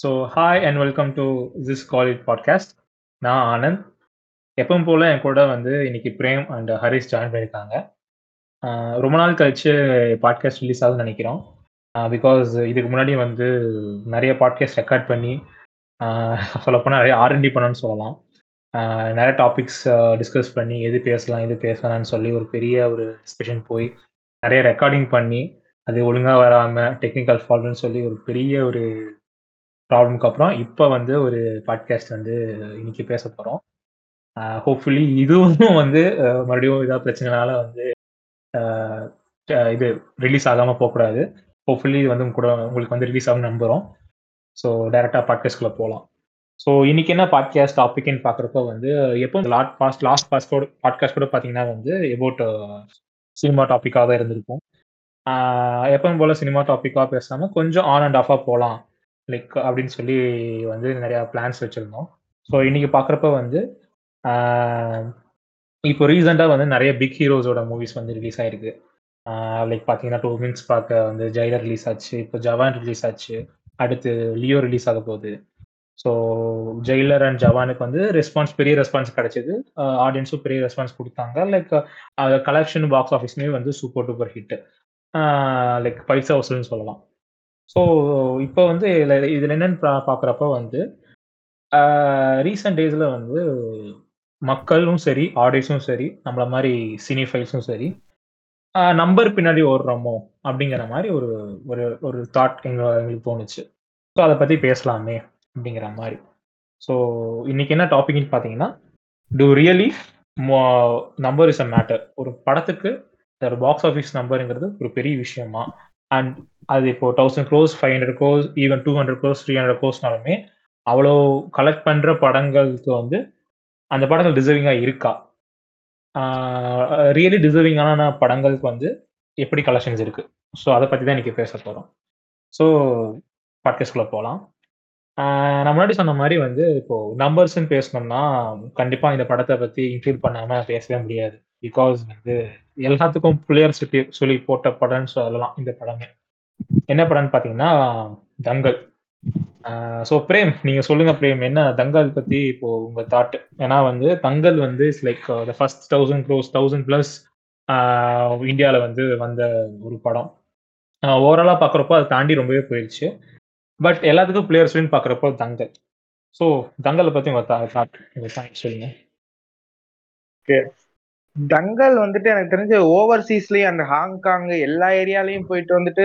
So hi and welcome to this call it podcast நான் ஆனந்த். எப்பவும் போல் என் கூட வந்து இன்னைக்கு பிரேம் அண்ட் ஹரிஷ் ஜாயின் பண்ணியிருக்காங்க. ரொம்ப நாள் கழிச்சு பாட்காஸ்ட் ரிலீஸ் ஆகுதுன்னு நினைக்கிறோம். பிகாஸ் இதுக்கு முன்னாடி வந்து நிறைய பாட்காஸ்ட் ரெக்கார்ட் பண்ணி சொல்லப்போனால் நிறைய ஆர்என்டி பண்ணணும்னு சொல்லலாம். நிறைய டாபிக்ஸ் டிஸ்கஸ் பண்ணி எது பேசலாம் எது பேசலாம்னு சொல்லி ஒரு பெரிய ஒரு டிஸ்கஷன் போய் நிறைய ரெக்கார்டிங் பண்ணி அது ஒழுங்காக வராமல் டெக்னிக்கல் ஃபால்ட்னு சொல்லி ஒரு பெரிய ஒரு ப்ராப்ளம்க்கு அப்புறம் இப்போ வந்து ஒரு பாட்காஸ்ட் வந்து இன்னைக்கு பேச போகிறோம் ஹோப்ஃபுல்லி இதுவும் வந்து மறுபடியும் ஏதாவது பிரச்சனைனால வந்து இது ரிலீஸ் ஆகாமல் போகக்கூடாது. ஹோப்ஃபுல்லி இது வந்து கூட உங்களுக்கு வந்து ரிலீஸ் ஆகும் நம்புகிறோம் ஸோ டேரெக்டாக பாட்காஸ்ட்குள்ளே போகலாம் ஸோ இன்னைக்கு என்ன பாட்காஸ்ட் டாபிக்னு பார்க்குறப்போ வந்து எப்போ லாஸ்ட் பாஸ்ட் லாஸ்ட் பாஸ்டோட பாட்காஸ்ட் கூட பார்த்தீங்கன்னா வந்து எபவுட் சினிமா டாப்பிக்காக தான் இருந்திருக்கும். ஆஹ் எப்பவும் போல சினிமா டாப்பிக்காக பேசாமல் கொஞ்சம் ஆன் அண்ட் ஆஃபாக போகலாம் லைக் அப்படின்னு சொல்லி வந்து நிறையா பிளான்ஸ் வச்சுருந்தோம். ஸோ இன்றைக்கி பார்க்குறப்ப வந்து இப்போ ரீசெண்டாக வந்து நிறைய பிக் ஹீரோஸோட மூவிஸ் வந்து ரிலீஸ் ஆயிருக்கு. லைக் பார்த்தீங்கன்னா டூ மின்ஸ் பார்க்க வந்து ஜெயிலர் ரிலீஸ் ஆச்சு இப்போ ஜவான் ரிலீஸ் ஆச்சு அடுத்து லியோ ரிலீஸ் ஆக போகுது. ஸோ ஜெயிலர் அண்ட் ஜவானுக்கு வந்து ரெஸ்பான்ஸ் பெரிய ரெஸ்பான்ஸ் கிடைச்சது. ஆடியன்ஸும் பெரிய ரெஸ்பான்ஸ் கொடுத்தாங்க. லைக் கலெக்ஷன் பாக்ஸ் ஆஃபீஸ்மே வந்து சூப்பர் டூப்பர் ஹிட் லைக் பைசா வசூல்னு சொல்லலாம். ஸோ இப்போ வந்து இதில் இதில் என்னன்னு பா பார்க்குறப்ப வந்து ரீசெண்ட் டேஸில் வந்து மக்களும் சரி ஆடியன்ஸும் சரி நம்மள மாதிரி சினி ஃபைல்ஸும் சரி நம்பர் பின்னாடி ஓடுறோமோ அப்படிங்கிற மாதிரி ஒரு ஒரு ஒரு தாட் எங்கள் எங்களுக்கு தோணுச்சு. ஸோ அதை பற்றி பேசலாமே அப்படிங்கிற மாதிரி. ஸோ இன்னைக்கு என்ன டாபிக்னு பார்த்தீங்கன்னா do really number is a matter ஒரு படத்துக்கு ஒரு பாக்ஸ் ஆஃபீஸ் நம்பருங்கிறது ஒரு பெரிய விஷயமா? அண்ட் அது இப்போ thousand crores five hundred crores even two hundred crores three hundred க்ரோஸ்னாலுமே அவ்வளோ கலெக்ட் பண்ணுற படங்களுக்கு வந்து அந்த படங்கள் டிசர்விங்காக இருக்கா? ரியலி டிசர்விங்கான படங்களுக்கு வந்து எப்படி கலெக்ஷன்ஸ் இருக்கு? ஸோ அதை பற்றி தான் இன்னைக்கு பேச போகிறோம் ஸோ பாட்காஸ்ட்குள்ளே போகலாம் நான் முன்னாடி சொன்ன மாதிரி வந்து இப்போ நம்பர்ஸ்ன்னு பேசணும்னா கண்டிப்பாக இந்த படத்தை பற்றி இன்க்ளூட் பண்ணாமல் பேசவே முடியாது. பிகாஸ் வந்து எல்லாத்துக்கும் பிளேயர் சொல்லி சொல்லி போட்ட படம்னு சொல்லலாம் இந்த படமே. என்ன படம்னு பாத்தீங்கன்னா தங்கல் ஸோ பிரேம் நீங்க சொல்லுங்க பிரேம் என்ன தங்கல் பத்தி இப்போ உங்க தாட் ஏன்னா வந்து தங்கல் வந்து it's like the first thousand crores thousand plus இந்தியாவில் வந்து வந்த ஒரு படம். ஓவராலாக பார்க்குறப்போ அதை தாண்டி ரொம்பவே போயிடுச்சு பட் எல்லாத்துக்கும் பிளேயர்ஸ் பார்க்குறப்போ தங்கல் ஸோ தங்கலை பத்தி தாட் உங்க தாட் சொல்லுங்க. தங்கல் வந்துட்டு எனக்கு தெரிஞ்ச ஓவர்சீஸ்லயும் அந்த ஹாங்காங் எல்லா ஏரியாலயும் போயிட்டு வந்துட்டு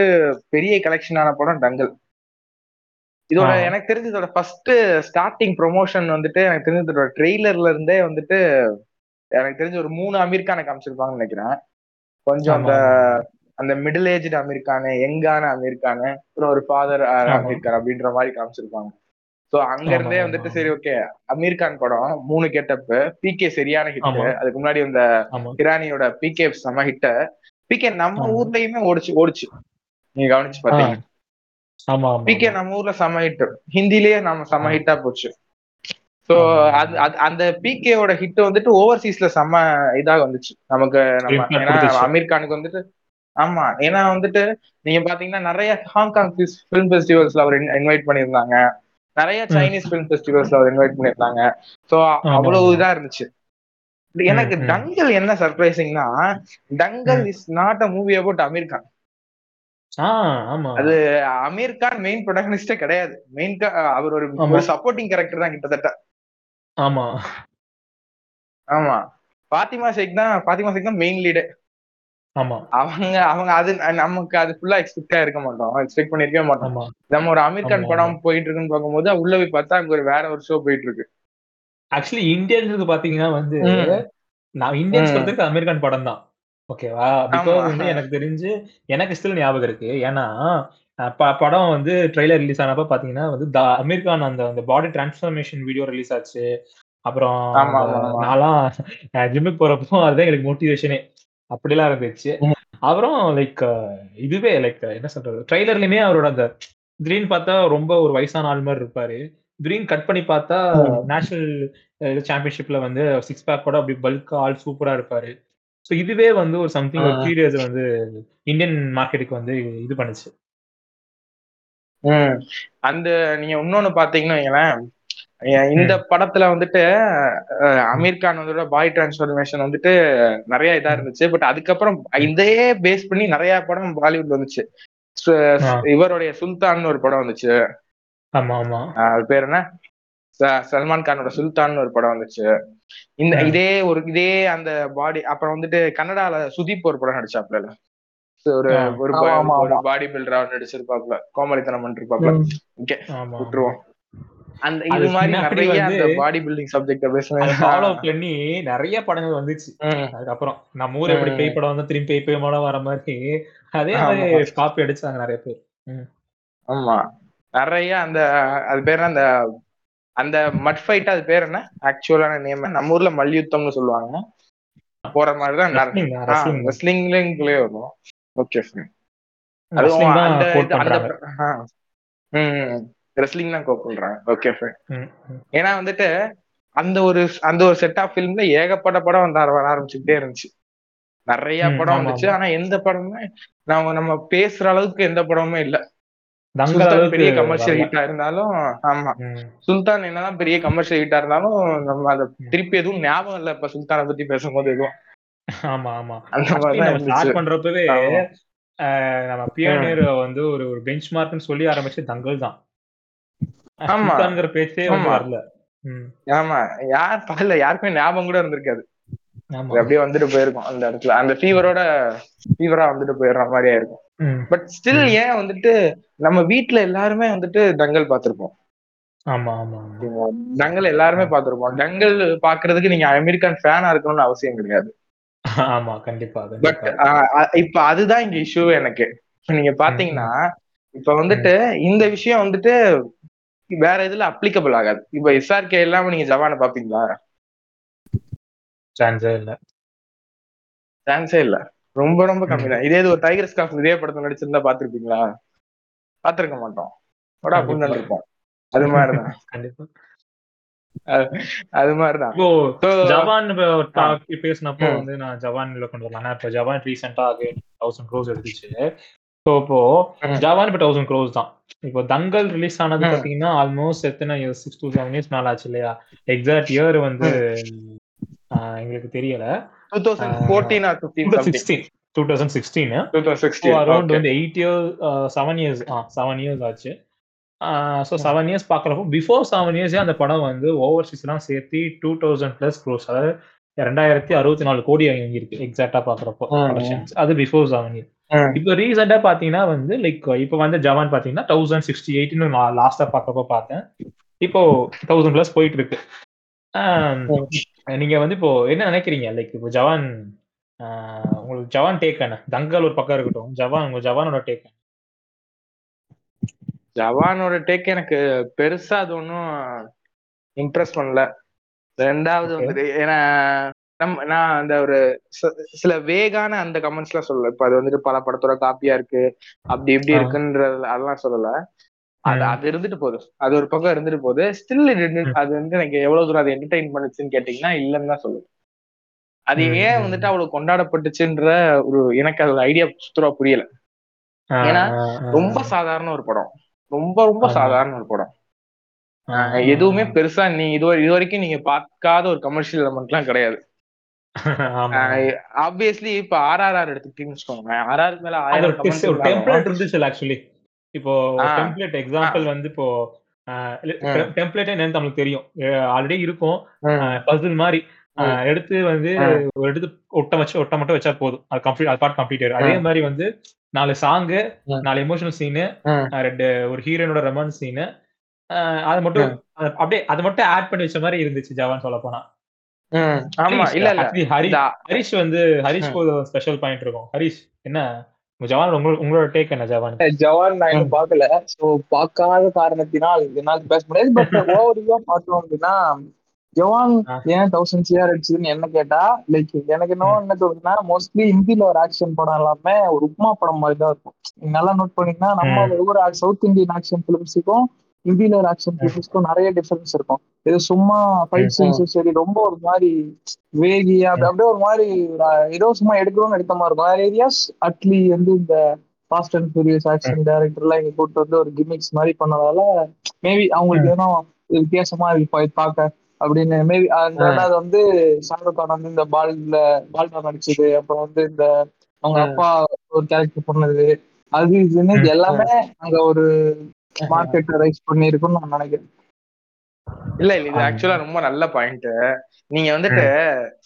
பெரிய கலெக்ஷன் ஆன படம் தங்கல் இதோட. எனக்கு தெரிஞ்ச இதோட ஃபர்ஸ்ட் ஸ்டார்டிங் ப்ரொமோஷன் வந்துட்டு எனக்கு தெரிஞ்ச இதோட ட்ரெய்லர்ல இருந்தே வந்துட்டு எனக்கு தெரிஞ்ச ஒரு மூணு அமீர்கானை காமிச்சிருப்பாங்கன்னு நினைக்கிறேன் கொஞ்சம் அந்த அந்த மிடில் ஏஜ்டு அமீர்கானு யங்கான அமீர்கானு அப்புறம் ஒரு ஃபாதர். அமீர்கான் அப்படின்ற மாதிரி காமிச்சிருப்பாங்க சோ அங்க இருந்தே வந்துட்டு. சரி ஓகே அமீர் கான் படம் மூணு கெட்டப்பு பிகே சரியான ஹிட். அதுக்கு முன்னாடி இந்த ஆமா இரானியோட பிகே செம ஹிட்ட பிகே நம்ம ஆமா. ஊர்லயுமே ஓடிச்சு ஓடிச்சு. நீங்க கவனிச்சு பாத்தீங்க ஆமா ஆமா பிகே நம்ம ஊர்ல செம ஹிட் ஹிந்திலேயே நம்ம செம ஹிட்டா போச்சு. சோ. அது அந்த பிகேவோட ஹிட் வந்துட்டு ஓவர்சீஸ்ல செம இதாக வந்துச்சு. நமக்கு நம்ம ஏன்னா. அமீர் கானுக்கு வந்துட்டு ஆமா. ஏன்னா வந்துட்டு நீங்க பாத்தீங்கன்னா நிறைய ஹாங்காங் ஃபிலிம் ஃபெஸ்டிவல்ஸ்ல அவர் இன்வைட் பண்ணியிருந்தாங்க. நிறைய. சைனீஸ் ஃபிலிம் ஃபெஸ்டிவல்ஸ்ல அவர் இன்வைட் பண்ணியிருந்தாங்க. சோ ஆமா, அவ்வளவு. இதா இருந்துச்சு. எனக்கு. டங்கல் என்ன சர்ப்ரைசிங்னா Dangal. Is not a movie about Aamir Khan அது அமீர் கான் மெயின் ப்ரொடகனிஸ்டே கிடையாது. மெயின் அவர் ஒரு சப்போர்ட்டிங் கேரக்டர் தான் கிட்டத்தட்ட. ஆமா. ஆமா. பாத்திமா ஷேக் தான் பாத்திமா ஷேக் தான் மெயின் லீடு அவங்க அவங்க அது நமக்கு அது ஃபுல்லா எக்ஸ்பெக்டா இருக்க மாட்டோம். எக்ஸ்பெக்ட் பண்ணிருக்கவே மாட்டோம். நம்ம ஒரு அமீர் கான் படம் போயிட்டு இருக்குன்னு பார்க்கும்போது உள்ள போய் பார்த்தா அங்க ஒரு வேற ஒரு ஷோ போயிட்டு இருக்கு ஆக்சுவலி இந்தியன்ஸுக்கு பாத்தீங்கன்னா வந்து. நான் இந்தியன்ஸ். பொறுத்தவரைக்கும் அமெரிக்கன் படம் தான். ஓகேவா பிகாஸ். வந்து எனக்கு தெரிஞ்சு எனக்கு ஸ்டில் ஞாபகம் இருக்கு. ஏன்னா படம் வந்து ட்ரெய்லர் ரிலீஸ் ஆனப்ப பாத்தீங்கன்னா வந்து த அமெரிக்கான் அந்த அந்த பாடி டிரான்ஸ்ஃபர்மேஷன் வீடியோ ரிலீஸ் ஆச்சு. அப்புறம். நான்லாம் ஜிம்முக்கு போறப்போ அதுதான் எனக்கு மோட்டிவேஷனே அப்படிலாம் இருந்துச்சு. அப்புறம் லைக் இதுவே லைக் என்ன சொல்றது? ட்ரெய்லர்லயுமே அவரோட அந்த திடீர்னு பார்த்தா ரொம்ப ஒரு வயசான ஆள் மாதிரி இருப்பாரு. திடீர்னு கட் பண்ணி பார்த்தா. நேஷனல் சாம்பியன்ஷிப்ல வந்து சிக்ஸ் பேக் கூட அப்படி பல்கா ஆள் சூப்பரா இருப்பாரு. ஸோ இதுவே வந்து ஒரு சம்திங் ஒரு. கியூரியஸ் வந்து இந்தியன் மார்க்கெட்டுக்கு வந்து இது பண்ணுச்சு. அந்த நீங்க இன்னொன்னு பாத்தீங்கன்னா இந்த படத்துல வந்துட்டு அமீர் கான் வந்து பாய் டிரான்ஸ்ஃபர்மேஷன் வந்துட்டு நிறைய இதா. இருந்துச்சு பட் அதுக்கப்புறம் இதையே பேஸ் பண்ணி நிறைய படம் பாலிவுட் வந்துச்சு. இவருடைய சுல்தான் ஒரு படம் வந்துச்சு ஆமா ஆமா அது பேர் என்ன சல்மான் கானோட சுல்தான் ஒரு படம் வந்துச்சு இந்த. இதே ஒரு இதே அந்த பாடி அப்புறம் வந்துட்டு கன்னடால சுதீப் ஒரு படம் நடிச்சாப்ல ஒரு. ஒரு. பாடி பில்டரா நடிச்சிருப்பாப்ல கோமாளித்தனம் பண்ணிருப்பாப்ல. ஓகே விட்டுருவோம் அந்த இது மாதிரி நிறைய அந்த பாடி பில்டிங் சப்ஜெக்ட அதை பேசுனேன் ஃபாலோ பண்ணி நிறைய படங்கள் வந்துச்சு. அதுக்கப்புறம் நம்ம ஊர் எப்படி. பேய் படம் வந்து திரும்பி பேய் பேய் படம் வர மாதிரி அதே மாதிரி. காப்பி அடிச்சாங்க நிறைய பேர். ஆமா. நிறைய அந்த அது பேர் அந்த அந்த மட் ஃபைட் அது பேர் என்ன? ஆக்சுவலான நேம் நம்ம ஊர்ல மல்யுத்தம்னு சொல்லுவாங்க. போற மாதிரிதான் Wrestling தான். ரெஸ்லிங்லயே வரும். ஓகே அதுவும் அந்த ரெஸ்லிங் தான் பண்றாங்க ஓகே ஃபைன். ஏன்னா வந்துட்டு அந்த ஒரு அந்த ஒரு செட் ஆஃப் ஃபிலிம்ல ஏகப்பட்ட படம் வந்து வர ஆரம்பிச்சுக்கிட்டே இருந்துச்சு நிறைய படம் வந்துச்சு. ஆனா எந்த படமுமே நம்ம நம்ம பேசுற அளவுக்கு எந்த படமுமே இல்ல பெரிய கமர்ஷியல். ஹிட்டா இருந்தாலும் ஆமா. சுல்தான் என்னதான் பெரிய கமர்ஷியல் ஹிட்டா இருந்தாலும் நம்ம அத. திருப்பி எதுவும் ஞாபகம் இல்ல இப்ப சுல்தானை பத்தி பேசும்போது எதுவும் ஆமா ஆமா அந்த இருந்துச்சு ஸ்டார்ட் பண்றப்பவே நம்ம பியோனியர் வந்து ஒரு ஒரு பெஞ்ச் மார்க்னு சொல்லி ஆரம்பிச்சு தங்கல் தான். சுல்தான்ங்கிற பேச்சே. வரல. ஆமா. யார் பகல்ல யாருக்குமே ஞாபகம் கூட இருந்திருக்காது அப்படியே வந்துட்டு போயிருக்கும் அந்த இடத்துல. அந்த ஃபீவரோட ஃபீவரா வந்துட்டு போயிடுற மாதிரியா இருக்கும். But still. ஏன் வந்துட்டு நம்ம வீட்ல எல்லாருமே வந்துட்டு டங்கல் பார்த்திருப்போம். ஆமா ஆமா டங்கல் எல்லாருமே பார்த்திருப்போம். டங்கல் பாக்குறதுக்கு நீங்க அமெரிக்கன் ஃபேனா இருக்கணும்னு அவசியம் கிடையாது. ஆமா கண்டிப்பா பட் இப்ப அதுதான் இங்க இஷ்யூ எனக்கு. நீங்க பாத்தீங்கன்னா இப்ப வந்துட்டு இந்த விஷயம் வந்துட்டு வேற இதுல அப்ளிகபிள் ஆகாது. இப்ப எஸ்ஆர்கே இல்லாம நீங்க ஜவானை பாப்பீங்களா சான்ஸே இல்ல. சான்ஸே இல்ல. ரொம்ப ரொம்ப கம்மி தான். இதே ஒரு டைகர் ஸ்காஃப் இதே படத்துல நடிச்சிருந்தா பாத்திருப்பீங்களா பாத்திருக்க மாட்டோம். போடா கண்டிப்பா. புண்ணு இருப்போம் அது மாதிரிதான். கண்டிப்பா. அது மாதிரிதான். ஜவான் பேசினப்போ. வந்து நான் ஜவான்ல கொண்டு வரலாம் இப்போ ஜவான் ரீசெண்டா தௌசண்ட் க்ரோஸ் எடுத்துச்சு. ஸோ இப்போ. ஜவான் இப்போ தௌசண்ட் க்ரோஸ் தான் இப்போ தங்கல் ரிலீஸ் ஆனது. பாத்தீங்கன்னா ஆல்மோஸ்ட் எத்தனை years six to seven years மேல ஆச்சு இல்லையா எக்ஸாக்ட் இயர் வந்து எங்களுக்கு தெரியல 2014 or 15 something. Sixteen two thousand sixteen 2016, around. வந்து எயிட் இயர்ஸ் செவன் இயர்ஸ் ஆ செவன் இயர்ஸ் ஆச்சு ஸோ செவன் இயர்ஸ் பார்க்குறப்போ பிஃபோர் செவன் இயர்ஸே அந்த படம் வந்து ஓவர்சீஸ்லாம் சேர்த்து டூ தௌசண்ட் ப்ளஸ் க்ரோஸ் அதாவது ரெண்டாயிரத்தி அறுபத்தி நாலு கோடி வாங்கியிருக்கு எக்ஸாக்டா. கலெக்ஷன்ஸ் அது பிஃபோர் செவன் இயர். இப்போ ரீசெண்டாக பார்த்தீங்கன்னா வந்து லைக் இப்போ வந்து ஜவான் பார்த்தீங்கன்னா தௌசண்ட் சிக்ஸ்டி எயிட்னு நான் லாஸ்ட்டாக பார்க்குறப்போ பார்த்தேன். இப்போ தௌசண்ட் ப்ளஸ் போயிட்டு இருக்கு. நீங்க வந்து இப்போ என்ன நினைக்கிறீங்க? லைக் இப்போ ஜவான் ஆஹ், உங்களுக்கு ஜவான் டேக் என்ன? தங்கல் ஒரு பக்கம் இருக்கட்டும். ஜவான் உங்க ஜவானோட டேக் ஜவானோட டேக் எனக்கு பெருசா அது ஒன்றும் இம்ப்ரெஸ் பண்ணல. ரெண்டாவது. வந்துட்டு ஏன்னா நம்ம நான் அந்த ஒரு சில வேகான அந்த கமெண்ட்ஸ் எல்லாம் சொல்லல. இப்ப அது வந்துட்டு பல படத்தோட காப்பியா இருக்கு. அப்படி இப்படி ஆ. இருக்குன்றது அதெல்லாம் சொல்லல. அது. அது இருந்துட்டு போகுது. அது ஒரு பக்கம் இருந்துட்டு போகுது. ஸ்டில் அது வந்து எனக்கு எவ்வளவு தூரம் அது என்டர்டைன் பண்ணுச்சுன்னு கேட்டீங்கன்னா இல்லைன்னு தான் சொல்லுவேன். அது ஏன். வந்துட்டு அவ்வளவு கொண்டாடப்பட்டுச்சுன்ற ஒரு எனக்கு அது ஐடியா சுத்தரா புரியல. ஏன்னா, ரொம்ப சாதாரண ஒரு படம். ரொம்ப ரொம்ப. சாதாரண ஒரு படம். எதுவுமே பெருசா நீ இது இது வரைக்கும் நீங்க பார்க்காத ஒரு கமர்ஷியல் எலமெண்ட்லாம் கிடையாது. ஆப்வியஸ்லி இப்ப ஆர்ஆர்ஆர் எடுத்துக்கிட்டீங்கன்னு வச்சுக்கோங்க ஆர்ஆர் மேல ஆயிரம் ஒரு டெம்ப்ளேட் இருந்துச்சு ஆக்சுவலி இப்போ. டெம்ப்ளேட் எக்ஸாம்பிள் வந்து இப்போ. டெம்ப்ளேட் என்னன்னு நம்மளுக்கு தெரியும். ஆல்ரெடி இருக்கும். பசில் மாதிரி. எடுத்து வந்து. ஒரு எடுத்து ஒட்ட வச்சு ஒட்ட மட்டும் வச்சா போதும். அது கம்ப்ளீட் அது பார்ட் கம்ப்ளீட் ஆயிடும் அதே மாதிரி வந்து நாலு சாங்கு. நாலு எமோஷனல் சீனு. ரெண்டு ஒரு ஹீரோனோட ரொமான்ஸ் சீனு அது மட்டும் அப்படியே அது மட்டும் ஆட் பண்ணி வச்ச மாதிரி இருந்துச்சு ஜவான் சொல்ல போனா. ஆமா இல்ல இல்ல. ஹரிஷ் வந்து ஒரு ஸ்பெஷல் பாயிண்ட் இருக்கும். ஹரிஷ் என்ன? ஜவான் உங்களோட உங்களோட டேக் என்ன ஜவான்? ஜவான் நான் இன்னும் பார்க்கல. சோ பார்க்காத காரணத்தினால் என்னால் பேச முடியாது. பட் ஓவரியா பார்த்தோம் அப்படின்னா ஜவான். ஏன் தௌசண்ட் சிஆர் அடிச்சதுன்னு என்ன கேட்டா லைக் எனக்கு என்ன என்ன தோணுதுன்னா மோஸ்ட்லி ஹிந்தில ஒரு ஆக்ஷன் படம் எல்லாமே ஒரு உப்மா படம் மாதிரி தான் இருக்கும் நல்லா நோட் பண்ணீங்கன்னா நம்ம ஒவ்வொரு சவுத் இந்தியன் ஆக்ஷன் பிலிம்ஸுக்கும் ஒரு ஆக்ஷன் பிலிம்ஸ்க்கும் நிறைய டிஃபரன்ஸ் இருக்கும். இது சும்மா ஃபைட். சீன்ஸும் சரி ரொம்ப ஒரு மாதிரி வேகி அப்படி அப்படியே ஒரு மாதிரி ஏதோ சும்மா எடுக்கிறோம்னு எடுத்த மாதிரி இருக்கும். வேற ஏரியாஸ் அட்லி வந்து இந்த ஃபாஸ்ட் அண்ட் ஃபியூரியஸ் ஆக்ஷன் டேரக்டர்லாம் இங்க கூட்டு வந்து ஒரு கிமிக்ஸ் மாதிரி பண்ணதால மேபி அவங்களுக்கு ஏதோ வித்தியாசமா இருக்கு பார்க்க அப்படின்னு மேபி ரெண்டாவது வந்து ஷாருக் கான் வந்து இந்த பால்ல பால்டா நடிச்சது. அப்புறம் வந்து இந்த அவங்க அப்பா ஒரு கேரக்டர் பண்ணது. அது இதுன்னு இது எல்லாமே அங்க ஒரு மார்க்கெட் ரைஸ் பண்ணி இருக்கும்னு நான் நினைக்கிறேன். இல்ல இல்ல இது ஆக்சுவலா ரொம்ப நல்ல பாயிண்ட் நீங்க வந்துட்டு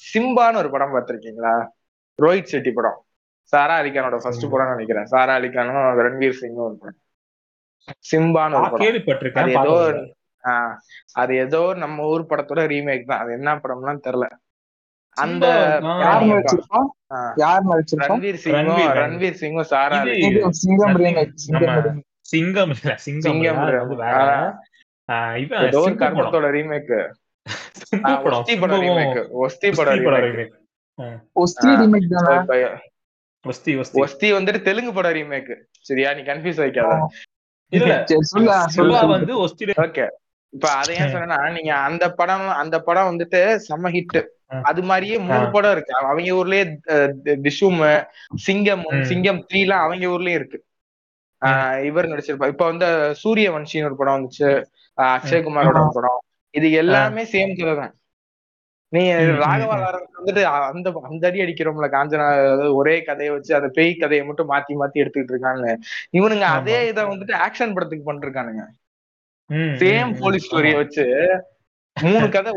சிம்பான்னு ஒரு படம் பார்த்திருக்கீங்களா? ரோஹித் செட்டி படம். சாரா அலிகானோட ஃபர்ஸ்ட் படம் நினைக்கிறேன். சாரா அலிகானும் ரன்வீர் சிங்கும் ஒரு படம். சிம்பான்னு ஒரு படம். அது ஏதோ ஆஹ் அது ஏதோ நம்ம ஊர் படத்தோட ரீமேக் தான். அது என்ன படம்லாம் தெரியல. அந்த ரன்வீர் சிங்கும் ரன்வீர். சிங்கும் சாரா சிங்கம் ரீமேக் சிங்கம் இல்ல சிங்கம் வேற ரீமேக் ஒஸ்தி படம் ரீமேக் ஒஸ்தி படம் ரீமேக் remake. ஒஸ்தி ரீமேக் தானே? ஒஸ்தி ஒஸ்தி ஒஸ்தி. வந்துட்டு தெலுங்கு படம் ரீமேக் சரியா? நீ கன்ஃபியூஸ் வைக்காத இல்ல. வந்து ஒஸ்தி ஓகே இப்ப அதை ஏன் சொன்னா நீங்க அந்த படம் அந்த படம் வந்துட்டு செம்ம ஹிட் அது மாதிரியே மூணு. படம் இருக்கு. அவங்க ஊர்லயே திஷும் சிங்கம். சிங்கம் த்ரீ எல்லாம் அவங்க ஊர்லயும் இருக்கு. இவர் நடிச்சிருப்பா இப்ப வந்து சூரிய வன்ஷின்னு ஒரு படம் வந்துச்சு. அக்ஷய்குமாரோட ஒரு படம். இது எல்லாமே சேம் கதை தான். நீ ராகவா வந்துட்டு அந்த அந்த அடி அடிக்கிறோம்ல காஞ்சனா ஒரே கதையை வச்சு அந்த பேய் கதையை மட்டும் மாத்தி மாத்தி எடுத்துக்கிட்டு இருக்காங்க இவனுங்க. அதே இதை வந்துட்டு ஆக்ஷன் படத்துக்கு பண்ணிருக்கானுங்க. சேம். போலீஸ் ஸ்டோரிய. வச்சு மூணு கதை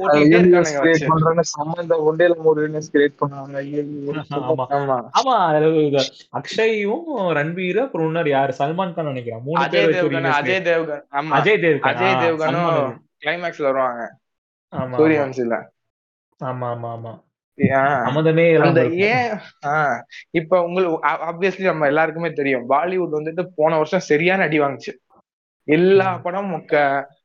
அக்ஷயும் ரன்வீர் அப்புறம் இன்னொரு யாரு? சல்மான் கான் நினைக்கிறேன். மூணு பேர் அஜய் தேவ்கன் ஆமா. அஜய் தேவ்கன்? அஜய் தேவ்கனும் கிளைமேக்ஸ்ல வருவாங்க. ஆமா சூரிய ஆமா. ஆமா ஆமா இப்ப உங்களுக்கு ஆப்வியஸ்லி நம்ம எல்லாருக்குமே தெரியும். பாலிவுட் வந்துட்டு போன வருஷம் சரியான அடி வாங்குச்சு. எல்லா ம்.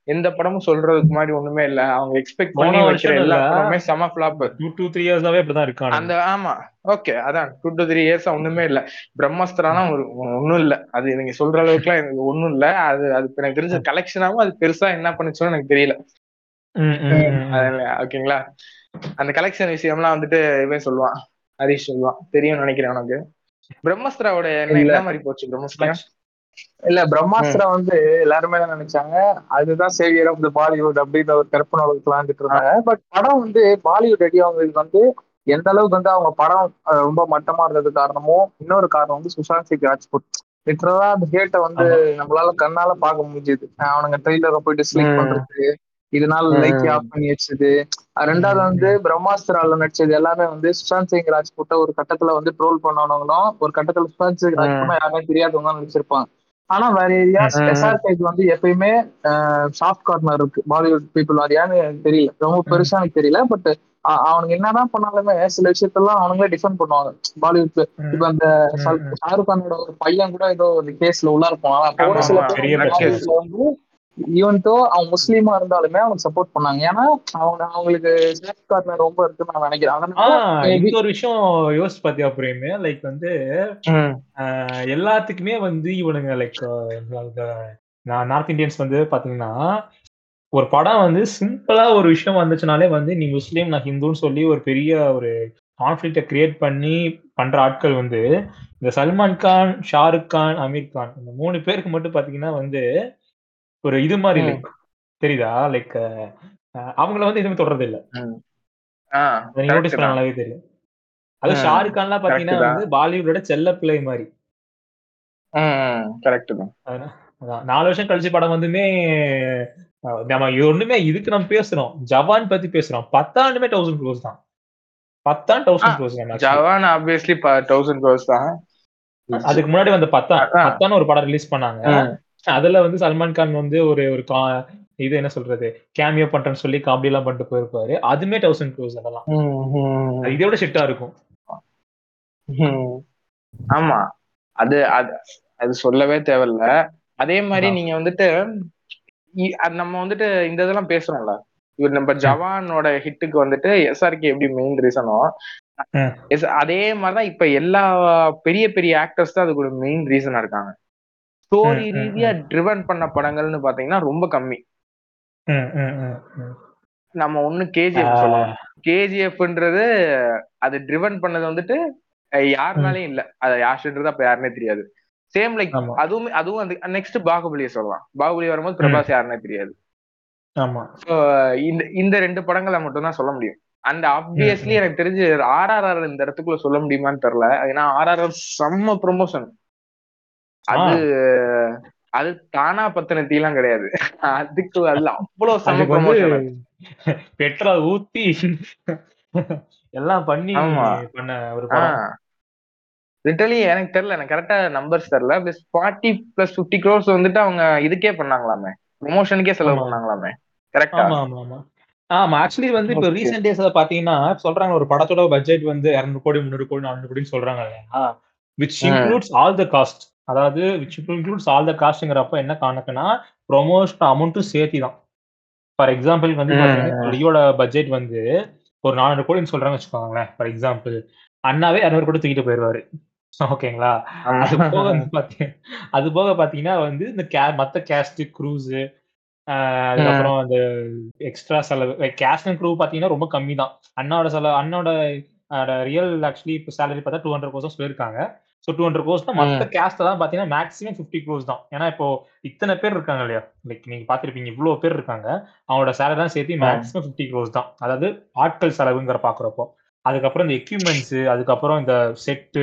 எந்த படமும் சொல்றதுக்கு மாதிரி ஒண்ணுமே இல்ல. அவங்க எக்ஸ்பெக்ட் பண்ணி வைக்கிற எல்லா. படமுமே செம ஃபிளாப் டூ டூ த்ரீ இயர்ஸாவே இப்படிதான் இருக்காங்க அந்த ஆமா. ஓகே அதான். டூ டு த்ரீ இயர்ஸ் ஒண்ணுமே இல்ல. பிரம்மஸ்திரானா ஒரு ஒண்ணும் இல்ல. அது நீங்க சொல்ற அளவுக்கு எல்லாம் எனக்கு ஒண்ணும் இல்ல. அது அது எனக்கு தெரிஞ்ச கலெக்ஷனாவும் அது பெருசா என்ன பண்ணுச்சோன்னு எனக்கு தெரியல. ஓகேங்களா? அந்த கலெக்ஷன் விஷயம்லாம் வந்துட்டு இவன் சொல்லுவான். ஹரிஷ் சொல்லுவான். தெரியும்னு நினைக்கிறேன் உனக்கு. பிரம்மஸ்திராவோட. என்ன மாதிரி போச்சு பிரம்மஸ்திரா இல்ல பிரம்மாஸ்திரா வந்து எல்லாருமே என்ன நினைச்சாங்க. அதுதான் சேவியர் ஆஃப் த பாலிவுட் அப்படின்ற ஒரு கற்பனை வாழ்ந்துட்டு இருந்தாங்க. பட் படம் வந்து பாலிவுட் ரெடி ஆகுறதுக்கு வந்து எந்த அளவுக்கு வந்து அவங்க படம் ரொம்ப மட்டமா இருந்தது காரணமும் இன்னொரு காரணம் வந்து சுஷாந்த் சிங் ராஜ்புட். லிட்டரலா அந்த ஹேட்டை வந்து நம்மளால கண்ணால பார்க்க முடிஞ்சுது. அவனுங்க ட்ரெய்லரை போய் டிஸ்லைக் ம். பண்றது இதனால. லைக் ஆஃப் பண்ணி வச்சது. ரெண்டாவது வந்து பிரம்மாஸ்திரால நடிச்சது எல்லாமே வந்து சுஷாந்த் சிங் ராஜ்புட்ட ஒரு கட்டத்துல வந்து ட்ரோல் பண்ணவங்களும் ஒரு கட்டத்துல சுஷாந்த் சிங் ராஜ்புட்னா யாருமே தெரியாதவங்க நடிச்சிருப்பாங்க. ஆனா வேற ஏரியாஸ் ம். எஸ்ஆர்கேக்கு வந்து எப்பயுமே சாஃப்ட் கார்னர் இருக்கு பாலிவுட் பீப்புள் அது ஏன்னு தெரியல ரொம்ப பெருசா எனக்கு தெரியல பட் அவனுக்கு என்னதான் பண்ணாலுமே சில விஷயத்தெல்லாம் அவனுங்களே டிஃபெண்ட் பண்ணுவாங்க பாலிவுட். இப்ப அந்த. ஷாருக் கானோட ஒரு பையன் கூட ஏதோ ஒரு கேஸ்ல உள்ளார போனாங்க அப்ப கூட சில. பேர் வந்து ஈவன் தோ அவன் முஸ்லீமா இருந்தாலுமே அவனுக்கு சப்போர்ட் பண்ணாங்க. ஏன்னா அவங்க அவங்களுக்கு சாஃப்ட் கார்னர் ரொம்ப இருக்குன்னு நான் நினைக்கிறேன். ஒரு விஷயம் யோசிச்சு பாத்தியா பிரேமே? லைக் வந்து எல்லாத்துக்குமே வந்து இவனுங்க லைக் நார்த் இந்தியன்ஸ் வந்து பாத்தீங்கன்னா ஒரு படம் வந்து சிம்பிளா ஒரு விஷயம் வந்துச்சுனாலே வந்து நீ முஸ்லீம் நான் ஹிந்துன்னு சொல்லி ஒரு பெரிய ஒரு கான்ஃபிளிக்ட கிரியேட் பண்ணி பண்ற ஆட்கள் வந்து இந்த சல்மான் கான் ஷாருக் கான் அமீர் கான் இந்த மூணு பேருக்கு மட்டும் பாத்தீங்கன்னா வந்து ஒரு இது மாதிரி. லைக் தெரியுதா லைக் அவங்கள வந்து எதுவுமே தொடர்றது இல்ல நோட்டீஸ் பண்ண. நல்லாவே தெரியும் அது. ஷாருக் கான்லாம் பாத்தீங்கன்னா. வந்து பாலிவுட்டோட செல்ல பிள்ளை மாதிரி தான். நாலு வருஷம் கழிச்சு படம் வந்துமே நம்ம ஒண்ணுமே இதுக்கு நம்ம பேசுறோம் ஜவான் பத்தி பேசுறோம் பத்தாண்டுமே தௌசண்ட் க்ரோஸ் தான் பத்தான் தௌசண்ட் க்ரோஸ் தான். ஜவான் ஆப்வியஸ்லி தௌசண்ட் க்ரோஸ் தான் அதுக்கு முன்னாடி வந்த பத்தான் அதான். பத்தான் ஒரு படம் ரிலீஸ் பண்ணாங்க. அதுல வந்து சல்மான் கான் வந்து ஒரு ஒரு கா- இது என்ன சொல்றது கேமியோ பண்றேன்னு சொல்லி காமெடி எல்லாம் பண்ணிட்டு போயிருப்பாரு. அதுமே தௌசண்ட் க்ரோஸ் அதெல்லாம். விட ஷிட்டா இருக்கும். ஆமா. அது அது அது சொல்லவே தேவையில்ல. அதே மாதிரி. நீங்க வந்துட்டு நம்ம வந்துட்டு இந்த இதெல்லாம் பேசுறோம்ல. இவர் நம்ம ஜவானோட ஹிட்டுக்கு வந்துட்டு எஸ்ஆர்கே எப்படி மெயின் ரீசனோ. அதே மாதிரிதான் இப்ப எல்லா பெரிய பெரிய ஆக்டர்ஸ் தான் அதுக்கு ஒரு மெயின் ரீசனா இருக்காங்க. ஸ்டோரி ரீதியா ட்ரிவன் பண்ண படங்கள்னு பாத்தீங்கன்னா ரொம்ப கம்மி. நம்ம ஒண்ணு கேஜிஎஃப் சொல்லலாம். கேஜிஎஃப்ன்றது அது ட்ரிவன் பண்ணது வந்துட்டு யாருனாலையும் இல்ல. அத யாருன்றது அப்ப யாருன்னே தெரியாது. சேம் லைக் அதுவும் அதுவும் வந்து நெக்ஸ்ட் பாகுபலியை சொல்லலாம். பாகுபலி வரும்போது பிரபாஸ் யாருன்னே தெரியாது. இந்த இந்த ரெண்டு படங்களை மட்டும் தான் சொல்ல முடியும். And obviously. எனக்கு தெரிஞ்சு ஆர்ஆர்ஆர் இந்த இடத்துக்குள்ள சொல்ல முடியுமான்னு தெரியல. ஏன்னா ஆர்ஆர்ஆர் செம்ம ப்ரொமோஷன் அது அது தானா பத்தின தீலாம் கிடையாது. அதுக்கு அதுல அவ்வளவு வந்து ப்ரொமோஷன் பெட்ரோல் ஊத்தி எல்லாம் பண்ணி. பண்ண ஒரு படம். லிட்டரலி எனக்கு தெரியல எனக்கு கரெக்டா நம்பர்ஸ் தெரியல. Plus forty plus fifty crores வந்துட்டு அவங்க இதுக்கே பண்ணாங்களாமே. ப்ரொமோஷனுக்கே செலவு. பண்ணாங்களாமே. கரெக்டா ஆமா ஆமா ஆமா. ஆக்சுவலி வந்து இப்போ. ரீசெண்ட் டேஸ்ல பாத்தீங்கன்னா சொல்றாங்க ஒரு படத்தோட பட்ஜெட் வந்து 200 கோடி முந்நூறு கோடி நானூறு கோடின்னு சொல்றாங்க which. Includes all the cost அதாவது விச் இன்க்ளூட்ஸ் ஆல் த காஸ்ட்ங்கிறப்ப என்ன கணக்குன்னா ப்ரொமோஷன் அமௌண்ட்டும் சேர்த்தி தான் ஃபார் எக்ஸாம்பிள் வந்து லியோட பட்ஜெட் வந்து ஒரு நானூறு கோடின்னு சொல்றாங்க வச்சுக்கோங்களேன் ஃபார் எக்ஸாம்பிள் அண்ணாவே இரநூறு கோடி தூக்கிட்டு போயிடுவாரு ஓகேங்களா? அது போக வந்து பாத்தீங்க அது போக பாத்தீங்கன்னா வந்து இந்த கே மத்த கேஸ்ட் க்ரூஸ் அதுக்கப்புறம் அந்த எக்ஸ்ட்ரா செலவு கேஸ்ட் அண்ட் க்ரூ பாத்தீங்கன்னா ரொம்ப கம்மி தான் அண்ணாவோட செலவு அண்ணோட ரியல் ஆக்சுவலி இப்போ சேலரி பார்த்தா டூ ஹண்ட்ரட் கோர்ஸ் சொல்லியிருக்காங்க ஸோ டூ ஹண்ட்ரட் கோர்ஸ் தான் மற்ற கேஸ்ட் தான் பாத்தீங்கன்னா மேக்ஸிமம் ஃபிஃப்டி க்ரோஸ் தான். ஏன்னா இப்போ இத்தனை பேர் இருக்காங்க இல்லையா? லைக் நீங்க பாத்திருப்பீங்க இவ்வளவு பேர் இருக்காங்க. அவங்களோட சேலரி தான் சேர்த்து மேக்ஸிமம் ஃபிஃப்டி க்ரோஸ் தான். அதாவது ஆட்கள் செலவுங்கிற பாக்குறப்போ. அதுக்கப்புறம் இந்த எக்யூப்மெண்ட்ஸ் அதுக்கப்புறம் இந்த செட்டு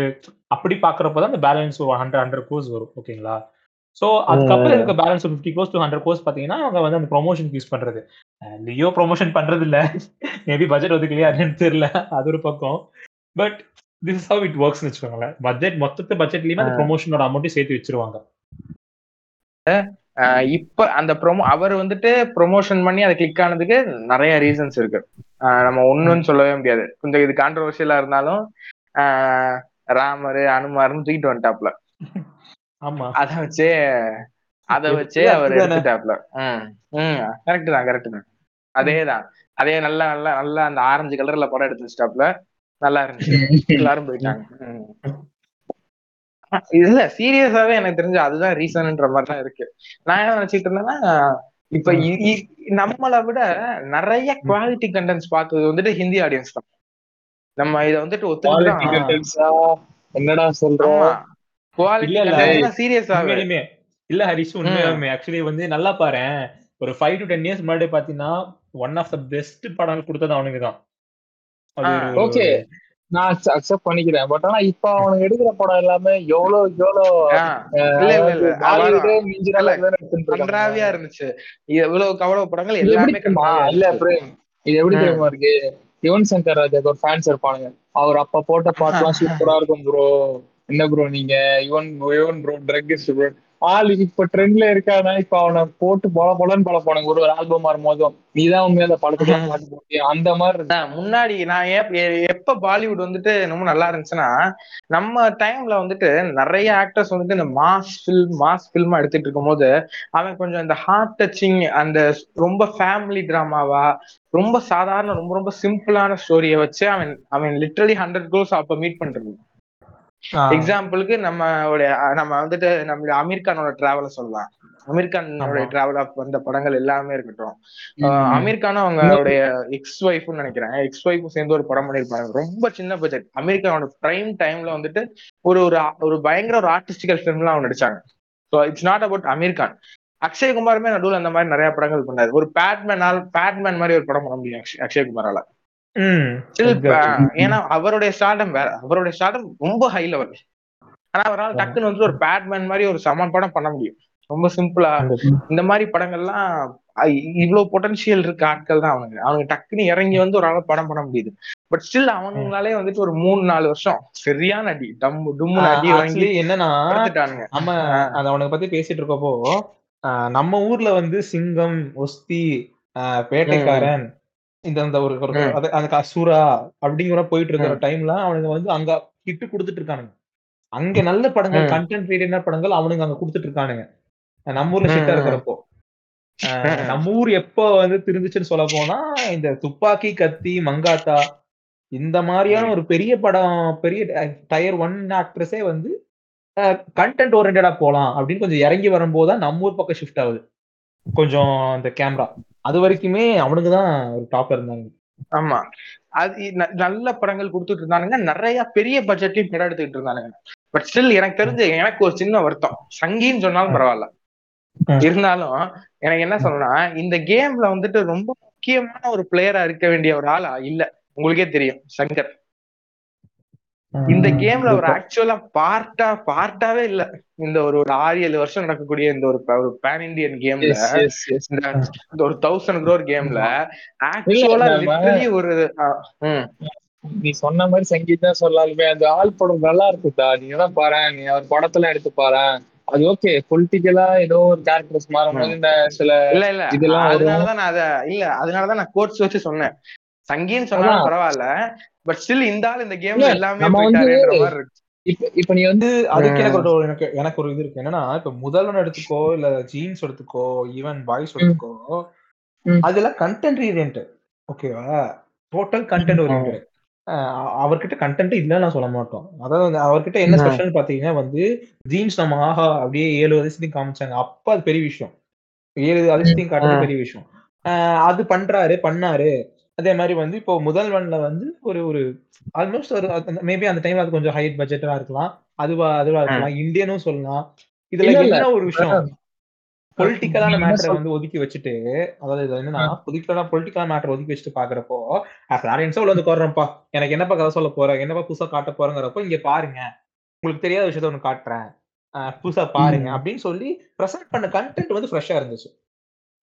அப்படி பாக்குறப்போ தான் இந்த பேலன்ஸ் ஒரு ஹண்ட்ரட் ஹண்ட்ரட் கோர்ஸ் வரும். ஓகேங்களா ஸோ அதுக்கப்புறம் இருக்க balance fifty crores to hundred crores பாத்தீங்கன்னா அவங்க வந்து அந்த ப்ரொமோஷன் யூஸ் பண்றது. லியோ ப்ரொமோஷன் பண்றது இல்ல மேபி பட்ஜெட் ஒதுக்கலையா என்னன்னு தெரியல. அது ஒரு பக்கம். But this how it works வச்சுக்கோங்களேன். பட்ஜெட் மொத்தத்து பட்ஜெட்லயுமே அந்த ப்ரொமோஷனோட அமௌண்ட்டையும் சேர்த்து வச்சிருவாங்க. இப்ப அந்த ப்ரொமோ அவர் வந்துட்டு ப்ரொமோஷன் பண்ணி அது கிளிக் ஆனதுக்கு நிறைய ரீசன்ஸ் இருக்கு. நம்ம ஒண்ணுன்னு சொல்லவே முடியாது. கொஞ்சம் இது கான்ட்ரவர்ஷியலா இருந்தாலும் ராமர் அனுமார்னு தூக்கிட்டு வந்துட்டாப்ல ஆமா. அத வச்சே அத வச்சே அவர். எடுத்துட்டாப்ல ம் கரெக்ட் தான் கரெக்ட் தான். அதேதான். அதே நல்லா நல்லா நல்லா அந்த ஆரஞ்சு கலர்ல படம் எடுத்து வச்சிட்டாப்ல நல்லா இருந்துச்சு. எல்லாரும் போயிட்டாங்க. இல்ல சீரியஸாவே எனக்கு தெரிஞ்சு அதுதான் ரீசன்ன்ற மாதிரி தான் இருக்கு. நான் என்ன நினைச்சிட்டு இருந்தேன்னா இப்ப நம்மளை விட நிறைய குவாலிட்டி கண்டென்ட்ஸ் பார்த்தது வந்துட்டு ஹிந்தி ஆடியன்ஸ் தான். நம்ம இத வந்துட்டு Quality ஒத்துக்கிட்டு contents-ஆ? என்னடா சொல்ற ஆமா. குவாலிட்டி சீரியஸாவே இல்ல. ஹரிஷ் உண்மையாலுமே. ஆக்சுவலி வந்து நல்லா பாரு ஒரு ஃபைவ் டு டென் இயர்ஸ் முன்னாடி பாத்தீங்கன்னா ஒன் ஆஃப் த பெஸ்ட் படங்கள் கொடுத்தது அவனுக்கு தான். Okay. நான் அக்செப்ட் பண்ணிக்கிறேன். பட் ஆனா இப்ப அவனுக்கு எடுக்கிற படம் எல்லாமே எவ்வளவு எவ்வளவு. கன்றாவியா இருந்துச்சு. இவ்வளவு கவலை படங்கள் எல்லாமே இல்ல. பிரேம் இது எப்படி. தெரியுமா இருக்கு? யுவன் சங்கர் ராஜாக்கு ஒரு ஃபேன்ஸ் இருப்பானுங்க. அவர் அப்ப போட்ட பாட்டுலாம் சூப்பரா இருக்கும் ப்ரோ என்ன ப்ரோ நீங்க? Yuvan Yuvan bro druggist bro ஆள் இப்ப ட்ரெண்ட்ல இருக்கானா இப்ப அவனை போட்டு பொல பொலன்னு பல போனாங்க. ஒரு ஒரு ஆல்பம் வரும்போதும். நீதான் உண்மையா அந்த படத்துக்கு பாட்டு போட்டியா. அந்த மாதிரி முன்னாடி நான் எப்ப பாலிவுட் வந்துட்டு ரொம்ப நல்லா இருந்துச்சுன்னா நம்ம டைம்ல வந்துட்டு நிறைய ஆக்டர்ஸ் வந்துட்டு இந்த மாஸ் ஃபில்ம் மாஸ் ஃபில்மா எடுத்துட்டு இருக்கும்போது அவன் கொஞ்சம் இந்த ஹார்ட் டச்சிங் அந்த ரொம்ப ஃபேமிலி டிராமாவா ரொம்ப சாதாரண ரொம்ப ரொம்ப சிம்பிளான ஸ்டோரியை வச்சு அவன் அவன் லிட்டரலி ஹண்ட்ரட் க்ரோஸ் அப்ப மீட் பண்றது எக்ஸாம்பிளுக்கு நம்ம நம்ம வந்துட்டு நம்மளுடைய அமீர் கானோட டிராவல சொல்லலாம். அமீர் கானோட. டிராவல் ஆஃப் வந்த படங்கள் எல்லாமே இருக்கட்டும். ஆஹ் அமீர் கானும் அவங்களுடைய எக்ஸ் ஒய்ஃப்னு நினைக்கிறேன். எக்ஸ் ஒய்ஃபும் சேர்ந்து ஒரு படம் பண்ணிருப்பாங்க ரொம்ப சின்ன பட்ஜெட் அமெரிக்கானோட பிரைம் டைம்ல வந்துட்டு ஒரு ஒரு ஒரு பயங்கர ஒரு ஆர்டிஸ்டிக்கல் ஃபிலிம்லாம் அவங்க நடிச்சாங்க. So it's not about Aamir Khan Akshay குமாருமே நடுவில் அந்த மாதிரி நிறைய படங்கள் பண்ணாரு. ஒரு பேட்மேனால் பேட்மேன் மாதிரி ஒரு படம் பண்ண முடியும் அக்ஷய் குமாரால. ஏன்னா அவருடைய ஸ்டார்டம் வேற அவருடைய ஸ்டார்டம் ரொம்ப ஹை லெவல் ஆனா அவரால் டக்குன்னு வந்து ஒரு பேட்மேன் மாதிரி ஒரு சம படம் பண்ண முடியும். ரொம்ப சிம்பிளா இந்த மாதிரி படங்கள்லாம் இவ்வளவு பொட்டன்ஷியல் இருக்க ஆட்கள் தான் அவனுங்க. அவனுங்க டக்குன்னு இறங்கி வந்து ஒரு ஆள் படம் பண்ண முடியுது. பட் ஸ்டில் அவனுங்களாலே வந்துட்டு ஒரு மூணு நாலு வருஷம் சரியான அடி. டம்மு டும்முன்னு அடி வாங்கி என்னன்னா நம்ம அது அவனுக்கு பத்தி பேசிட்டு இருக்கப்போ ஆஹ் நம்ம ஊர்ல வந்து சிங்கம் ஒஸ்தி ஆஹ் வேட்டைக்காரன் இந்த அந்த ஒரு ஒரு- ம். அது- அந்த அசுரா அப்படிங்கிற போயிட்டு இருக்கிற. டைம்ல அவனுங்க வந்து அங்க ஹிட் கொடுத்துட்டு இருக்கானுங்க அங்க நல்ல படங்கள். கண்டென்ட் ரீடியன படங்கள் அவனுங்க அங்க கொடுத்துட்டு இருக்கானுங்க நம்ம ஊர்ல ஷிட்டா. இருக்கிறப்போ. நம்ம ஊர் எப்போ வந்து திருந்துச்சுன்னு சொல்ல போனா இந்த துப்பாக்கி கத்தி மங்காத்தா இந்த மாதிரியான ஒரு பெரிய படம் பெரிய டயர் ஒன் ஆக்ட்ரஸே வந்து கண்டென்ட் ஓரியன்டா போலாம் அப்படின்னு கொஞ்சம் இறங்கி வரும்போது தான் நம்ம ஊர் பக்கம் ஷிஃப்ட் ஆகுது கொஞ்சம் அந்த கேமரா அது வரைக்குமே அவனுக்கு தான் ஒரு டாப்ல இருந்தாங்க. ஆமா. அது நல்ல படங்கள் கொடுத்துட்டு இருந்தானுங்க. நிறைய பெரிய பட்ஜெட்லயும் படம் எடுத்துக்கிட்டு இருந்தானுங்க. பட் ஸ்டில் எனக்கு தெரிஞ்சு எனக்கு ஒரு சின்ன வருத்தம். சங்கின்னு சொன்னாலும் பரவாயில்ல. இருந்தாலும் எனக்கு என்ன சொல்லணும்னா இந்த கேம்ல வந்துட்டு ரொம்ப முக்கியமான ஒரு பிளேயரா இருக்க வேண்டிய ஒரு ஆளா இல்ல. உங்களுக்கே தெரியும் சங்கர். இந்த கேம்ல ஒரு ஆக்சுவலா பார்ட்டா பார்ட்டாவே இல்ல. இந்த ஒரு ஒரு ஆறு ஏழு வருஷம் நடக்கக்கூடிய இந்த ஒரு ஒரு பேன் இண்டியன் கேம்ல. இந்த ஒரு தௌசண்ட் க்ரோர் கேம்ல ஆக்சுவலா லிட்டரலி ஒரு நீ சொன்ன மாதிரி சங்கீதா சொல்லாலுமே அந்த ஆள் படம் நல்லா இருக்குதா? நீங்க தான் பாரு? நீ அவர் படத்துல எடுத்து பாரு? அது ஓகே பொலிட்டிக்கலா ஏதோ ஒரு கேரக்டர்ஸ் மாறும்போது இந்த சில இல்ல இல்ல. இதெல்லாம். அதனாலதான் நான் அத இல்ல அதனாலதான் நான் கோட்ஸ் வச்சு சொன்னேன். சங்கின்னு சொன்னாலும். பரவாயில்ல. பட் ஸ்டில் இந்த ஆள் இந்த கேம்ல இல்ல, எல்லாமே இப்ப இப்ப நீ வந்து அதுக்கு எனக்கு ஒரு எனக்கு எனக்கு ஒரு இது இருக்கு. என்னன்னா இப்ப முதல்வன் எடுத்துக்கோ இல்ல ஜீன்ஸ் எடுத்துக்கோ ஈவன் பாய்ஸ் எடுத்துக்கோ. அதுல கண்டென்ட் ஓரியன்ட் ஓகேவா டோட்டல் கண்டென்ட் ஓரியன்ட் அவர்கிட்ட கண்டென்ட் இல்ல நான் சொல்ல மாட்டோம். அதாவது அவர்கிட்ட என்ன. ஸ்பெஷல் பாத்தீங்கன்னா வந்து ஜீன்ஸ் நம்ம ஆஹா அப்படியே ஏழு அதிசயத்தையும் காமிச்சாங்க. அப்ப அது பெரிய விஷயம். ஏழு அதிசயத்தையும் காட்டுறது. பெரிய விஷயம். ஆஹ் அது பண்றாரு பண்ணாரு. அதே மாதிரி வந்து இப்போ முதல்வன்ல வந்து ஒரு ஒரு ஆல்மோஸ்ட் ஒரு மேபி அந்த டைம் அது கொஞ்சம் ஹைட் பட்ஜெட்டா இருக்கலாம். அதுவா அதுவா இருக்கலாம். இந்தியனும் சொல்லலாம். இதுல. என்ன ஒரு விஷயம்? பொலிட்டிக்கலான மேட்டரை வந்து ஒதுக்கி வச்சுட்டு அதாவது இது என்னன்னா பொலிட்டிக்கலா பொலிட்டிக்கல் மேட்டர் ஒதுக்கி வச்சுட்டு பாக்குறப்போ ஆடியன்ஸா உள்ள வந்து உட்காடுறேன்ப்பா எனக்கு என்னப்பா கதை சொல்ல போற? என்னப்பா புதுசா காட்ட போறங்கிறப்போ இங்க பாருங்க. உங்களுக்கு தெரியாத விஷயத்த ஒண்ணு காட்டுறேன். புதுசா பாருங்க. அப்படின்னு சொல்லி ப்ரெசென்ட் பண்ண கண்டென்ட் வந்து ஃப்ரெஷ்ஷா இருந்துச்சு.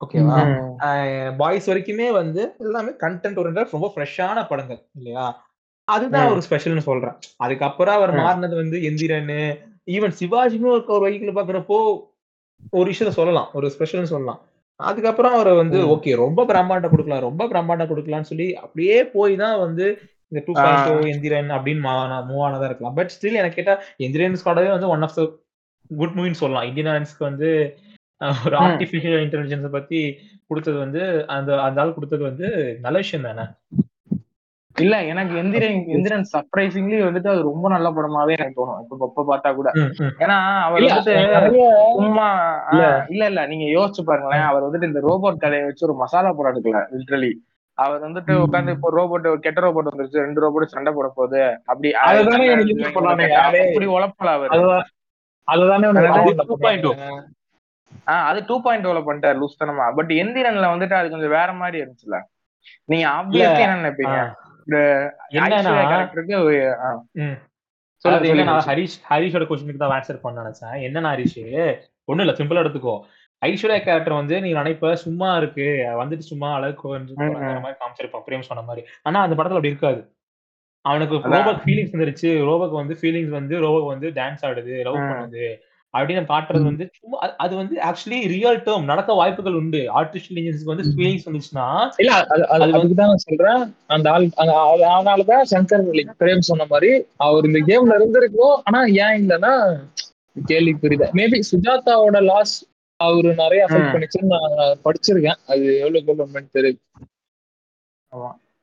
ஓகேவா. பாய்ஸ் வரைக்குமே வந்து எல்லாமே கண்டென்ட் ஓரியன்ட் ரொம்ப ஃப்ரெஷ்ஷான படங்கள் இல்லையா அதுதான். ஒரு ஸ்பெஷல்னு சொல்றேன் அதுக்கப்புறம் அவர். மாறினது வந்து எந்திரன் ஈவன் சிவாஜின்னு ஒரு ஒரு வகைக்குள்ள பாக்குறப்போ ஒரு விஷயத்த சொல்லலாம் ஒரு ஸ்பெஷல்னு சொல்லலாம் அதுக்கப்புறம் அவர் வந்து. ஓகே ரொம்ப பிரம்மாண்டம் கொடுக்கலாம் ரொம்ப பிரம்மாண்டம் கொடுக்கலாம்னு சொல்லி அப்படியே போய் தான் வந்து இந்த டூ. பாயிண்ட் எந்திரன் அப்படின்னு மூவ் ஆனதா இருக்கலாம் பட் ஸ்டில் எனக்கு கேட்டா எந்திரன் ஸ்குவாடவே வந்து ஒன் ஆஃப் த குட் மூவின்னு சொல்லலாம் இந்தியன்ஸ்க்கு வந்து அஹ், ஒரு. ஆர்டிபிஷியல் இன்டெலிஜென்ஸ் பத்தி கொடுத்தது வந்து அந்த அந்த ஆள் கொடுத்தது வந்து நல்ல விஷயம் தானே? இல்ல எனக்கு எந்திரன் எந்திரன் சர்ப்ரைசிங்லி வந்துட்டு அது ரொம்ப நல்ல படமாவே எனக்கு தோணும். இப்ப இப்ப பார்த்தா கூட. ஏன்னா அவர் வந்துட்டு சும்மா இல்ல. இல்ல. நீங்க யோசிச்சு பாருங்களேன். அவர் வந்துட்டு இந்த ரோபோட் கதையை வச்சு ஒரு மசாலா படம் எடுக்கல லிட்ரலி அவர் வந்துட்டு. உட்காந்து இப்போ ரோபோட் கெட்ட ரோபோட் வந்துருச்சு. ரெண்டு ரோபோட் சண்டை போட போகுது. அப்படி? அப்படி உழப்பல அவர். அதுதான் அது டூ பாயிண்ட் டூல பண்ணிட்டாரு லூஸ்தனமா பட் எந்திரன்ல வந்துட்டு அது கொஞ்சம் வேற மாதிரி இருந்துச்சுல? நீங்க ஆப்வியஸ்லி என்ன நினைப்பீங்க. ஹரிஷ் ஹரிஷோட கொஸ்டினுக்கு தான் ஆன்சர் பண்ண நினைச்சேன். என்னன்னா ஹரிஷ்? ஒண்ணும் இல்ல சிம்பிளா எடுத்துக்கோ. ஐஸ்வர்யா கேரக்டர் வந்து நீ நினைப்ப சும்மா இருக்கு. வந்துட்டு சும்மா அழகு. மாதிரி காமிச்சிருப்பான் பிரேம் சொன்ன மாதிரி. ஆனா அந்த படத்துல அப்படி இருக்காது. அவனுக்கு. ரோபோக் ஃபீலிங்ஸ் வந்துருச்சு. ரோபோக் வந்து ஃபீலிங்ஸ் வந்து ரோபோக் வந்து டான்ஸ் ஆடுது லவ். பண்ணுது. அப்படின்னு காட்டுறது. வந்து சும்மா அது- அது வந்து ஆக்சுவலி ரியல் டேர்ம் நடக்க வாய்ப்புகள் உண்டு. ஆர்டிபிஷியல் இன்டெலிஜென்ஸ்க்கு வந்து. ஃபீலிங்ஸ் வந்துச்சுன்னா இல்ல அது அதுக்குதான் சொல்றேன். அந்த ஆள் அதனாலதான் சங்கர் பிரேம் சொன்ன மாதிரி அவர் இந்த கேம்ல இருந்திருக்கோம் ஆனா ஏன் இல்லைன்னா கேள்வி புரியுது மேபி சுஜாதாவோட லாஸ் அவரு நிறைய அஃபெக்ட். பண்ணிச்சுன்னு நான் படிச்சிருக்கேன். அது எவ்வளவு கவர்மெண்ட் தெரியுது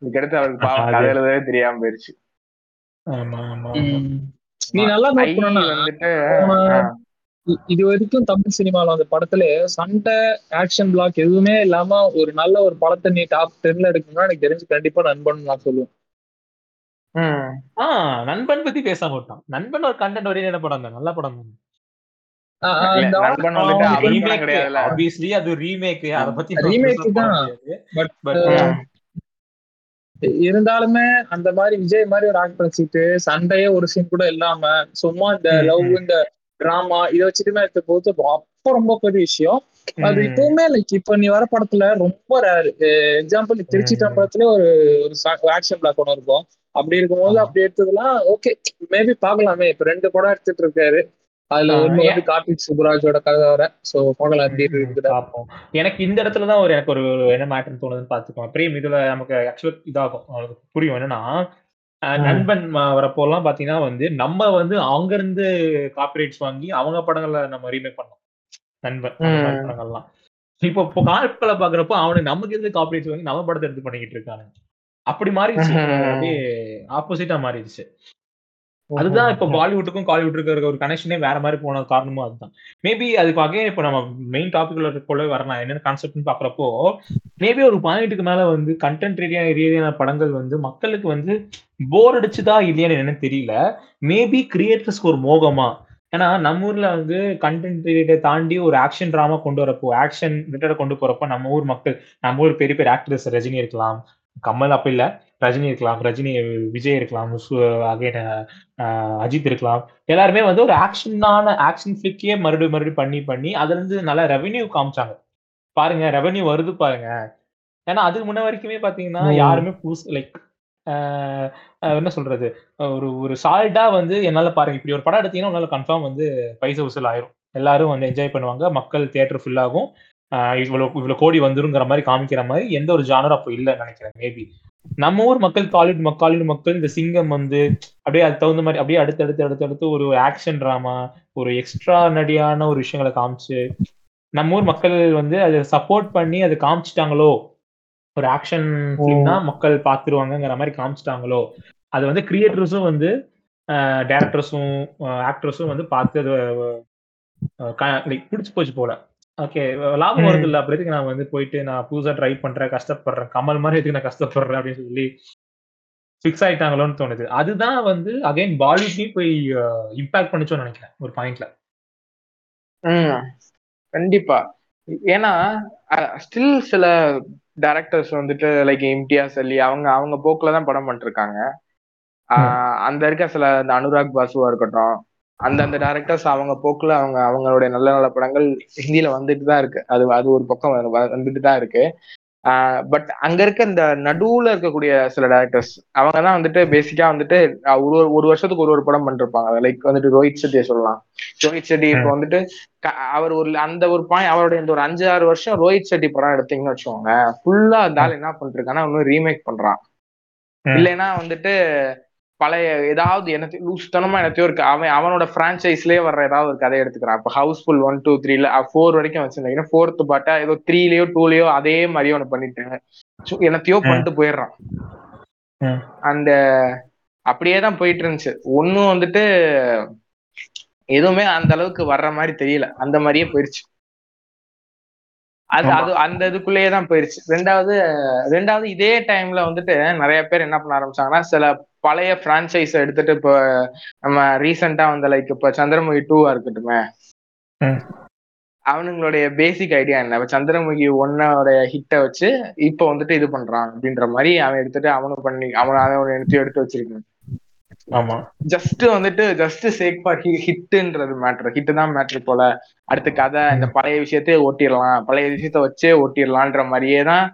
இதுக்கடுத்து அவருக்கு கதை எழுதவே தெரியாம போயிருச்சு. ஆமா ஆமா நீ நல்லா நோட் பண்ணா. வந்துட்டு இது வரைக்கும் தமிழ் சினிமால அந்த படத்துல சண்டை ஆக்ஷன் பிளாக் எதுவுமே இல்லாம ஒரு நல்ல ஒரு படத்தை நீ டாப் டென்ல எடுக்கணும்னா எனக்கு தெரிஞ்சு கண்டிப்பா நண்பன் நான் சொல்லுவேன். ம். ஆ நண்பன் பத்தி பேச மாட்டான் நண்பன் ஒரு கண்டென்ட் ஓரியன்ட் படம் தான். நல்ல படம் தான். இருந்தாலுமே அந்த மாதிரி விஜய் மாதிரி ஒரு ஆக்டர் வச்சுட்டு சண்டையே ஒரு சீன் கூட இல்லாம சும்மா இந்த லவ். இந்த டிராமா இதை வச்சுட்டுமே எடுத்து போது அப்போ ரொம்ப பெரிய விஷயம் அது. இப்பவுமே லைக் இப்ப நீ வர படத்துல ரொம்ப ரேர் எக்ஸாம்பிள் திருச்சி ம். டம்பளத்துல ஒரு ஒரு ஆக்ஷன் பிளாக் ஒன்று இருக்கும் அப்படி இருக்கும்போது. அப்படி எடுத்ததுலாம் ஓகே மேபி பார்க்கலாமே இப்ப ரெண்டு படம் எடுத்துட்டு இருக்காரு அதுல ஒண்ணு? வந்து கார்த்திக் சுப்ராஜோட கதை வர சோ பார்க்கலாம் எப்படி ம், ம், இருக்குது பார்ப்போம். எனக்கு இந்த இடத்துல தான் ஒரு எனக்கு ஒரு என்ன மேட்டர் தோணுதுன்னு பாத்துக்கோங்க பிரேம் இதுல நமக்கு ஆக்சுவல் இதாகும் புரியும் என்னன்னா. நண்பன் வரப்போலாம் பாத்தீங்கன்னா வந்து நம்ம வந்து அங்க இருந்து காப்பிரைட்ஸ் வாங்கி அவங்க படங்களை நம்ம ரீமேக் பண்ணோம். நண்பன். படங்கள்லாம். இப்போ இப்போ காட்களை பாக்குறப்போ அவனுக்கு நமக்கு இருந்து காப்பிரைட்ஸ் வாங்கி நம்ம படத்தை எடுத்து பண்ணிக்கிட்டு இருக்கானுங்க. அப்படி மாறிடுச்சு. ஆப்போசிட்டா மாறிடுச்சு. அதுதான் இப்ப பாலிவுட்டுக்கும் காலிவுட்டுக்கும் இருக்க ஒரு கனெக்ஷனே வேற மாதிரி போன காரணமும் அதுதான். மேபி அதுக்கு அகைன் இப்ப நம்ம மெயின் டாபிக்ல போல வரலாம். என்னென்ன கான்செப்ட்னு பாக்குறப்போ மேபி ஒரு பாயிண்ட்டுக்கு மேல வந்து கண்டென்ட் ரீதியான ரீதியான படங்கள் வந்து மக்களுக்கு வந்து போர் அடிச்சுதா இல்லையான்னு என்னன்னு தெரியல. மேபி கிரியேட்டர்ஸ்க்கு ஒரு மோகமா. ஏன்னா நம்ம ஊர்ல வந்து கண்டென்ட் ரிலேட்டட் தாண்டி ஒரு ஆக்ஷன் டிராமா கொண்டு வரப்போ ஆக்ஷன் ரிலேட்டட் கொண்டு போறப்போ நம்ம ஊர் மக்கள் நம்ம ஊர் பெரிய பெரிய ஆக்டர்ஸ் ரஜினி இருக்கலாம் கமல் அப்ப இல்ல. ரஜினி இருக்கலாம் ரஜினி விஜய் இருக்கலாம் அகைன் அஜித் இருக்கலாம். எல்லாருமே வந்து ஒரு ஆக்ஷனான ஆக்ஷன் ஃபிளிக்கே மறுபடியும் மறுபடியும் பண்ணி பண்ணி அதுல இருந்து நல்ல ரெவென்யூ காமிச்சாங்க. பாருங்க ரெவென்யூ வருது பாருங்க. ஏன்னா அதுக்கு முன்ன வரைக்குமே பாத்தீங்கன்னா யாருமே புதுசு லைக் என்ன சொல்றது? ஒரு ஒரு சாலிடா வந்து என்னால பாருங்க இப்படி ஒரு படம் எடுத்தீங்கன்னா உன்னால கன்ஃபார்ம் வந்து பைசா வசூல் ஆயிரும். எல்லாரும் வந்து என்ஜாய் பண்ணுவாங்க மக்கள் தியேட்டர் ஃபுல் ஆகும். இவ்வளவு இவ்வளவு கோடி வந்துருங்கிற மாதிரி காமிக்கிற மாதிரி எந்த ஒரு ஜானர் அப்போ இல்லைன்னு நினைக்கிறேன் மேபி நம்ம ஊர் மக்கள் காலிவுட் மக்காலிட் மக்கள் இந்த சிங்கம் வந்து அப்படியே அது தகுந்த மாதிரி அப்படியே அடுத்து அடுத்து அடுத்து அடுத்து ஒரு ஆக்ஷன் டிராமா ஒரு எக்ஸ்ட்ரா நடியான ஒரு விஷயங்களை காமிச்சு நம்ம ஊர் மக்கள் வந்து அதை சப்போர்ட் பண்ணி அதை காமிச்சிட்டாங்களோ? ஒரு ஆக்ஷன் தான் மக்கள் பார்த்துருவாங்கங்கிற மாதிரி காமிச்சிட்டாங்களோ? அது வந்து கிரியேட்டர்ஸும் வந்து டேரக்டர்ஸும் ஆக்டர்ஸும் வந்து பார்த்து அது லைக் பிடிச்சி போச்சு போல. ஓகே லாபம் வருது இல்ல அப்படி நான் வந்து போயிட்டு நான் புதுசா ட்ரை பண்றேன் கஷ்டப்படுறேன் கமல் மாதிரி எதுக்கு நான் கஷ்டப்படுறேன் அப்படின்னு சொல்லி ஃபிக்ஸ் ஆயிட்டாங்களோன்னு தோணுது. அதுதான் வந்து அகைன் பாலிவுட்லயும் போய் இம்பாக்ட் பண்ணிச்சோன்னு நினைக்கிறேன் ஒரு பாயிண்ட்ல கண்டிப்பா. ஏன்னா ஸ்டில் சில டேரக்டர்ஸ் வந்துட்டு லைக் இம்தியாஸ் அலி அவங்க அவங்க போக்குல தான் படம் பண்ணிருக்காங்க. அந்த இருக்க சில இந்த அனுராக் பாசுவா இருக்கட்டும் அந்தந்த டேரக்டர்ஸ் அவங்க போக்குல அவங்க அவங்களுடைய நல்ல நல்ல படங்கள் ஹிந்தியில வந்துட்டு தான் இருக்கு. அது அது ஒரு பக்கம் வந்துட்டு தான் இருக்கு. பட் அங்க இருக்க இந்த நடுவுல இருக்கக்கூடிய சில டேரக்டர்ஸ் அவங்க தான் வந்துட்டு பேசிக்கா வந்துட்டு ஒரு ஒரு வருஷத்துக்கு ஒரு ஒரு படம் பண்ணிருப்பாங்க. லைக் வந்துட்டு ரோஹித் செட்டியை சொல்லலாம். ரோஹித் செட்டி இப்போ வந்துட்டு அவர் ஒரு அந்த ஒரு பாயிண்ட் அவருடைய இந்த ஒரு அஞ்சு ஆறு வருஷம் ரோஹித் செட்டி படம் எடுத்தீங்கன்னு வச்சுக்கோங்க ஃபுல்லா அந்த ஆள் என்ன பண்ணிருக்கான்னா இன்னும் ரீமேக் பண்றான். இல்லைன்னா வந்துட்டு பழைய ஏதாவது எனக்கு லூஸ்தனமா எனத்தையோ இருக்கு. அவன் அவனோட பிரான்ச்சைஸ்லயே வர்ற ஏதாவது ஒரு கதையை எடுத்துக்கிறான். இப்போ ஹவுஸ்ஃபுல் ஒன் டூ த்ரீல ஃபோர் வரைக்கும் வச்சிருந்தீங்கன்னா ஃபோர்த் பாட்டா ஏதோ த்ரீலயோ டூலயோ அதே மாதிரியே ஒன்று பண்ணிட்டு என்னத்தையோ பண்ணிட்டு போயிடுறான். அந்த அப்படியே தான் போயிட்டு இருந்துச்சு. ஒன்னும் வந்துட்டு எதுவுமே அந்த அளவுக்கு வர்ற மாதிரி தெரியல. அந்த மாதிரியே போயிருச்சு. அது அது அந்த இதுக்குள்ளேயே தான் போயிருச்சு. ரெண்டாவது ரெண்டாவது இதே டைம்ல வந்துட்டு நிறைய பேர் என்ன பண்ண ஆரம்பிச்சாங்கன்னா சில பழைய பிரான்சைஸ் எடுத்துட்டு இப்போ நம்ம ரீசெண்டா வந்த லைக் இப்ப சந்திரமுகி டூவா இருக்கட்டுமே. அவனுங்களுடைய பேசிக் ஐடியா என்ன? இப்ப சந்திரமுகி ஒன்னோட ஹிட்ட வச்சு இப்போ வந்துட்டு இது பண்றான் அப்படின்ற மாதிரி அவன் எடுத்துட்டு அவனும் பண்ணி அவன் அவன் எடுத்து எடுத்து வச்சிருக்கான். ஆமா. ஜஸ்ட் வந்துட்டு ஜஸ்ட் சேக் ஃபார் ஹிட்ன்றது மேட்ரு ஹிட் தான் மேட்ரு போல. அடுத்த கதை இந்த பழைய விஷயத்தையே ஓட்டிடலாம். பழைய விஷயத்த வச்சே ஓட்டிடலான்ற மாதிரியே தான்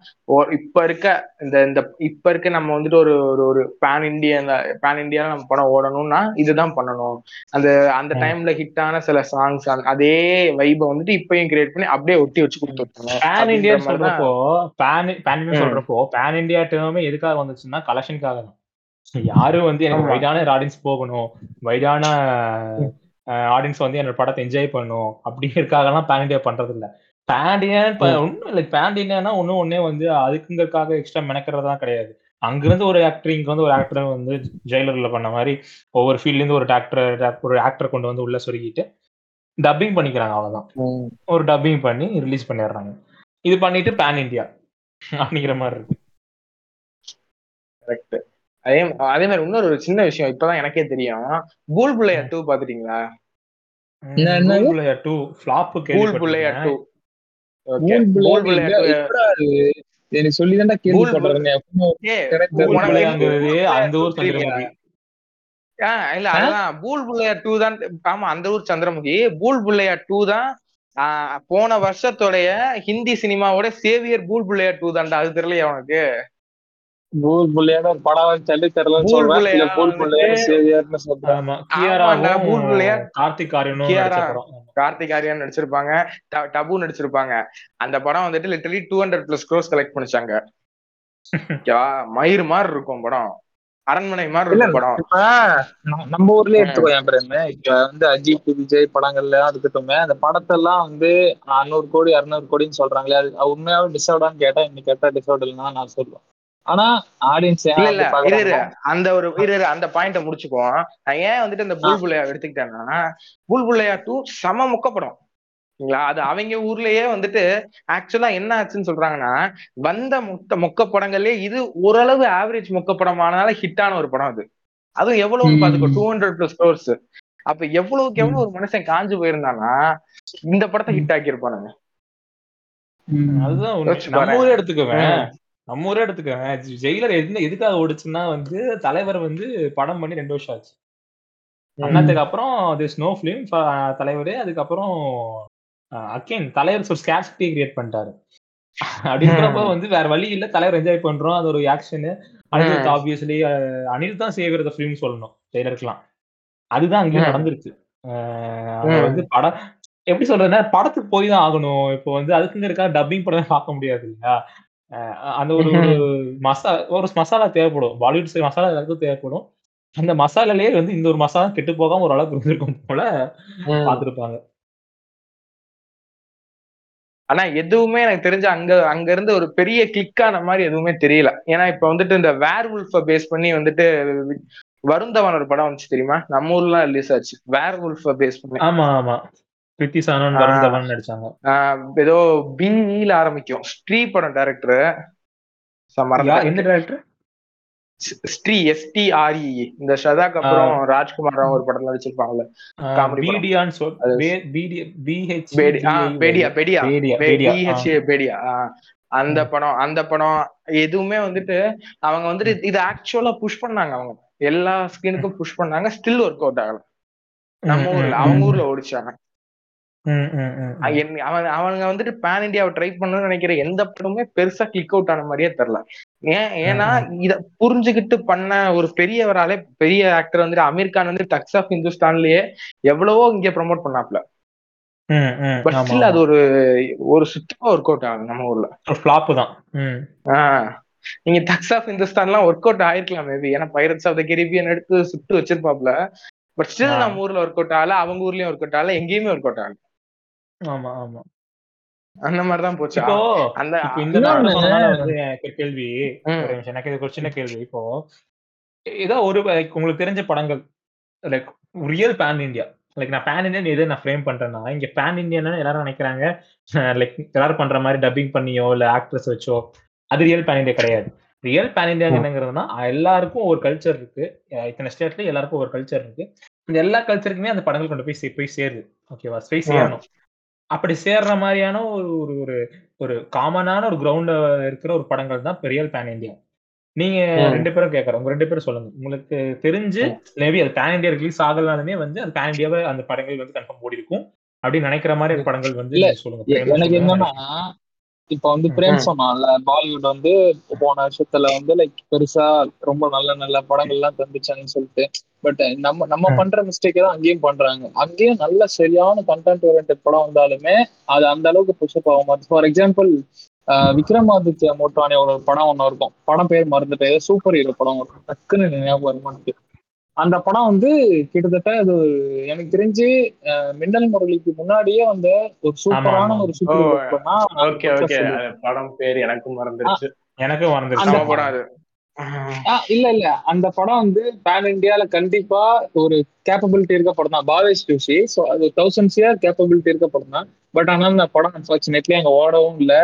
இப்ப இருக்க இந்த இந்த இப்ப இருக்க நம்ம வந்துட்டு ஒரு ஒரு ஒரு பேன் இந்தியா பேன் இந்தியால நம்ம படம் ஓடணும்னா இதுதான் பண்ணணும். அந்த அந்த டைம்ல ஹிட்டான சில சாங்ஸ் அதே வைபை வந்துட்டு இப்பயும் கிரியேட் பண்ணி அப்படியே ஒட்டி வச்சு கொடுத்துருக்காங்க பேன் இந்தியா சொல்றப்போ பேன் பேன் சொல்றப்போ பேன் இந்தியா டேர்மே எதுக்காக வந்துச்சுன்னா கலெக்ஷனுக்காக தான். யாரும் வந்து எனக்கு வைடான ஆடியன்ஸ் போகணும் வைடான ஆடியன்ஸ் வந்து என்னோட படத்தை என்ஜாய் பண்ணும் அப்படிங்கிறதுக்காகலாம் பேன் இண்டியா பண்றது இல்ல பேண்டியன் ஒன்றும் இல்லை பேண்டியன்னா ஒன்றும் ஒன்னே வந்து அதுக்குங்கிறதுக்காக எக்ஸ்ட்ரா மெனக்கிறதா கிடையாது. அங்கிருந்து ஒரு ஆக்டர் இங்க வந்து ஒரு ஆக்டர் வந்து ஜெயிலர்ல பண்ண மாதிரி ஒவ்வொரு ஃபீல்ட்ல இருந்து ஒரு ஆக்டர் ஒரு ஆக்டர் கொண்டு வந்து உள்ள சொருகிட்டு டப்பிங் பண்ணிக்கிறாங்க அவ்வளவுதான். ஒரு டப்பிங் பண்ணி ரிலீஸ் பண்ணிடுறாங்க. இது பண்ணிட்டு பேன் இண்டியா அப்படிங்கிற மாதிரி இருக்கு. கரெக்ட் அதே அதே மாதிரி இன்னொரு ஒரு சின்ன விஷயம் இப்பதான் எனக்கே தெரியும். Pool Bhulaiyaa two பாத்துட்டீங்களா two flop Bhool Bhulaiyaa two எனக்கு சொல்லி தான் அந்த ஊர் சந்திரமுகி. இல்ல அதான். பூல் புள்ளையா டூ தான். ஆமா அந்த ஊர் சந்திரமுகி. பூல் புள்ளையா டூ தான். போன வருஷத்தோடைய ஹிந்தி சினிமாவோட சேவியர் பூல் புள்ளையா டூ தான்டா. அது தெரியலையா உனக்கு? பூல் புள்ளையான ஒரு படம் சொல்லி தெரியலன்னு சொல்றேன். பூல் புள்ளையான சேவியர்னு சொல்றேன். கார்த்திக் ஆரியனும் கார்த்திக் ஆரியன் நடிச்சிருப்பாங்க. டபு நடிச்சிருப்பாங்க. அந்த படம் வந்துட்டு literally two hundred plus crores collect பண்ணிச்சாங்க. மயிர் மாதிரி இருக்கும் படம். அரண்மனை மாதிரி இருக்கும் படம். இப்ப நம்ம ஊர்லயே எடுத்துக்கோ என் பிரேம இப்ப வந்து அஜித் விஜய் படங்கள்ல இருக்கட்டுமே அந்த படத்தெல்லாம் வந்து அறுநூறு கோடி அறுநூறு கோடின்னு சொல்றாங்களே அது உண்மையாவே டிசர்வ்டான்னு கேட்டா இன்னைக்கு கேட்டா டிசர்வ் இல்லைன்னா நான் சொல்லுவேன். ஆனா ஆடியன்ஸ் இல்ல அந்த ஒரு இரு அந்த பாயிண்ட முடிச்சுக்குவோம். நான் ஏன் வந்துட்டு இந்த புல் புள்ளையா எடுத்துக்கிட்டேன்னா புல் புள்ளையா டூ செம முக்கப்படம் சரிங்களா அது அவங்க ஊர்லயே வந்துட்டு ஆக்சுவலா என்ன ஆச்சுன்னு சொல்றாங்கன்னா வந்த முக்க மொக்க படங்கள்லயே இது ஓரளவு ஆவரேஜ் மொக்க படம் ஆனால ஹிட்டான ஒரு படம் அது. அதுவும் எவ்வளவு பாத்துக்கோ டூ ஹண்ட்ரட் பிளஸ் ஸ்டோர்ஸ் அப்ப எவ்வளவுக்கு எவ்வளவு ஒரு மனுஷன் காஞ்சு போயிருந்தானா இந்த படத்தை ஹிட் ஆக்கியிருப்பானுங்க. அதுதான் எடுத்துக்குவேன். நம்ம ஊரே எடுத்துக்குவேன் ஜெயிலர் எதுன எதுக்காக ஓடுச்சுன்னா வந்து தலைவர் வந்து படம் பண்ணி ரெண்டு வருஷம் ஆச்சு. அண்ணாத்துக்கு அப்புறம் அது ஸ்னோ ஃபிலிம் தலைவர் அதுக்கப்புறம் அகேன் தலைவர் ஒரு ஸ்கேர்சிட்டி கிரியேட் பண்ணிட்டாரு. அப்படி இருக்கிறப்ப வந்து வேற வழி இல்ல தலைவர் என்ஜாய் பண்றோம் அது ஒரு ஆக்ஷனு அனிருத் ஆப்வியஸ்லி அனிருத் தான் சேவியர் ஃபிலிம் சொல்லணும் ஜெயிலருக்குலாம் அதுதான் அங்கேயும். நடந்திருக்கு. வந்து படம் எப்படி சொல்றதுன்னா படத்துக்கு போய் தான் ஆகணும். இப்போ வந்து அதுக்குங்க இருக்கா டப்பிங் படம் பார்க்க முடியாது இல்லையா? அந்த ஒரு மசா ஒரு மசாலா தேவைப்படும். பாலிவுட் சைடு மசாலா எல்லாருக்கும் தேவைப்படும். அந்த மசாலாலயே வந்து இந்த ஒரு மசாலா கெட்டு போகாம ஒரு அளவுக்கு இருந்திருக்கும் போல. பார்த்திருப்பாங்க ஆனா எதுவுமே எனக்கு தெரிஞ்ச அங்க அங்க இருந்து ஒரு பெரிய கிளிக் ஆன மாதிரி எதுவுமே தெரியல. ஏன்னா இப்ப வந்துட்டு இந்த வேர் உல்ஃப பேஸ் பண்ணி வந்துட்டு வருந்தவன் ஒரு படம் வந்துச்சு தெரியுமா? நம்ம ஊர்ல ரிலீஸ் ஆச்சு. வேர் உல்ஃப பேஸ் பண்ணி. ஆமா ஆமா. பிரித்தி சானன் வருண் தவன் நடிச்சாங்க. ஏதோ பிஇல ஆரம்பிக்கும். ஸ்ரீ படம் டைரக்டர் எந்த டேரக்டர் ஸ்ரீ எஸ்டிஆர்இ இந்த ஷதாக் அப்புறம் ராஜ்குமார் ராவ் ஒரு படத்துல நடிச்சிருப்பாங்கல்ல. ஆ, அந்த படம் அந்த படம் எதுவுமே வந்துட்டு அவங்க வந்துட்டு இதை ஆக்சுவலா புஷ் பண்ணாங்க அவங்க. எல்லா ஸ்கிரீனுக்கும் புஷ் பண்ணாங்க. ஸ்டில் ஒர்க் அவுட் ஆகல. நம்ம ஊர்ல அவங்க ஊர்ல ஓடிச்சாங்க. அவன் அவனுங்க வந்துட்டு பேன் இந்தியாவை ட்ரை பண்ணணும்னு நினைக்கிற எந்த படமுமே பெருசா கிளிக் அவுட் ஆன மாதிரியே தெரியல. ஏன் ஏன்னா இத புரிஞ்சுகிட்டு பண்ண ஒரு பெரியவராலே பெரிய ஆக்டர் வந்துட்டு அமீர் கான் வந்து டக்ஸ் ஆஃப் இந்துஸ்தான்லயே எவ்வளவோ இங்க ப்ரோமோட் பண்ணாப்ல. பட் ஸ்டில் அது. ஒரு ஒரு சுத்தமா ஒர்க் அவுட் ஆகுது நம்ம ஊர்ல. ஒரு flop தான். நீங்க டக்ஸ் ஆஃப் இந்துஸ்தான்லாம் ஒர்க் அவுட் ஆயிருக்கலாம் மேபி ஏன்னா பைரட்ஸ் ஆஃப் த கெரிபியன் எடுத்து சுட்டு வச்சிருப்பாப்ல. But still. நம்ம ஊர்ல ஒர்க் அவுட் ஆகல அவங்க ஊர்லயும் ஒர்க் அவுட் ஆகல எங்கேயுமே ஒர்க் அவுட் ஆகல. ஆமா ஆமா. அந்த மாதிரிதான் போச்சு. இப்போ அந்த இப்போ இந்த இன்னொன்னு நாட்டு சொன்னனால வந்து எனக்கு ஒரு கேள்வி ம். ஒரு நிமிஷம். எனக்கு இது ஒரு சின்ன கேள்வி. இப்போ ஏதோ ஒரு உங்களுக்கு தெரிஞ்ச படங்கள் like real pan India like non pan Indian எது நான் ஃப்ரேம் பண்றேன்னா இங்க பேன் இந்தியன்னு எல்லாரும் நினைக்கிறாங்க. லைக் எல்லாரும் பண்ற மாதிரி டப்பிங் பண்ணியோ இல்ல ஆக்ட்ரஸ் வச்சோ அது ரியல் பேன் இந்தியா கிடையாது. ரியல் பேன் இந்தியா என்னங்கிறதுனா எல்லாருக்கும் ஒரு கல்ச்சர் இருக்கு. இத்தனை ஸ்டேட்ல எல்லாருக்கும் ஒரு கல்ச்சர் இருக்கு. இந்த எல்லா கல்ச்சருக்குமே அந்த படங்கள் கொண்டு போய் சே- போய் சேருது. ஓகேவா போய் சேரணும். அப்படி சேர்ற மாதிரியான ஒரு ஒரு ஒரு ஒரு காமனான ஒரு கிரவுண்ட் இருக்கிற ஒரு படங்கள் தான் ரியல் பேன் இந்தியா நீங்க. ரெண்டு பேரும் கேட்கறேன் உங்க ரெண்டு பேரும் சொல்லுங்க. உங்களுக்கு தெரிஞ்சு மேபி அது பேன் இந்தியா ரிலீஸ் ஆகலனாலுமே வந்து அது பேன் இந்தியாவை அந்த படங்கள் வந்து கன்ஃபார்ம் ஓடி இருக்கும் அப்படின்னு நினைக்கிற மாதிரி படங்கள் வந்து சொல்லுங்க. எனக்கு. என்னன்னா இப்ப வந்து பிரேம். சொன்னான்ல பாலிவுட் வந்து போன வருஷத்துல வந்து லைக் பெருசா ரொம்ப நல்ல நல்ல படங்கள் எல்லாம் தந்துச்சான்னு சொல்லிட்டு. பட் நம்ம நம்ம. பண்ற மிஸ்டேக் தான் அங்கேயும் பண்றாங்க. அங்கேயும் நல்ல சரியான கண்டென்ட் ஓரியன்ட் படம் வந்தாலுமே அது அந்த அளவுக்கு புஷப் ஆக மாட்டேன் ஃபார் எக்ஸாம்பிள் விக்ரமாதித்யா மோட்டானே ஒரு படம் ஒண்ணு இருக்கும். படம் பேர் மறந்துட்டு சூப்பர் ஹீரோ படம் இருக்கும் டக்குன்னு ஞாபகம் வர மாட்டேங்குது அந்த படம் வந்து கிட்டத்தட்ட அது எனக்கு தெரிஞ்சு மின்னல் முரளிக்கு முன்னாடியே வந்து ஒரு சூப்பரான. ஒரு சூப்பர் ஓகே அந்த ஓகே. படம் பேர் எனக்கும் மறந்துருச்சு. எனக்கும் மறந்துருச்சு. படம். அது இல்ல இல்ல. அந்த படம் வந்து பேன் இந்தியால கண்டிப்பா ஒரு கேப்பபிலிட்டி இருக்க படம் தான். பாவேஷ் ஜோஷி. ஸோ அது தௌசண்ட் சிஆர் கேப்பபிலிட்டி இருக்க படம் தான். பட் ஆனா அந்த படம் அன்பார்ச்சுனேட்லி அங்க ஓடவும் இல்ல.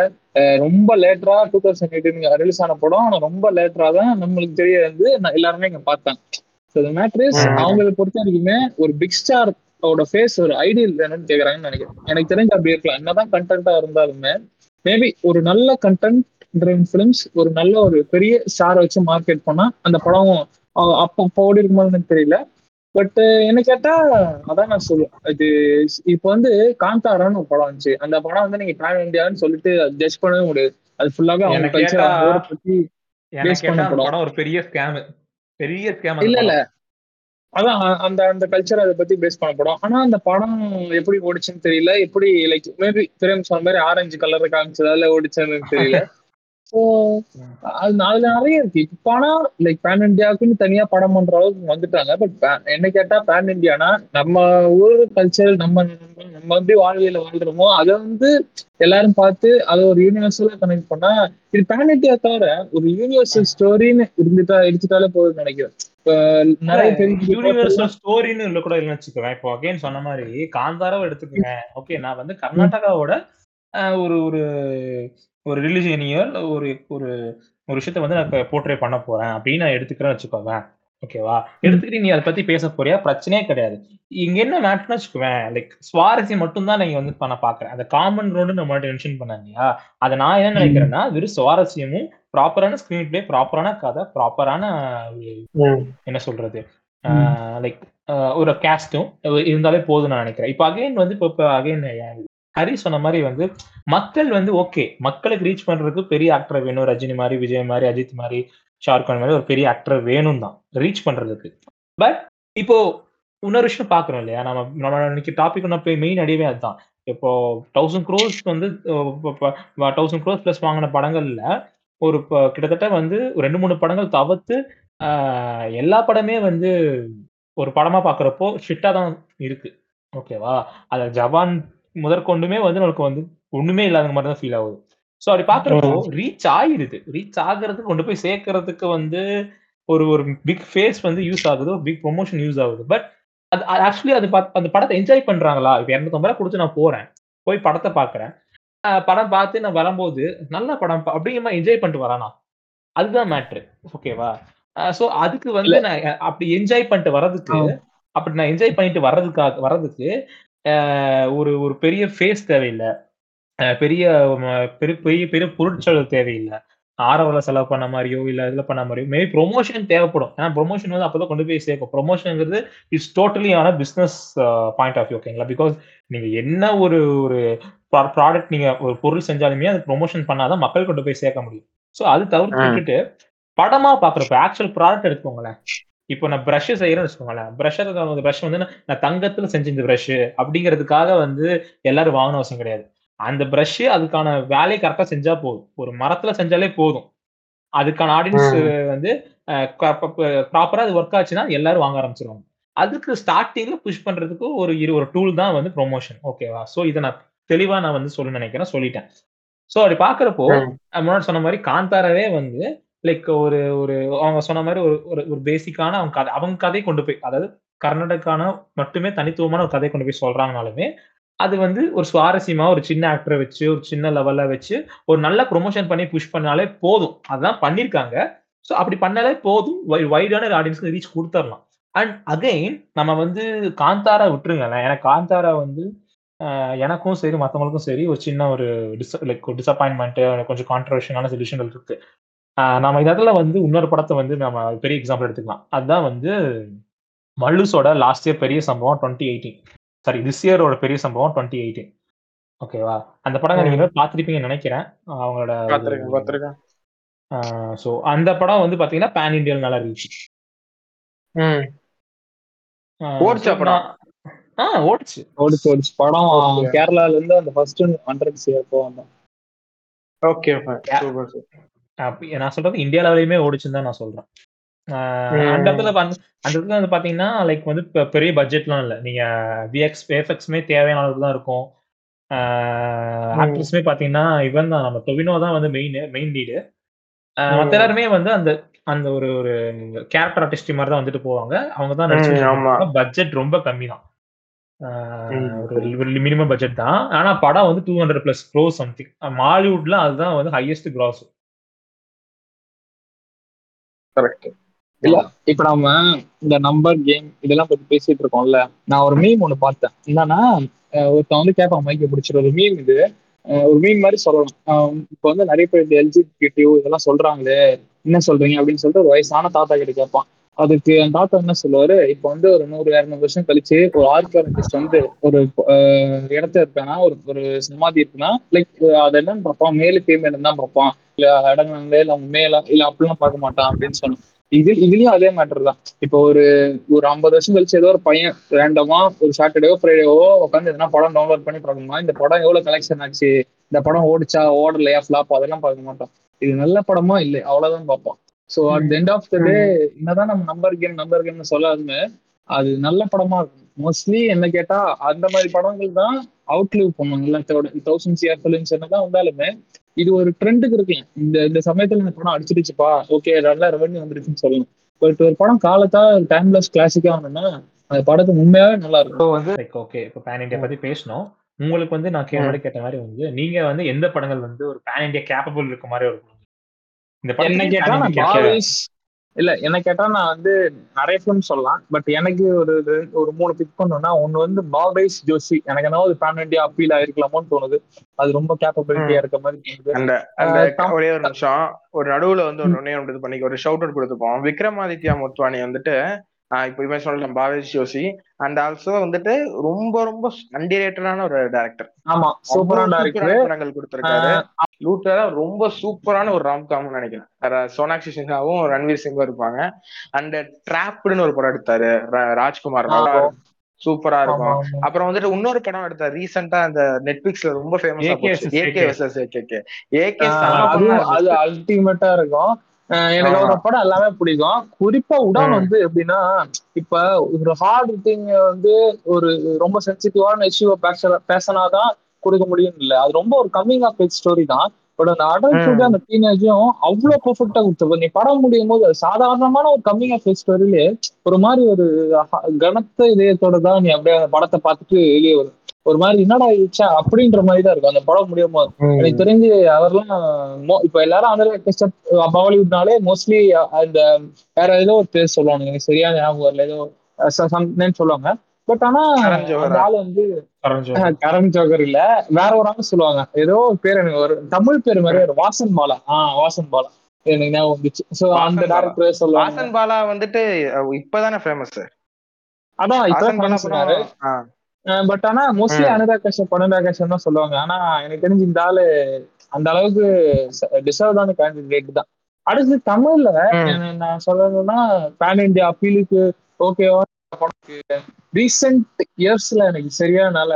ரொம்ப லேட்டரா டூ தௌசண்ட் எயிட்டீன் ரிலீஸ் ஆன படம். ஆனா ரொம்ப லேட்டரா தான் நம்மளுக்கு தெரிய வந்து நான் எல்லாருமே இங்க பார்த்தாங்க. ஸோ மேட்ரு ம். அவங்களை பொறுத்த வரைக்குமே ஒரு பிக் ஸ்டார் ஓட ஃபேஸ் ஒரு ஐடியல் வேணும்னு கேக்குறாங்கன்னு நினைக்கிறேன். எனக்கு தெரிஞ்சு அப்படி இருக்கலாம். என்னதான் கண்டென்ட்டா இருந்தாலுமே மேபி ஒரு நல்ல கண்டென்ட் ஃபிலிம்ஸ் ஒரு நல்ல ஒரு பெரிய ஸ்டாரை வச்சு மார்க்கெட் பண்ணா அந்த படம் அப்போ அப்போ ஓடி இருக்கும்போது எனக்கு தெரியல. பட் என்ன கேட்டா அதான் நான் சொல்லுவேன். இது இப்போ வந்து காந்தாரான்னு ஒரு படம் வந்துச்சு. அந்த படம் வந்து நீங்க பேன் இந்தியான்னு சொல்லிட்டு ஜட்ஜ் பண்ணவே முடியாது. அது ஃபுல்லாவே அவங்க பத்தி கேட்டா பண்ண. படம். ஒரு பெரிய ஸ்கேம் பெரிய ஸ்கேம் இல்ல இல்ல. அதான் அந்த அந்த கல்ச்சர் அதை பத்தி பேஸ் பண்ண படம். ஆனா அந்த படம் எப்படி ஓடிச்சுன்னு தெரியல. எப்படி லைக் மேபி பிரேம் சொன்ன மாதிரி ஆரஞ்சு கலர் காமிச்சதால ஓடிச்சுன்னு தெரியல. ஸோ அது அதுல நிறைய இருக்கு. இப்ப ஆனா லைக் பேன் இந்தியாவுக்குன்னு தனியா படம் பண்ற அளவுக்கு வந்துட்டாங்க. பட் என்ன கேட்டா பேன் இந்தியானா நம்ம ஊர் கல்ச்சர் நம்ம நம்ம வந்து வாழ்வியல வாழ்றோமோ அதை வந்து எல்லாரும் பார்த்து அதை ஒரு யூனிவர்சலா கனெக்ட் பண்ணா இது பேன் இந்தியா தவிர ஒரு யூனிவர்சல் ஸ்டோரின்னு இருந்துட்டா எடுத்துட்டாலே போதும்னு நினைக்கிறேன். நிறைய யூனிவர்சல் ஸ்டோரின்னு இல்ல கூட இல்லைன்னு வச்சுக்குவேன் இப்போ அகைன் சொன்ன மாதிரி காந்தாராவை எடுத்துக்கோங்க. ஓகே நான் வந்து கர்நாடகாவோட ஒரு ஒரு ஒரு ரிலிஜியனியோ ஒரு ஒரு ஒரு விஷயத்த வந்து நான் போர்ட்ரே பண்ண போறேன் அப்படின்னு நான் எடுத்துக்கிறேன்னு வச்சுக்கோங்க. ஓகேவா? எடுத்துக்கிட்டு நீ அதை பத்தி பேச போறியா? பிரச்சனையே கிடையாது. இங்க என்ன மேட்ருன்னு வச்சுக்குவேன் லைக் சுவாரஸ்யம் மட்டும் தான் நீங்க வந்து பண்ண பாக்குறேன். அந்த காமன் க்ரௌண்ட் நம்ம மென்ஷன் பண்ண இல்லையா? அதை நான் என்ன நினைக்கிறேன்னா வெறும் சுவாரஸ்யமும் ப்ராப்பரான ஸ்கிரீன் பிளே ப்ராப்பரான கதை ப்ராப்பரான என்ன சொல்றது? லைக் ஒரு கேஸ்டும் இருந்தாலே போதும் நான் நினைக்கிறேன். இப்போ அகைன் வந்து இப்போ அகைன் ஹரி சொன்ன மாதிரி வந்து மக்கள் வந்து ஓகே மக்களுக்கு ரீச் பண்றதுக்கு பெரிய ஆக்டர் வேணும். ரஜினி மாதிரி விஜய் மாதிரி அஜித் மாதிரி ஷாருக்கான் மாதிரி ஒரு பெரிய ஆக்டர் வேணும் தான் ரீச் பண்றதுக்கு. பட் இப்போ இன்னொரு விஷயம் பாக்குறோம் இல்லையா? நம்ம நம்ம இன்னைக்கு டாபிக் ஒன்று மெயின் அடியவே அதுதான். இப்போ தௌசண்ட் க்ரோஸ் வந்து தௌசண்ட் க்ரோஸ் பிளஸ் வாங்கின படங்கள்ல ஒரு இப்போ கிட்டத்தட்ட வந்து ஒரு ரெண்டு மூணு படங்கள் தவிர்த்து எல்லா படமே வந்து ஒரு படமா பாக்குறப்போ ஷிட்டா தான் இருக்கு. ஓகேவா அத ஜவான் முதற்கொண்டுமே வந்து நமக்கு வந்து ஒண்ணுமே இல்லாத மாதிரி தான் ஃபீல் ஆகுது. ஸோ அப்படி பாக்குறப்போ ரீச் ஆகிடுது ரீச் ஆகுறதுக்கு கொண்டு போய் சேர்க்கறதுக்கு வந்து ஒரு ஒரு பிக் ஃபேஸ் வந்து யூஸ் ஆகுது. ஒரு பிக் ப்ரொமோஷன் யூஸ் ஆகுது. பட் அது ஆக்சுவலி அது அந்த படத்தை என்ஜாய் பண்றாங்களா? இப்போ இரநூத்தம்பது ரூபா கொடுத்து நான் போறேன். போய் படத்தை பாக்குறேன் படம் பார்த்து நான் வரும்போது நல்ல படம் அப்படிங்கிற மாதிரி என்ஜாய் பண்ணிட்டு வரானா? அதுதான் மேட்ரு ஓகேவா ஸோ அதுக்கு வந்து நான் அப்படி என்ஜாய் பண்ணிட்டு வர்றதுக்கு அப்படி நான் என்ஜாய் பண்ணிட்டு வர்றதுக்காக வர்றதுக்கு ஒரு ஒரு பெரிய ஃபேஸ் தேவையில்லை. பெரிய ம- பெரிய பெரிய பெரிய பொருட்செலவு தேவையில்லை. ஆரவல செலவு பண்ண மாதிரியோ இல்ல இதுல பண்ண மாதிரியோ மேபி ப்ரொமோஷன் தேவைப்படும். ஏன்னா ப்ரொமோஷன் வந்து அப்பதான் கொண்டு போய் சேர்க்கும். ப்ரொமோஷன்ங்கிறது இட்ஸ் டோட்டலி ஆன பிசினஸ் பாயிண்ட் ஆஃப் வியூ ஓகேங்களா பிகாஸ் நீங்க என்ன ஒரு ஒரு ப்ராடக்ட் நீங்க ஒரு பொருள் செஞ்சாலுமே அது ப்ரொமோஷன் பண்ணாதான் மக்கள் கொண்டு போய் சேர்க்க முடியும். ஸோ அது தவிர்த்து. விட்டுட்டு படமா பாக்குறப்ப ஆக்சுவல் ப்ராடக்ட் எடுத்துக்கோங்களேன். இப்போ நான் ப்ரஷ் செய்யறேன்னு வச்சுக்கோங்களேன். ப்ரஷ் ப்ரஷ் வந்து நான் நான் தங்கத்துல செஞ்ச இந்த ப்ரஷ் அப்படிங்கிறதுக்காக வந்து எல்லாரும் வாங்கணும் அவசியம் கிடையாது. அந்த ப்ரஷ் அதுக்கான வேலையை கரெக்டா செஞ்சா போதும். ஒரு மரத்துல செஞ்சாலே போதும். அதுக்கான ஆடியன்ஸ் வந்து ப்ராப்பரா அது ஒர்க் ஆச்சுன்னா எல்லாரும் வாங்க ஆரம்பிச்சிருவாங்க. அதுக்கு ஸ்டார்டிங்ல புஷ் பண்றதுக்கு ஒரு இரு ஒரு டூல் தான் வந்து ப்ரொமோஷன் ஓகேவா சோ இதை நான் தெளிவா நான் வந்து சொல்ல நினைக்கிறேன். சொல்லிட்டேன். சோ அப்படி பாக்குறப்போ முன்னாடி சொன்ன மாதிரி காந்தாராவே வந்து லைக் ஒரு ஒரு அவங்க சொன்ன மாதிரி ஒரு ஒரு ஒரு பேசிக்கான அவங்க கதை அவங்க கதை கொண்டு போய் அதாவது கர்நாடகான மட்டுமே தனித்துவமான ஒரு கதை கொண்டு போய் சொல்றாங்கனாலுமே அது வந்து ஒரு சுவாரஸ்யமா ஒரு சின்ன ஆக்டரை வச்சு ஒரு சின்ன லெவல்ல வச்சு ஒரு நல்ல ப்ரொமோஷன் பண்ணி புஷ் பண்ணாலே போதும். அதான் பண்ணிருக்காங்க. ஸோ அப்படி பண்ணாலே போதும். வைடான ஆடியன்ஸ்க்கு ரீச் கொடுத்துடலாம் அண்ட் அகைன் நம்ம வந்து காந்தாரா விட்டுருங்களேன். ஏன்னா காந்தாரா வந்து எனக்கும் சரி மற்றவங்களுக்கும் சரி ஒரு சின்ன ஒரு டிஸ் லைக் டிசப்பாயின்மெண்ட் கொஞ்சம் கான்ட்ரவர்ஷனான சொல்யூஷன் இருக்கு. நம்ம இதில் வந்து இன்னொரு படத்தை வந்து நம்ம பெரிய எக்ஸாம்பிள் எடுத்துக்கலாம். அதுதான் வந்து மல்லுஸோட லாஸ்ட் இயர் பெரிய சம்பவம் டுவெண்ட்டி எயிட்டீன் சாரி திஸ் இயரோட பெரிய சம்பவம் டுவெண்ட்டி எயிட்டீன் ஓகேவா அந்த படம் நீங்க பார்த்துருப்பீங்கன்னு நினைக்கிறேன். அவங்களோட ஸோ அந்த படம் வந்து பாத்தீங்கன்னா பேன் இண்டியன் நல்லா ரீச் ம் ஓடுச்சா படம்? ஆ ஓடுச்சு. ஓடிச்சு ஓடிச்சு. படம் Okay. கேரளால இருந்து அந்த ஃபர்ஸ்ட் ஹண்ட்ரட் சிஆர் போவாங்க. ஓகே நான் சொல்றது இந்தியா லெவலையுமே ஓடிச்சுன்னு தான் நான் சொல்றேன். ஆஹ். அந்த இடத்துல அந்த இடத்துல வந்து பாத்தீங்கன்னா லைக் வந்து பெரிய பட்ஜெட்லாம் இல்ல. நீங்க விஎக்ஸ் எஃப்எக்ஸ்மே தேவையான அளவுக்கு தான் இருக்கும். ஆக்ட்ரஸ்மே பாத்தீங்கன்னா இவன் தான். நம்ம டொவினோ தான் வந்து மெயின் மெயின் லீடு மத்த எல்லாருமே வந்து அந்த அந்த ஒரு ஒரு கேரக்டர் ஆர்டிஸ்ட் மாதிரி தான் வந்துட்டு போவாங்க. அவங்க தான் ம், ஆமா. நடிச்சு பட்ஜெட் ரொம்ப கம்மி தான். ஒரு மினிமம் பட்ஜெட் தான். ஆனா படம் வந்து two hundred plus crores something மாலிவுட்ல அதுதான் வந்து ஹையஸ்ட் கிராஸ் கரெக்ட் இல்ல இப்ப நம்ம இந்த நம்பர் கேம் இதெல்லாம் பத்தி பேசிட்டு இருக்கோம்ல. நான் ஒரு மீம் ஒண்ணு பார்த்தேன். என்னன்னா ஒருத்தன் வந்து கேட்பான் மைக்க பிடிச்சிரு. ஒரு மீம் இது. ஒரு மீம் மாதிரி சொல்லலாம் இப்ப வந்து நிறைய பேர் இந்த எல்ஜிபிடியூ இதெல்லாம் சொல்றாங்களே என்ன சொல்றீங்க? அப்படின்னு சொல்லிட்டு ஒரு வயசான தாத்தா கிட்ட கேட்பான். அதுக்கு அந்த தாத்தா என்ன சொல்லுவாரு இப்ப வந்து ஒரு நூறு இரநூறு வருஷம் கழிச்சு ஒரு ஆர்கியாலஜிஸ்ட் வந்து ஒரு இடத்த இருக்கானா ஒரு ஒரு சமாதி இருக்குன்னா லைக் அது என்னன்னு பார்ப்பான். மேலு ஃபீமேல் தான் பார்ப்பான். இல்ல இடங்கள்ல இல்ல அவங்க மேல இல்ல அப்படிலாம் பார்க்க மாட்டான் அப்படின்னு சொன்னான் இது இதுலயும் அதே மேட்டர் தான். இப்போ ஒரு ஒரு ஐம்பது வருஷம் கழிச்சு ஏதோ ஒரு பையன் ரேண்டமா ஒரு சாட்டர்டேவோ ஃப்ரைடேவோ உட்காந்து எதனா படம் டவுன்லோட் பண்ணி பார்க்கணுமா? இந்த படம் எவ்வளவு கலெக்ஷன் ஆச்சு? இந்த படம் ஓடிச்சா? ஓடலையா? ஃபிளாப் அதெல்லாம் பார்க்க மாட்டோம் இது நல்ல படமா? இல்லை. அவ்வளவுதான் பார்ப்போம் so at end of the day என்னதான் நம்ம நம்பர் கேம் நம்பர் கேம்னு சொல்லாதுமே அது நல்ல படமா இருக்கும். மோஸ்ட்லி என்ன கேட்டா அந்த மாதிரி படங்கள் தான் அவுட்லிவ் பண்ணுவாங்க எல்லாத்தோட தௌசண்ட் சிஆர் ஃபிலிம்ஸ் என்னதான் வந்தாலுமே இது ஒரு ட்ரெண்டுக்கு இருக்கலாம் இந்த இந்த சமயத்துல இந்த படம் அடிச்சிருச்சுப்பா. ஓகே நல்ல ரெவன்யூ வந்துருச்சுன்னு சொல்லணும். பட் ஒரு படம் காலத்தா டைம்லெஸ் கிளாசிக்கா வேணும்னா அந்த படத்துக்கு உண்மையாவே நல்லா இருக்கும். வந்து ஓகே இப்போ பேன் இண்டியா பத்தி பேசணும் உங்களுக்கு வந்து நான் கேட்ட கேட்ட மாதிரி வந்து நீங்க வந்து எந்த படங்கள் வந்து ஒரு பேன் இண்டியா கேப்பபிள் இருக்க மாதிரி இருக்கும் இந்த என்ன கேட்டா நான் பாவேஸ் இல்ல என்ன கேட்டா நான் வந்து நிறைய ஃபிலிம் சொல்லலாம். பட் எனக்கு ஒரு ஒரு மூணு பிக் பண்ணோம்னா ஒன்னு வந்து பாபேஸ் ஜோஷி. எனக்கு என்ன ஒரு பேன் இண்டியா அப்பீல் ஆயிருக்கலாமோன்னு தோணுது. அது ரொம்ப கேப்பபிலிட்டியா இருக்க மாதிரி அந்த அந்த ஒரே ஒரு நிமிஷம். ஒரு நடுவுல வந்து ஒன்னே ஒன்று பண்ணி ஒரு ஷவுட் அவுட் கொடுத்துப்போம். விக்ரமாதித்யா முத்வானி வந்துட்டு இப்போ இவன் சொல்லலாம் பாவேஷ் ஜோஷி. அண்ட் ஆல்சோ வந்துட்டு ரொம்ப ரொம்ப அண்டிரேட்டடான ஒரு டேரக்டர் ஆமா சூப்பரான படங்கள் கொடுத்திருக்காரு. லூட்டரா ரொம்ப சூப்பரான ஒரு ராம்காம்னு நினைக்கிறேன். சோனாக்ஷி சின்ஹாவும் ரன்வீர் சிங்கும் இருப்பாங்க. அண்ட் ட்ராப்டுன்னு ஒரு படம் எடுத்தாரு ராஜ்குமார். சூப்பரா இருக்கும். அப்புறம் வந்துட்டு இன்னொரு படம் எடுத்தார் ரீசெண்டா அந்த நெட்ஃபிளிக்ஸ்ல ரொம்ப ஃபேமஸா ஏகே ஏகே ஏகே அது அல்டிமேட்டா இருக்கும். எனக்கு அவரோட படம் எல்லாமே பிடிக்கும். குறிப்பா உடான் வந்து எப்படின்னா இப்ப ஒரு ஹார்ட் திங் வந்து ஒரு ரொம்ப சென்சிட்டிவான இஷ்யூ பேச பேசினாதான் கொடுக்க முடியும் இல்ல. அது ரொம்ப ஒரு கம்மிங் ஆஃப் ஏஜ் ஸ்டோரி தான். பட் அந்த அடல்ட்ஹுட் அந்த டீனேஜும் அவ்வளவு பெர்ஃபெக்டா கொடுத்துருப்ப நீ படம் முடியும் போது சாதாரணமான ஒரு கம்மிங் ஆஃப் ஏஜ் ஸ்டோரியிலே ஒரு மாதிரி ஒரு கனத்த இதயத்தோட தான் நீ அப்படியே அந்த படத்தை பார்த்துட்டு வெளியே வரும் ஒரு மாதிரி என்னடா ஆயிடுச்சா அப்படின்ற மாதிரி தான் இருக்கும். அந்த படம் முடியும் போது எனக்கு தெரிஞ்சு அவர்லாம் இப்ப எல்லாரும் அந்த பாலிவுட்னாலே மோஸ்ட்லி அந்த வேற ஏதோ ஒரு பேர் சொல்லுவாங்க எனக்கு சரியான ஞாபகம் வரல. ஏதோ சொல்லுவாங்க. பட் ஆனா ஆள் வந்து கரண் ஜோகர் இல்ல. வேற ஒரு ஆள் சொல்லுவாங்க. ஏதோ பேர் எனக்கு ஒரு தமிழ் பேர் மாதிரி ஒரு வாசன் பாலா. ஆஹ் வாசன் பாலா. எனக்கு ஞாபகம் வந்துச்சு. சோ அந்த டேரக்டர் சொல்லுவாங்க. வாசன் பாலா வந்துட்டு இப்பதானே ஃபேமஸ் அதான் இப்பதான் ஃபேமஸ் பட் ஆனா மோஸ்ட்லி அனுராக் கஷ்யப் அனுராக் கஷ்யப் தான் சொல்லுவாங்க. ஆனா எனக்கு தெரிஞ்சு இந்த ஆளு அந்த அளவுக்கு டிசர்வ்டான கேண்டிடேட் தான். அடுத்து தமிழ்ல நான் சொல்லணும்னா பேன் இண்டியா அப்பீலுக்கு ஓகேவா படத்துக்கு. ரீசெண்ட் இயர்ஸ்ல எனக்கு சரியானால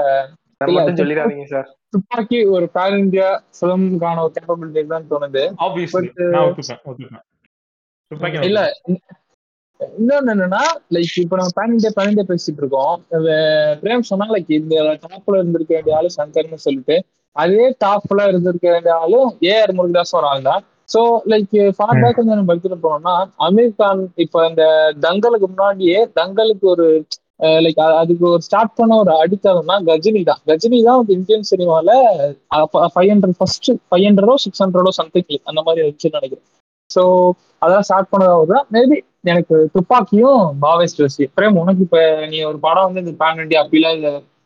சொல்லிடாதீங்க சார் துப்பாக்கி ஒரு பேன் இந்தியா ஃபிலிம்கான ஒரு கேப்பபிலிட்டி தான் தோணுது. இல்ல இன்னொன்னு என்னன்னா லைக் இப்ப நம்ம பேன் இந்தியா பேன் இந்தியா பேசிட்டு இருக்கோம். பிரேம் சொன்னா லைக் இந்த டாப்ல இருந்திருக்க வேண்டிய ஆளு சங்கர்னு சொல்லிட்டு அதே டாப்ல இருந்திருக்க வேண்டிய ஆளும் ஏஆர் முருகதாஸ் ஒரு ஆள் தான் சோ லைக் ஃபார் பேக் வந்து நம்ம எடுத்துட்டு போனோம்னா அமீர் கான் இப்ப இந்த தங்கலுக்கு முன்னாடியே தங்கலுக்கு ஒரு லைக் அதுக்கு ஒரு ஸ்டார்ட் பண்ண ஒரு அடித்தளம்னா கஜினி தான். கஜினி தான் வந்து இந்தியன் சினிமால ஃபைவ் ஹண்ட்ரட் ஃபர்ஸ்ட் ஃபைவ் ஹண்ட்ரடோ சிக்ஸ் ஹண்ட்ரடோ சம்திங் அந்த மாதிரி வச்சு நினைக்கிறேன். ஸோ அதெல்லாம் ஸ்டார்ட் பண்ணதாவது தான் மேபி எனக்கு துப்பாக்கியும் பாவேஸ் ஜோசி பிரேம் உனக்கு இப்ப நீ ஒரு படம் வந்து இந்த பேன் இண்டியா அப்பீலா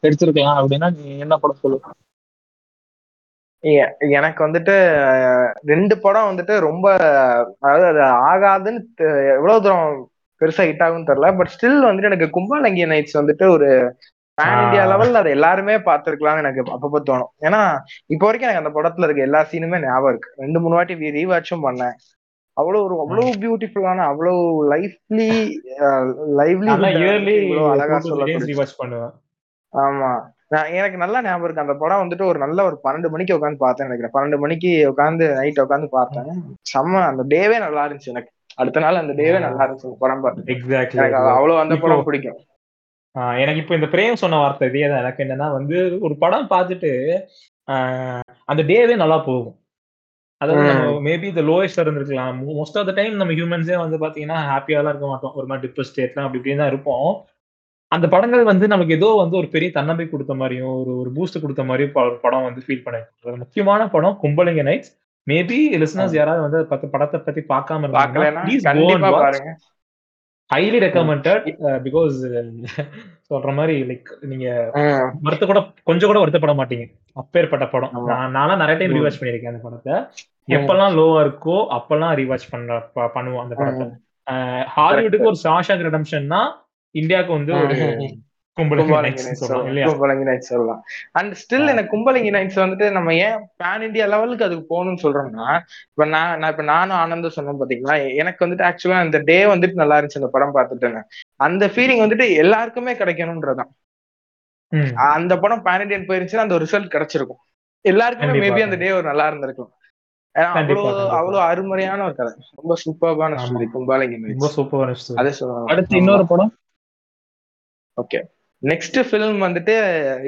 எடுத்திருக்கலாம் அப்படின்னா நீ என்ன படம் சொல்லுவ எனக்கு வந்துட்டு ரெண்டு படம் வந்துட்டு ரொம்ப அதாவது அது ஆகாதுன்னு எவ்வளவு தூரம் பெருசா ஹிட் ஆகும்னு தெரியல. பட் ஸ்டில் வந்துட்டு எனக்கு கும்பாலங்கி நைட்ஸ் வந்துட்டு ஒரு பேன் இண்டியா லெவல்ல அதை எல்லாருமே பார்த்துருக்கலாம்னு எனக்கு அப்பப்போ தோணும். ஏன்னா இப்போ வரைக்கும் எனக்கு அந்த படத்துல இருக்க எல்லா சீனுமே ஞாபகம் இருக்கு. ரெண்டு மூணு வாட்டி ரீவாச்சும் பண்ணேன். அவ்வளவு ஒரு அவ்வளவு பியூட்டிஃபுல்லான அவ்வளவு லைஃப்லி லைவ்லி அழகா சொல்ல ஆமா. நான் எனக்கு நல்லா ஞாபகம் இருக்கு. அந்த படம் வந்துட்டு ஒரு நல்ல ஒரு பன்னெண்டு மணிக்கு உட்காந்து பார்த்தேன் நினைக்கிறேன். பன்னெண்டு மணிக்கு உட்காந்து நைட் உட்காந்து பார்த்தேன். செம்ம அந்த டேவே நல்லா இருந்துச்சு எனக்கு. அடுத்த நாள் அந்த டேவே நல்லா இருந்துச்சு படம் பார்த்து எக்ஸாக்ட்லி எனக்கு அவ்வளவு அந்த படம் பிடிக்கும். எனக்கு இப்போ இந்த பிரேம் சொன்ன வார்த்தை இதே தான். எனக்கு என்னன்னா வந்து ஒரு படம் பார்த்துட்டு அந்த டேவே நல்லா போகும். அதாவது நம்ம மேபி இந்த லோயஸ்ட் இருந்திருக்கலாம். மோஸ்ட் ஆஃப் த டைம் நம்ம ஹியூமன்ஸே வந்து பாத்தீங்கன்னா ஹாப்பியாலாம் இருக்க மாட்டோம். ஒரு மாதிரி டிப்ரெஸ் ஸ்டேட்லாம் அப்படி இப்படின்னு தான் இருப்போம். அந்த படங்கள் வந்து நமக்கு ஏதோ வந்து ஒரு பெரிய தன்னம்பிக்கை கொடுத்த மாதிரியும் ஒரு ஒரு பூஸ்ட் கொடுத்த மாதிரியும் படம் வந்து ஃபீல் பண்ண முக்கியமான படம் கும்பலிங்க நைட்ஸ் மேபி லிசனர்ஸ் யாராவது வந்து பத்து படத்தை பத்தி பார்க்காம இருந்தாங்க ஹைலி ரெக்கமெண்டட் பிகாஸ் சொல்ற மாதிரி லைக் நீங்க வருத்த கூட கொஞ்சம் கூட வருத்தப்பட மாட்டீங்க. அப்பேற்பட்ட படம். நான் நானும் நிறைய டைம் ரிவாச் பண்ணிருக்கேன் அந்த படத்தை. எப்பெல்லாம் லோவா இருக்கோ அப்பெல்லாம் ரிவாச் பண்ண பண்ணுவோம் அந்த படத்தை. ஹாலிவுட்டுக்கு ஒரு ஷாஷாக் ரிடம்ஷன்னா இந்தியாவுக்கு வந்து ஒரு சொல்லலாம். அண்ட் ஸ்டில் எனக்கு கும்பலிங்கி நைட்ஸ் வந்துட்டு நம்ம ஏன் பேன் இந்தியா லெவலுக்கு அதுக்கு போகணும்னு சொல்றோம்னா இப்ப நான் நான் இப்ப நானும் ஆனந்தும் சொன்னோம் பாத்தீங்களா? எனக்கு வந்துட்டு ஆக்சுவலா அந்த டே வந்துட்டு நல்லா இருந்துச்சு அந்த படம் பார்த்துட்டேன் அந்த ஃபீலிங் வந்துட்டு எல்லாருக்குமே கிடைக்கணும்ன்றதான் அந்த படம் பேன் இண்டியன் போயிருச்சுன்னா அந்த ரிசல்ட் கிடைச்சிருக்கும். எல்லாருக்குமே மேபி அந்த டே ஒரு நல்லா இருந்திருக்கும் ஏன்னா அவ்வளவு. அவ்வளவு அருமையான ஒரு கதை. ரொம்ப சூப்பர்பான. ஸ்டோரி கும்பாலங்கி ரொம்ப சூப்பரான. அதே அடுத்து இன்னொரு படம்? ஓகே நெக்ஸ்ட் ஃபிலிம் வந்துட்டு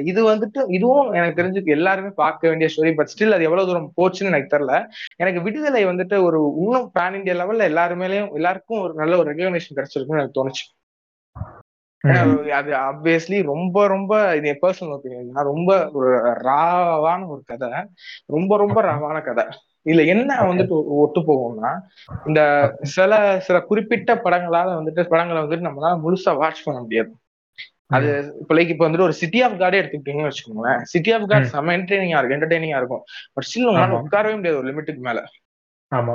இது வந்துட்டு இதுவும் எனக்கு தெரிஞ்சு எல்லாருமே பார்க்க வேண்டிய ஸ்டோரி பட் ஸ்டில் அது எவ்வளவு தூரம் போச்சுன்னு எனக்கு தெரியல. எனக்கு விடுதலை வந்துட்டு ஒரு இன்னும் பேன் இந்தியா லெவல்ல எல்லாருமேலயும் எல்லாருக்கும் ஒரு நல்ல ஒரு ரெகக்னேஷன் கிடைச்சிருக்குன்னு எனக்கு தோணுச்சு. அது ஆப்வியஸ்லி ரொம்ப ரொம்ப இது என் பர்சனல் ஒப்பீனியன் ரொம்ப ஒரு ராவான ஒரு கதை. ரொம்ப ரொம்ப ராவான கதை. இதுல என்ன வந்துட்டு ஒ- ஒத்து போகும்னா இந்த சில சில குறிப்பிட்ட படங்களால வந்துட்டு படங்களை வந்துட்டு நம்மளால முழுசா வாட்ச் பண்ண முடியாது. அது இப்போ லைக் இப்போ வந்துட்டு ஒரு சிட்டி ஆஃப் கார்டே எடுத்துக்கிட்டீங்கன்னு வச்சுக்கோங்களேன். City of God. செம்ம என்டர்டெய்னிங்கா இருக்கும் என்டர்டெய்னிங்கா இருக்கும். பட் ஸ்டில் உங்களால. உட்காரவே முடியாது ஒரு லிமிட்டுக்கு மேல. ஆமா.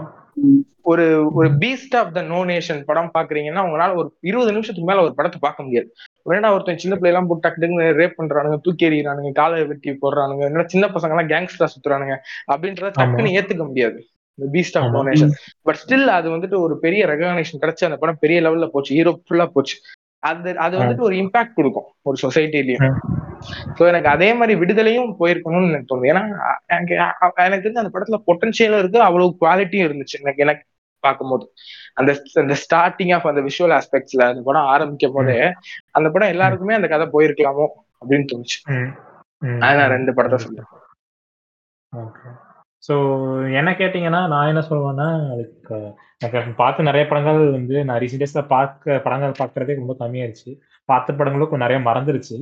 ஒரு ஒரு beast of the no nation படம் பாக்குறீங்கன்னா உங்களால ஒரு இருபது நிமிஷத்துக்கு மேல ஒரு படத்தை பார்க்க முடியாது. வேணா ஒருத்தன் சின்ன பிள்ளை எல்லாம் போட்டு டக்கு டக்குன்னு ரேப் பண்றானுங்க தூக்கி எறிகிறானுங்க காலை வெட்டி போடுறானுங்க இல்லைன்னா சின்ன பசங்க எல்லாம் கேங்ஸ்டா சுத்துறானுங்க அப்படின்றத டக்குன்னு ஏத்துக்க முடியாது. இந்த beast of. No nation but still அது வந்துட்டு ஒரு பெரிய ரெகக்னேஷன் கிடைச்சு அந்த படம் பெரிய லெவல்ல போச்சு ஹீரோ ஃபுல்லா போச்சு. அது அது வந்துட்டு ஒரு இம்பாக்ட் கொடுக்கும் ஒரு சொசைட்டிலயும். சோ எனக்கு அதே மாதிரி விடுதலையும் போயிருக்கணும்னு எனக்கு தோணுது. ஏன்னா எனக்கு எனக்கு தெரிஞ்ச அந்த படத்துல பொட்டன்ஷியலும் இருக்கு அவ்வளவு குவாலிட்டியும் இருந்துச்சு. எனக்கு எனக்கு பார்க்கும்போது. அந்த அந்த ஸ்டார்டிங் ஆஃப் அந்த விஷுவல் ஆஸ்பெக்ட்ஸ்ல அந்த படம் ஆரம்பிக்கும் போதே அந்த படம் எல்லாருக்குமே அந்த கதை போயிருக்கலாமோ அப்படின்னு தோணுச்சு. நான் ரெண்டு படத்தை சொல்றேன். ஓகே. ஸோ என்ன கேட்டிங்கன்னா நான் என்ன சொல்லுவேன்னா அதுக்கு எனக்கு பார்த்து நிறைய படங்கள் வந்து நான் ரீசெண்ட் டேஸில் பார்க்க படங்கள் பார்க்கறதே ரொம்ப கம்மியாயிருச்சு. பார்த்த படங்களும் நிறைய மறந்துருச்சு.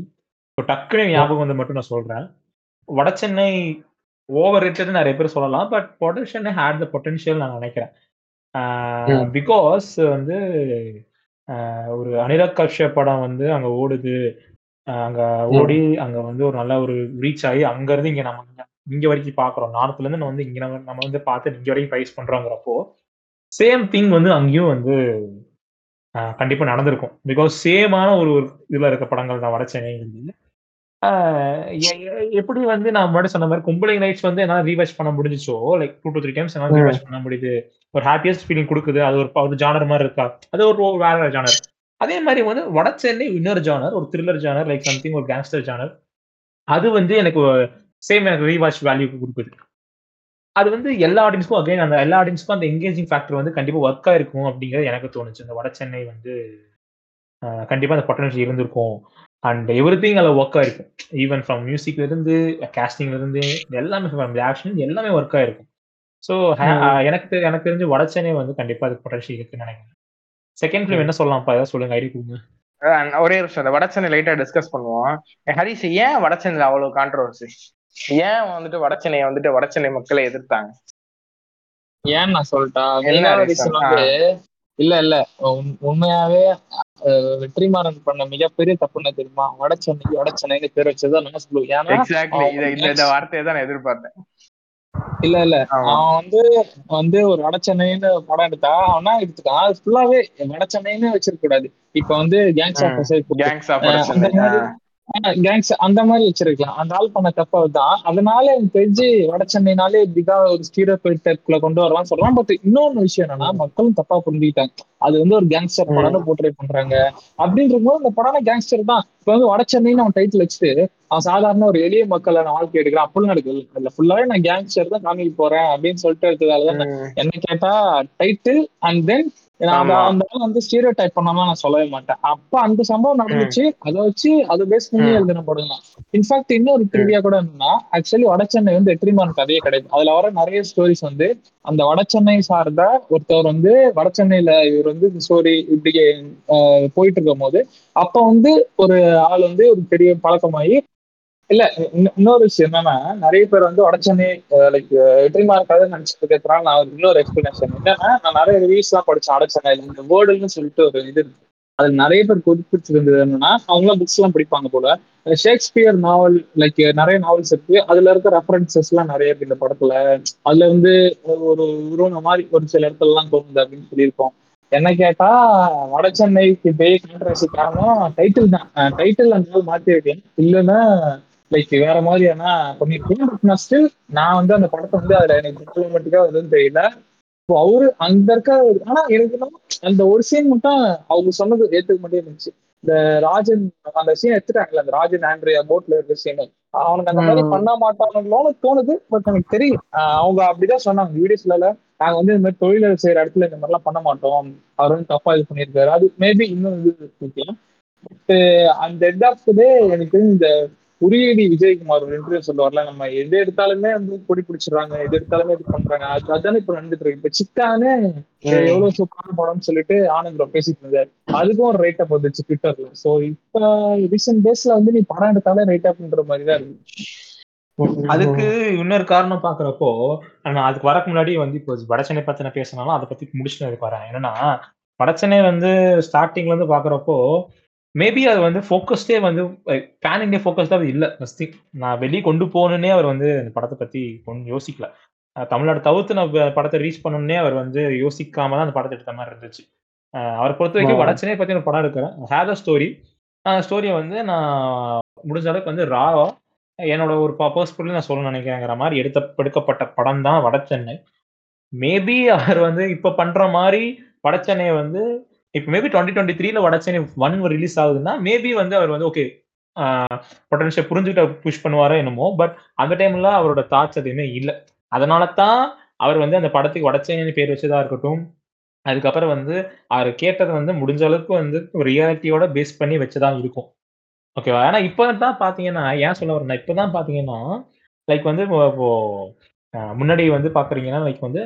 ஸோ டக்குனு ஞாபகம் வந்து மட்டும் நான் சொல்கிறேன் வட சென்னை ஓவர் ரேட்டட் நிறைய பேர் சொல்லலாம். But potential had the potential நான் நினைக்கிறேன். பிகாஸ் வந்து ஒரு அனிருத் கஷ்யப் படம் வந்து அங்க ஓடுது. அங்க ஓடி அங்க வந்து ஒரு நல்ல ஒரு ரீச் ஆகி அங்க இருந்து இங்க நம்ம இங்க வரைக்கும் பாக்குறோம் நார்த்ல இருந்து நம்ம வந்து இங்க நம்ம நம்ம வந்து பார்த்து இங்க வரைக்கும் ப்ரைஸ் பண்றோங்கிறப்போ சேம் திங் வந்து அங்கேயும் வந்து ஆஹ் கண்டிப்பா நடந்திருக்கும். பிகாஸ் சேமான ஒரு ஒரு இதுல இருக்க படங்கள் தான் வட சென்னை ஆஹ் எ- எ- எப்படி வந்து நான் முன்னாடி சொன்ன மாதிரி கும்பலிங் நைட்ஸ் வந்து என்னால ரீவாச் பண்ண முடிஞ்சிச்சோ? Like two to three times என்னால. ரீவாச் பண்ண முடியுது. ஒரு ஹாப்பியஸ்ட் ஃபீலிங் கொடுக்குது. அது ஒரு ஒரு ஜானர் மாதிரி இருக்கா? அது ஒரு ஒரு வேற ஜானர் அதே மாதிரி வந்து வட சென்னை இன்னொரு ஜானர் ஒரு த்ரில்லர் ஜானர் லைக் சம்திங் ஒரு கேங்ஸ்டர் ஜானர் அது வந்து எனக்கு சேம் எனக்கு ரீவாச் வேல்யூ கொடுக்குது. அது வந்து எல்லா ஆடியன்ஸ்க்கும் அகைன் அந்த எல்லா ஆடியன்ஸ்க்கும் அந்த எங்கேஜிங் ஃபேக்டர் வந்து கண்டிப்பா ஒர்க் ஆயிருக்கும் அப்படிங்கிறது எனக்கு தோணுச்சு. இந்த வட சென்னை வந்து கண்டிப்பா அந்த பொட்டன்ஷியல் இருந்திருக்கும். அண்ட் எவ்ரி திங் அதில் ஒர்க் ஆயிருக்கும் ஈவன் ஃப்ரம் மியூசிக்ல இருந்து castingல இருந்து எல்லாமே ஆக்ஷன் எல்லாமே ஒர்க் ஆயிருக்கும் ஸோ எனக்கு எனக்கு தெரிஞ்சு வட சென்னை வந்து கண்டிப்பா அது பொட்டன்ஷியல் இருக்குன்னு நினைக்கிறேன். செகண்ட் ஃபிலிம் என்ன சொல்லலாம்ப்பா ஏதாவது சொல்லுங்க ஐடியா கொடுங்க. ஒரே நிமிஷம் இந்த வடச்சென்னை லைட்டா டிஸ்கஸ் பண்ணுவோம். ஹரிஷ் ஏன் வடச்சென்னையில அவ்வளவு கான்ட்ரவர்சி ஏன் வந்துட்டு வடச்சென்னையை வந்துட்டு வடச்சென்னை மக்களை எதிர்த்தாங்க? ஏன் நான் சொல்லிட்டா? இல்ல இல்ல. உண்- உண்மையாவே வெற்றிமாறன் பண்ண மிகப்பெரிய தப்பு என்ன தெரியுமா? வட சென்னைக்கு வட சென்னைன்னு பேர் வச்சதுதான் நான் சொல்லுவேன்? ஏன்னா இந்த வார்த்தையை தான் நான் எதிர்பார்த்தேன். இல்ல இல்ல. அவன் வந்து வந்து ஒரு வட சென்னைன்னு படம் எடுத்தா அவனா எடுத்துட்டான்? அது ஃபுல்லாவே வட சென்னைன்னு வச்சிருக்க கூடாது. இப்ப வந்து gangs of gangs of gangs அந்த மாதிரி வச்சிருக்கலாம். அந்த ஆள் பண்ண தப்பா தான் அதனால எனக்கு தெரிஞ்சு வட சென்னைனாலே இப்படிதான் ஒரு ஸ்டீரோபைட்ல கொண்டு வரலாம் சொல்லலாம் பட் இன்னொன்னு விஷயம் என்னன்னா மக்களும் தப்பா புரிஞ்சுக்கிட்டாங்க. அது வந்து ஒரு கேங்ஸ்டர் ம். படம்னு போர்ட்ரே பண்றாங்க. அப்படின்ற போது அந்த படம் கேங்ஸ்டர் தான். இப்ப வந்து வட சென்னைன்னு அவன் டைட்டில் வச்சுட்டு அவன் சாதாரண ஒரு எளிய மக்களான வாழ்க்கை எடுக்கிறான். அப்படிலாம் எடுக்கல அதுல ஃபுல்லாவே நான் கேங்ஸ்டர் தான் காமிக்க போறேன் அப்படின்னு சொல்லிட்டு எடுத்ததால தான் ம். என்ன கேட்டா டைட்டில் அண்ட் தென் அந்த வந்து ஸ்டீரியோ டைப் பண்ணாம நான் சொல்லவே மாட்டேன். அப்ப அந்த சம்பவம் நடந்துச்சு. அதை வச்சு அதை பேஸ் பண்ணி. எழுதின படம் தான் இன்ஃபேக்ட் இன்னொரு திருவியா கூட என்னன்னா ஆக்சுவலி வடசென்னை வந்து வெற்றிமாறன் கதையே கிடையாது. அதுல வர நிறைய ஸ்டோரிஸ் வந்து அந்த வடசென்னை சார்ந்த ஒருத்தவர் வந்து வடசென்னையில இவர் வந்து இந்த ஸ்டோரி இப்படி போயிட்டு இருக்கும் போது அப்ப வந்து ஒரு ஆள் வந்து ஒரு பெரிய பழக்கமாயி இல்ல இன்னொரு விஷயம் என்னன்னா நிறைய பேர் வந்து உடச்சனே லைக் வெற்றிமாறன் கதை நினைச்சிட்டு இருக்கிறதுனால நான் ஒரு இன்னொரு எக்ஸ்பிளனேஷன் என்னன்னா நான் நிறைய ரிவ்யூஸ் எல்லாம் படிச்சேன் வடச்சென்னையில இந்த வேர்டுன்னு சொல்லிட்டு ஒரு இது இருக்கு. அது நிறைய பேர் குறிப்பிட்டிருந்தது என்னன்னா அவங்களாம் புக்ஸ் எல்லாம் படிப்பாங்க போல. ஷேக்ஸ்பியர் நாவல் லைக் நிறைய நாவல்ஸ் இருக்கு. அதுல இருக்க ரெஃபரன்சஸ் எல்லாம் நிறைய இருக்கு இந்த படத்துல. அதுல வந்து ஒரு உருவன மாதிரி ஒரு சில இடத்துல எல்லாம் தோணுது அப்படின்னு சொல்லியிருக்கோம். என்ன கேட்டா வட சென்னைக்கு பெரிய கான்ட்ரவர்சி காரணம் டைட்டில் தான். டைட்டில் அந்த மாத்தி இருக்கேன் இல்லைன்னா லைக் வேற மாதிரி ஏன்னா பண்ணிருக்கேன் பட் நான் ஸ்டில் நான் வந்து அந்த படத்தை வந்து அதுல எனக்கு டிப்ளமேட்டிக்கா வருதுன்னு தெரியல. இப்போ அவரு அங்க இருக்க ஆனா எனக்கு அந்த ஒரு சீன் மட்டும் அவங்க சொன்னது ஏத்துக்க மட்டும் இருந்துச்சு. இந்த ராஜன் அந்த சீன் எடுத்துட்டாங்கல்ல அந்த ராஜன் ஆண்ட்ரியா போட்ல இருக்க சீன் அவனுக்கு அந்த மாதிரி பண்ண மாட்டானுங்களோன்னு தோணுது பட் எனக்கு தெரியும். அவங்க அப்படிதான் சொன்னாங்க வீடியோஸ்ல நாங்க வந்து இந்த மாதிரி தொழில் செய்யற இடத்துல இந்த மாதிரிலாம் பண்ண மாட்டோம். அவர் வந்து தப்பா இது பண்ணியிருக்காரு. அது மேபி இன்னும் இது இருக்கலாம் பட் அந்த எட் ஆஃப் டே எனக்கு இந்த உரியடி விஜயகுமார் ஒரு இன்டர்வியூ சொல்லுவார்ல நம்ம எது எடுத்தாலுமே வந்து கொடி பிடிச்சிடுறாங்க எது எடுத்தாலுமே இது பண்றாங்க. அது அதானே இப்ப நடந்துட்டு இருக்கு. இப்ப சிக்கானே எவ்வளவு சூப்பரான படம்னு சொல்லிட்டு ஆனந்த் பேசிட்டு இருந்தாரு. அதுக்கும் ஒரு ரைட் அப் வந்துச்சு ட்விட்டர்ல சோ இப்ப ரீசெண்ட் டேஸ்ல வந்து நீ படம் எடுத்தாலே ரைட் அப்ன்ற மாதிரி தான் இருக்கு. அதுக்கு இன்னொரு காரணம் பாக்குறப்போ நான் அதுக்கு வரக்கு முன்னாடி வந்து இப்போ வடச்சென்னை பத்தின பேசினாலும் அதை பத்தி முடிச்சுட்டு வரேன். என்னன்னா வடச்சென்னை வந்து ஸ்டார்டிங்ல இருந்து பாக்குறப்போ மேபி அது வந்து ஃபோக்கஸ்டே வந்து பேன் இண்டியா ஃபோக்கஸ் தான் இல்லை. ஃபர்ஸ்ட் நான் வெளியே கொண்டு போகணுன்னே அவர் வந்து அந்த படத்தை பத்தி ஒன்றும் யோசிக்கல. தமிழ்நாடு தவிர்த்து நான் படத்தை ரீச் பண்ணணுன்னே அவர் வந்து யோசிக்காம தான் அந்த படத்தை எடுத்த மாதிரி இருந்துச்சு. அவரை பொறுத்த வரைக்கும் வடச்சென்னை பத்தி ஒரு படம் எடுக்கிறேன். ஹேவ் அ ஸ்டோரி அந்த ஸ்டோரியை வந்து நான் முடிஞ்ச அளவுக்கு வந்து ராவா என்னோட ஒரு பர்ஸ்பெக்டிவ் நான் சொல்ல நினைக்கிறேங்கிற மாதிரி எடுத்த எடுக்கப்பட்ட படம் தான் வடச்சென்னை மேபி அவர் வந்து இப்ப பண்ற மாதிரி வடச்சென்னை வந்து இப்போ மேபி டுவெண்ட்டி டுவெண்ட்டி த்ரீல வடச்சென்னை ஒன் ரிலீஸ் ஆகுதுன்னா மேபி வந்து அவர் வந்து ஓகே பொட்டன்ஷியல் புரிஞ்சுக்கிட்ட புஷ் பண்ணுவாரோ என்னமோ பட் அந்த டைம்ல அவரோட தாட்ஸ் எதுவுமே இல்லை. அதனால தான் அவர் வந்து அந்த படத்துக்கு வடச்சென்னை பேர் வச்சதா இருக்கட்டும் அதுக்கப்புறம் வந்து அவர் கேட்டது வந்து முடிஞ்ச அளவுக்கு வந்து ரியாலிட்டியோட பேஸ் பண்ணி வச்சுதான் இருக்கும். ஓகேவா ஏன்னா இப்போ தான் பார்த்தீங்கன்னா ஏன் சொல்ல வரேன்னா இப்போ தான் பார்த்தீங்கன்னா லைக் வந்து இப்போ முன்னாடி வந்து பாக்குறீங்கன்னா லைக் வந்து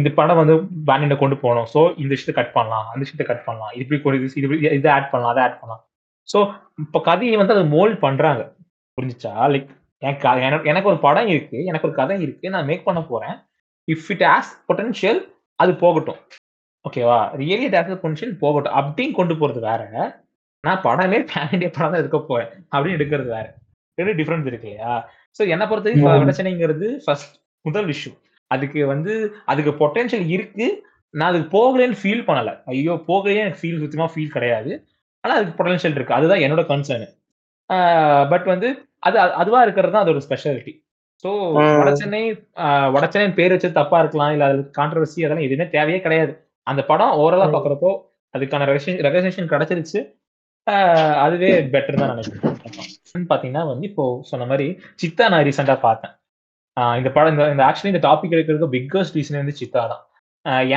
இந்த படம் வந்து பேனிட கொண்டு போகணும். ஸோ இந்த விஷயத்தை கட் பண்ணலாம் அந்த விஷயத்தை கட் பண்ணலாம். இப்படி கொண்டு இது இதை ஆட் பண்ணலாம் அதை ஆட் பண்ணலாம். ஸோ இப்போ கதையை வந்து அதை மோல்ட் பண்றாங்க. புரிஞ்சிச்சா? லைக் எனக்கு எனக்கு ஒரு படம் இருக்கு எனக்கு ஒரு கதை இருக்கு நான் மேக் பண்ண போறேன். இஃப் இட் ஆஸ் பொட்டன்ஷியல் அது போகட்டும். ஓகேவா ரியலி இட் ஆஸ் பொட்டன்ஷியல் போகட்டும். அப்படின்னு கொண்டு போறது வேற. நான் படமே பேன் இண்டியா படம் தான் எடுக்க போறேன். அப்படின்னு எடுக்கிறது வேற. ரெண்டு டிஃப்ரென்ஸ் இருக்கு இல்லையா? ஸோ என்னை பொறுத்தவரைக்கும் பிரச்சனைங்கிறது ஃபர்ஸ்ட் முதல் விஷயம். அதுக்கு வந்து அதுக்கு பொட்டன்ஷியல் இருக்கு. நான் அதுக்கு போகலன்னு ஃபீல் பண்ணல. ஐயோ போகலையே எனக்கு ஃபீல் சுத்தமா ஃபீல் கிடையாது. ஆனால் அதுக்கு பொட்டன்ஷியல் இருக்கு. அதுதான் என்னோட கன்சர்னு பட் வந்து அது அதுவா இருக்கிறது தான் அதோட ஸ்பெஷாலிட்டி ஸோ வடச்சென்னை வடச்சென்னை பேர் வச்சது தப்பா இருக்கலாம். இல்லை அது கான்ட்ரவர்சி அதெல்லாம் எதுவுமே தேவையே கிடையாது. அந்த படம் ஓவரலா பாக்குறப்போ அதுக்கான ரெகனேஷன் கிடைச்சிருச்சு. அதுவே பெட்டர் தான் நினைக்கிறேன். பாத்தீங்கன்னா வந்து இப்போ சொன்ன மாதிரி சித்தா நான் ரீசெண்டா பார்த்தேன். இந்த படம் இந்த ஆக்சுவலி இந்த டாபிக் எடுக்கிறதுக்கு பிக்கஸ்ட் ரீசன் வந்து சித்தா தான்.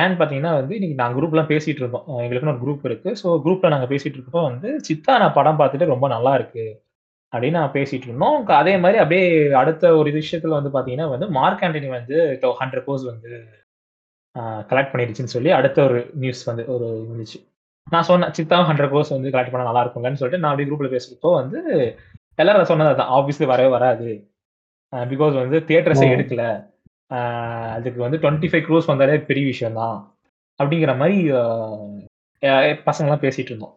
ஏன்னு பார்த்தீங்கன்னா வந்து இன்னைக்கு நாங்கள் குரூப்லாம் பேசிட்டு இருக்கோம். எங்களுக்குன்னு ஒரு குரூப் இருக்கு. ஸோ குரூப்ல நாங்கள் பேசிட்டு இருக்கப்போ வந்து சித்தா நான் படம் பார்த்துட்டு ரொம்ப நல்லா இருக்கு அப்படின்னு நான் பேசிட்டு இருந்தோம். அதே மாதிரி அப்படியே அடுத்த ஒரு விஷயத்துல வந்து பாத்தீங்கன்னா வந்து மார்க் ஆண்டனி வந்து ஹண்ட்ரட் கோர்ஸ் வந்து கலெக்ட் பண்ணிடுச்சுன்னு சொல்லி அடுத்த ஒரு நியூஸ் வந்து ஒரு இருந்துச்சு நான் சொன்னேன் சித்தா ஹண்ட்ரட் கோர்ஸ் வந்து கலெக்ட் பண்ண நல்லா இருக்குங்கன்னு சொல்லிட்டு நான் அப்படியே குரூப்ல பேசுறப்போ வந்து எல்லாரும் சொன்னது தான் ஆப்வியஸ்லி வரவே வராது. பிகாஸ் வந்து தியேட்டர்ஸை எடுக்கல. அதுக்கு வந்து டுவெண்ட்டி ஃபைவ் க்ரோஸ் வந்தாலே பெரிய விஷயம் தான் அப்படிங்கிற மாதிரி பசங்கள்லாம் பேசிட்டு இருந்தோம்.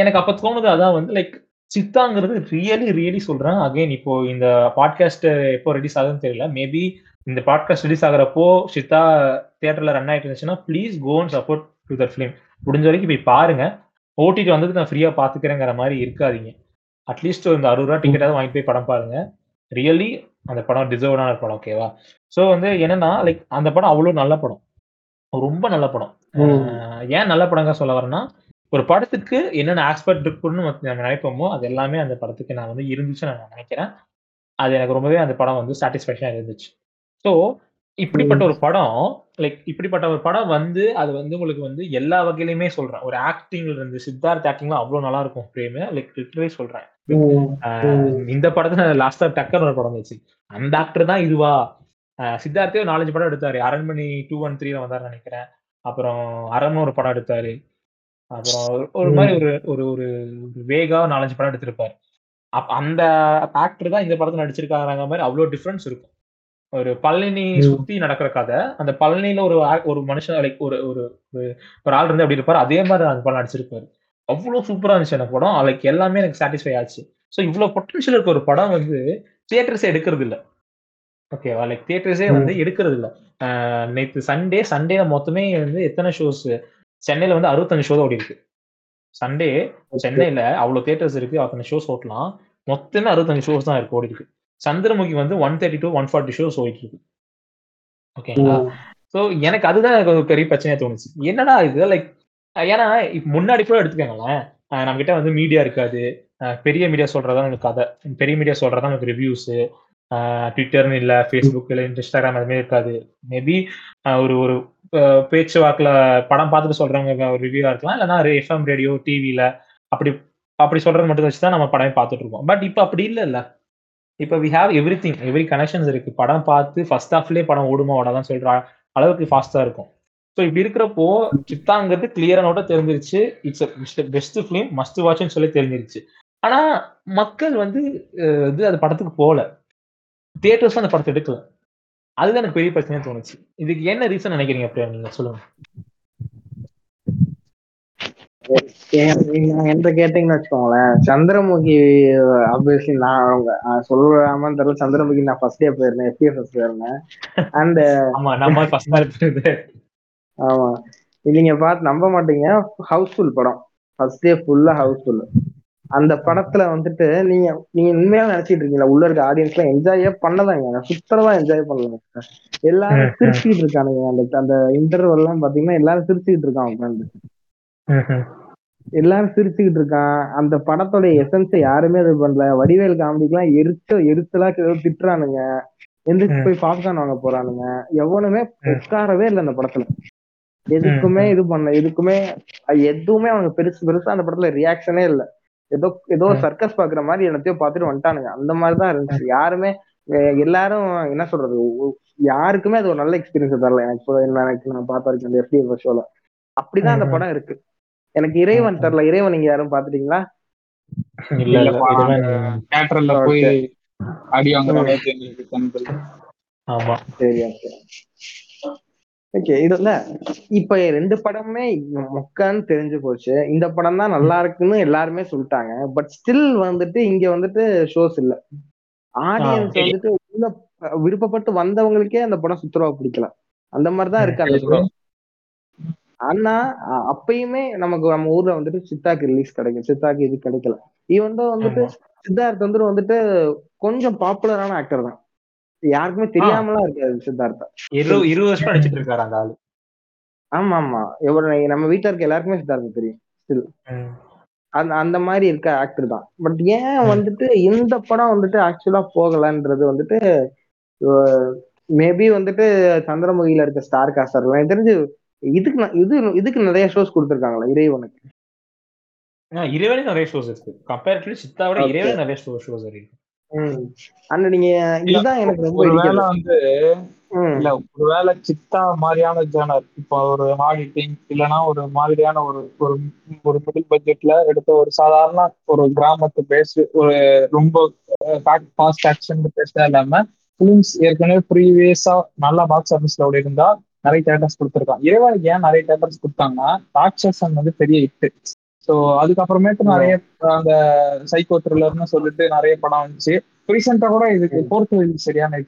எனக்கு அப்போ தோணுது அதான் வந்து லைக் சித்தாங்கிறது ரியலி ரியலி சொல்றேன். அகைன் இப்போ இந்த பாட்காஸ்ட் எப்போ ரிலீஸ் ஆகுதுன்னு தெரியல. மேபி இந்த பாட்காஸ்ட் ரிலீஸ் ஆகிறப்போ சித்தா தியேட்டர்ல ரன் ஆயிட்டு இருந்துச்சுன்னா please go and support to that film முடிஞ்ச வரைக்கும் போய் பாருங்க. ஓடிடி வந்தது நான் ஃப்ரீயா பாத்துக்கிறேங்கிற மாதிரி இருக்காதீங்க. அட்லீஸ்ட் இந்த அறுபது ரூபா டிக்கெட்டாவது வாங்கி போய் படம் பாருங்க. ரியலி அந்த படம் டிசர்வ்டான படம் ஓகேவா ஸோ வந்து என்னன்னா லைக் அந்த படம் அவ்வளோ நல்ல படம். ரொம்ப நல்ல படம். ஏன் நல்ல படங்க சொல்ல வரேன்னா ஒரு படத்துக்கு என்னென்ன ஆஸ்பெக்ட் இருக்குன்னு நம்ம நினைப்போமோ அது எல்லாமே அந்த படத்துக்கு நான் வந்து இருந்துச்சு நான் நினைக்கிறேன். அது எனக்கு ரொம்பவே அந்த படம் வந்து சாட்டிஸ்ஃபேக்ஷனா இருந்துச்சு. ஸோ இப்படிப்பட்ட ஒரு படம் லைக் இப்படிப்பட்ட ஒரு படம் வந்து அது வந்து உங்களுக்கு வந்து எல்லா வகையிலுமே சொல்றேன். ஒரு ஆக்டிங்ல இருந்து சித்தார்த் ஆக்டிங்லாம் அவ்வளவு நல்லா இருக்கும் பிரேமு லைக் லிட்டரே சொல்றேன். இந்த படத்துல லாஸ்டா டக்கர் ஒரு படம் வச்சு அந்த ஆக்டர் தான் இதுவா? சித்தார்த்தே நாலஞ்சு படம் எடுத்தாரு. அரண்மணி டூ ஒன் த்ரீல வந்தாரு நினைக்கிறேன். அப்புறம் அரண் ஒரு படம் எடுத்தாரு. அப்புறம் ஒரு மாதிரி ஒரு ஒரு ஒரு வேகா நாலஞ்சு படம் எடுத்திருப்பாரு. அப்ப அந்த ஆக்டர் தான் இந்த படத்துல நடிச்சிருக்காங்க மாதிரி அவ்வளவு டிஃபரன்ஸ் இருக்கும். ஒரு பழனி சுத்தி நடக்கிற கதை அந்த பழனியில ஒரு ஒரு மனுஷன் லைக் ஒரு ஒரு ஒரு ஆள் இருந்து அப்படி இருப்பாரு. அதே மாதிரி அந்த படம் நடிச்சிருப்பாரு. அவ்வளவு சூப்பரா இருந்துச்சு அந்த படம். லைக் எல்லாமே எனக்கு சாட்டிஸ்ஃபை ஆச்சு. ஸோ இவ்வளவு பொட்டன்ஷியல் இருக்க ஒரு படம் வந்து தியேட்டர்ஸ் எடுக்கிறது இல்ல. ஓகேவா லைக் தியேட்டர்ஸே வந்து எடுக்கிறது இல்ல. நேற்று சண்டே சண்டே மொத்தமே வந்து எத்தனை ஷோஸ் சென்னையில வந்து அறுபத்தஞ்சு ஷோ தான் ஓடி இருக்கு. சண்டே சென்னையில அவ்வளவு தியேட்டர்ஸ் இருக்கு. அத்தனை ஷோஸ் ஓட்டலாம். மொத்தமே அறுபத்தஞ்சு ஷோஸ் தான் இருக்கு ஓடி இருக்கு சந்திரமுகி வந்து one thirty to one forty shows ஓடிட்டு இருக்கு. ஓகேங்களா ஸோ எனக்கு அதுதான் எனக்கு ஒரு பெரிய பிரச்சனையா தோணுச்சு. என்னடா இது? லைக் ஏன்னா முன்னாடி கூட எடுத்துக்கோங்களேன். நம்ம கிட்ட வந்து மீடியா இருக்காது. பெரிய மீடியா சொல்றதா எனக்கு கதை. பெரிய மீடியா சொல்றதா எனக்கு ரிவ்யூஸ் ட்விட்டர்னு இல்லை ஃபேஸ்புக் இல்லை இன்ஸ்டாகிராம் அதுமாதிரி இருக்காது. மேபி ஒரு ஒரு பேச்சு வாக்கில் படம் பார்த்துட்டு சொல்றவங்க ஒரு ரிவ்யூவா இருக்கலாம். இல்லைன்னா எஃப்எம் ரேடியோ டிவியில அப்படி அப்படி சொல்றது மட்டும் வச்சு தான் நம்ம படமே பார்த்துட்டு இருக்கோம். பட் இப்போ அப்படி இல்லை இல்லை இப்போ we have everything every connections இருக்கு. படம் பார்த்து ஃபர்ஸ்ட் ஹாஃப்லேயே படம் ஓடுமா ஓடாதான் சொல்ற அளவுக்கு ஃபாஸ்டா இருக்கும். ஸோ இப்படி இருக்கிறப்போ சித்தாங்கிறது கிளியரா நோட்ட தெரிஞ்சிருச்சு. இட்ஸ் பெஸ்ட் ஃபிலிம் மஸ்ட் வாட்ச்னு சொல்லி தெரிஞ்சிருச்சு. ஆனா மக்கள் வந்து இது அந்த படத்துக்கு போகல. தியேட்டர்ஸ் அந்த படத்தை எடுக்கல. அதுதான் எனக்கு பெரிய பிரச்சனையா தோணுச்சு. இதுக்கு என்ன ரீசன் நினைக்கிறீங்க அப்படியா நீங்க சொல்லுங்க. என்ற கேட்டீங்கன்னு வச்சுக்கோங்களேன் சந்திரமுகி ஆப்வியஸ்லி நான் அவங்க சொல்லாமன்னு தெரியல. சந்திரமுகி நான் ஃபர்ஸ்ட் டே போயிருந்தேன் எஃபிஎஃப்எஸ் போயிருந்தேன். அண்ட் ஆமா. நீங்க பார்த்து நம்ப மாட்டீங்க. ஹவுஸ்ஃபுல் படம். ஃபர்ஸ்ட் டே ஃபுல்லா ஹவுஸ்ஃபுல். அந்த படத்துல வந்துட்டு நீங்க நீங்க உண்மையா நினைச்சிட்டு இருக்கீங்களா? உள்ள இருக்க ஆடியன்ஸ் எல்லாம் என்ஜாயே பண்ணதாங்க. சுத்தரமா என்ஜாய் பண்ணலாங்க எல்லாரும். சிரிச்சுக்கிட்டு இருக்கானுங்க. அந்த அந்த இன்டர்வல் எல்லாம் பாத்தீங்கன்னா எல்லாரும் சிரிச்சுக்கிட்டு இருக்காங்க உட்காந்து எல்லாரும் சிரிச்சுக்கிட்டு இருக்கான். அந்த படத்தோட எசன்ஸை யாருமே இது பண்ணல. வடிவேல் காமெடிக்கெல்லாம் எரிச்ச எரிச்சலா திட்டுறானுங்க. எந்திரிச்சு. போய் பாப்கார்ன் வாங்க போறானுங்க. எவனுமே. உட்காரவே இல்லை அந்த படத்துல. எதுக்குமே. இது பண்ண எதுக்குமே எதுவுமே அவனுக்கு பெருசு பெருசா அந்த படத்துல ரியாக்ஷனே இல்ல. ஏதோ ஏதோ. சர்க்கஸ் பாக்குற மாதிரி என்னத்தையோ பார்த்துட்டு வந்துட்டானுங்க. அந்த மாதிரிதான் இருந்துச்சு. யாருமே எல்லாரும் என்ன சொல்றது? யாருக்குமே அது ஒரு நல்ல எக்ஸ்பீரியன்ஸ் தரல. எனக்கு நான் பார்த்த வரைக்கும் அந்த எஃப்டி ஷோல அப்படிதான் அந்த. படம் இருக்கு. எனக்கு இறைவன். தரல. இறைவன் நீங்க யாரும் பாத்துட்டீங்களா ஆமா. சரி ஓகே இதுல இப்ப ரெண்டு படமே மொக்கன்னு தெரிஞ்சு போச்சு. இந்த படம் தான் நல்லா இருக்குன்னு எல்லாருமே சொல்லிட்டாங்க. பட் ஸ்டில் வந்துட்டு இங்க வந்துட்டு ஷோஸ் இல்ல. ஆடியன்ஸ். வந்துட்டு உள்ள விருப்பப்பட்டு வந்தவங்களுக்கே அந்த படம் சுத்தரவா பிடிக்கல. அந்த மாதிரிதான் இருக்கு அந்த ஆனா அப்பயுமே நமக்கு நம்ம ஊர்ல வந்துட்டு சித்தாக்கு ரிலீஸ் கிடைக்கும். சித்தாக்கு இது கிடைக்கல. தான் வந்துட்டு. சித்தார்த் வந்துட்டு வந்துட்டு கொஞ்சம் பாப்புலரான ஆக்டர் தான். யாருக்குமே தெரியாமலாம் இருக்காது சித்தார்த்தா. இருபது இருபது வருஷம் நடிச்சிட்டு இருக்காரு அந்த ஆளு. ஆமா ஆமா. எவ்வளவு நம்ம வீட்டுல இருக்க எல்லாருக்குமே சித்தார்த்த தெரியும் ம். அந்த அந்த மாதிரி இருக்க ஆக்டர் தான். பட் ஏன். வந்துட்டு இந்த படம் வந்துட்டு ஆக்சுவலா போகலன்றது வந்துட்டு மேபி வந்துட்டு சந்திரமுகியில இருக்க ஸ்டார் காஸ்டர் எனக்கு தெரிஞ்சு இதுக்கு இது இதுக்கு நிறைய ஷோஸ் கொடுத்துருக்காங்களா இறைவனுக்கு. இறைவனே நிறைய ஷோஸ் இருக்கு. கம்பேரிட்டிவ்லி சித்தாவோட. இறைவனே நிறைய ஷோஸ் இருக்கு அண்ட் நீங்க இதுதான் எனக்கு ரொம்ப ஒருவேளை வந்து. இல்ல ஒருவேளை சித்தா மாதிரியான ஜானர் இப்போ ஒரு ஆடிட்டிங் இல்லைன்னா ஒரு மாதிரியான ஒரு ஒரு ஒரு மிடில் பட்ஜெட்ல எடுத்த ஒரு சாதாரண ஒரு கிராமத்து பேஸ் ஒரு ரொம்ப ஃபாஸ்ட் ஆக்ஷன் பேஸா இல்லாம ஃபிலிம்ஸ் ஏற்கனவே ப்ரீவியஸா நல்லா பாக்ஸ் ஆஃபீஸ்ல ஓடி இருந்தா நிறைய தேட்டர்ஸ் கொடுத்துருக்கான் இறைவனுக்கு ஏன் நிறைய தேட்டர்ஸ் கொடுத்தாங்கன்னா ராட்சசன் வந்து பெரிய ஹிட் ஸோ அதுக்கப்புறமேட்டு நிறைய அந்த சைக்கோ த்ரில்லர்னு சொல்லிட்டு நிறைய படம் வந்துச்சு. ரீசெண்டா கூட இதுக்கு போர்த்து சரியான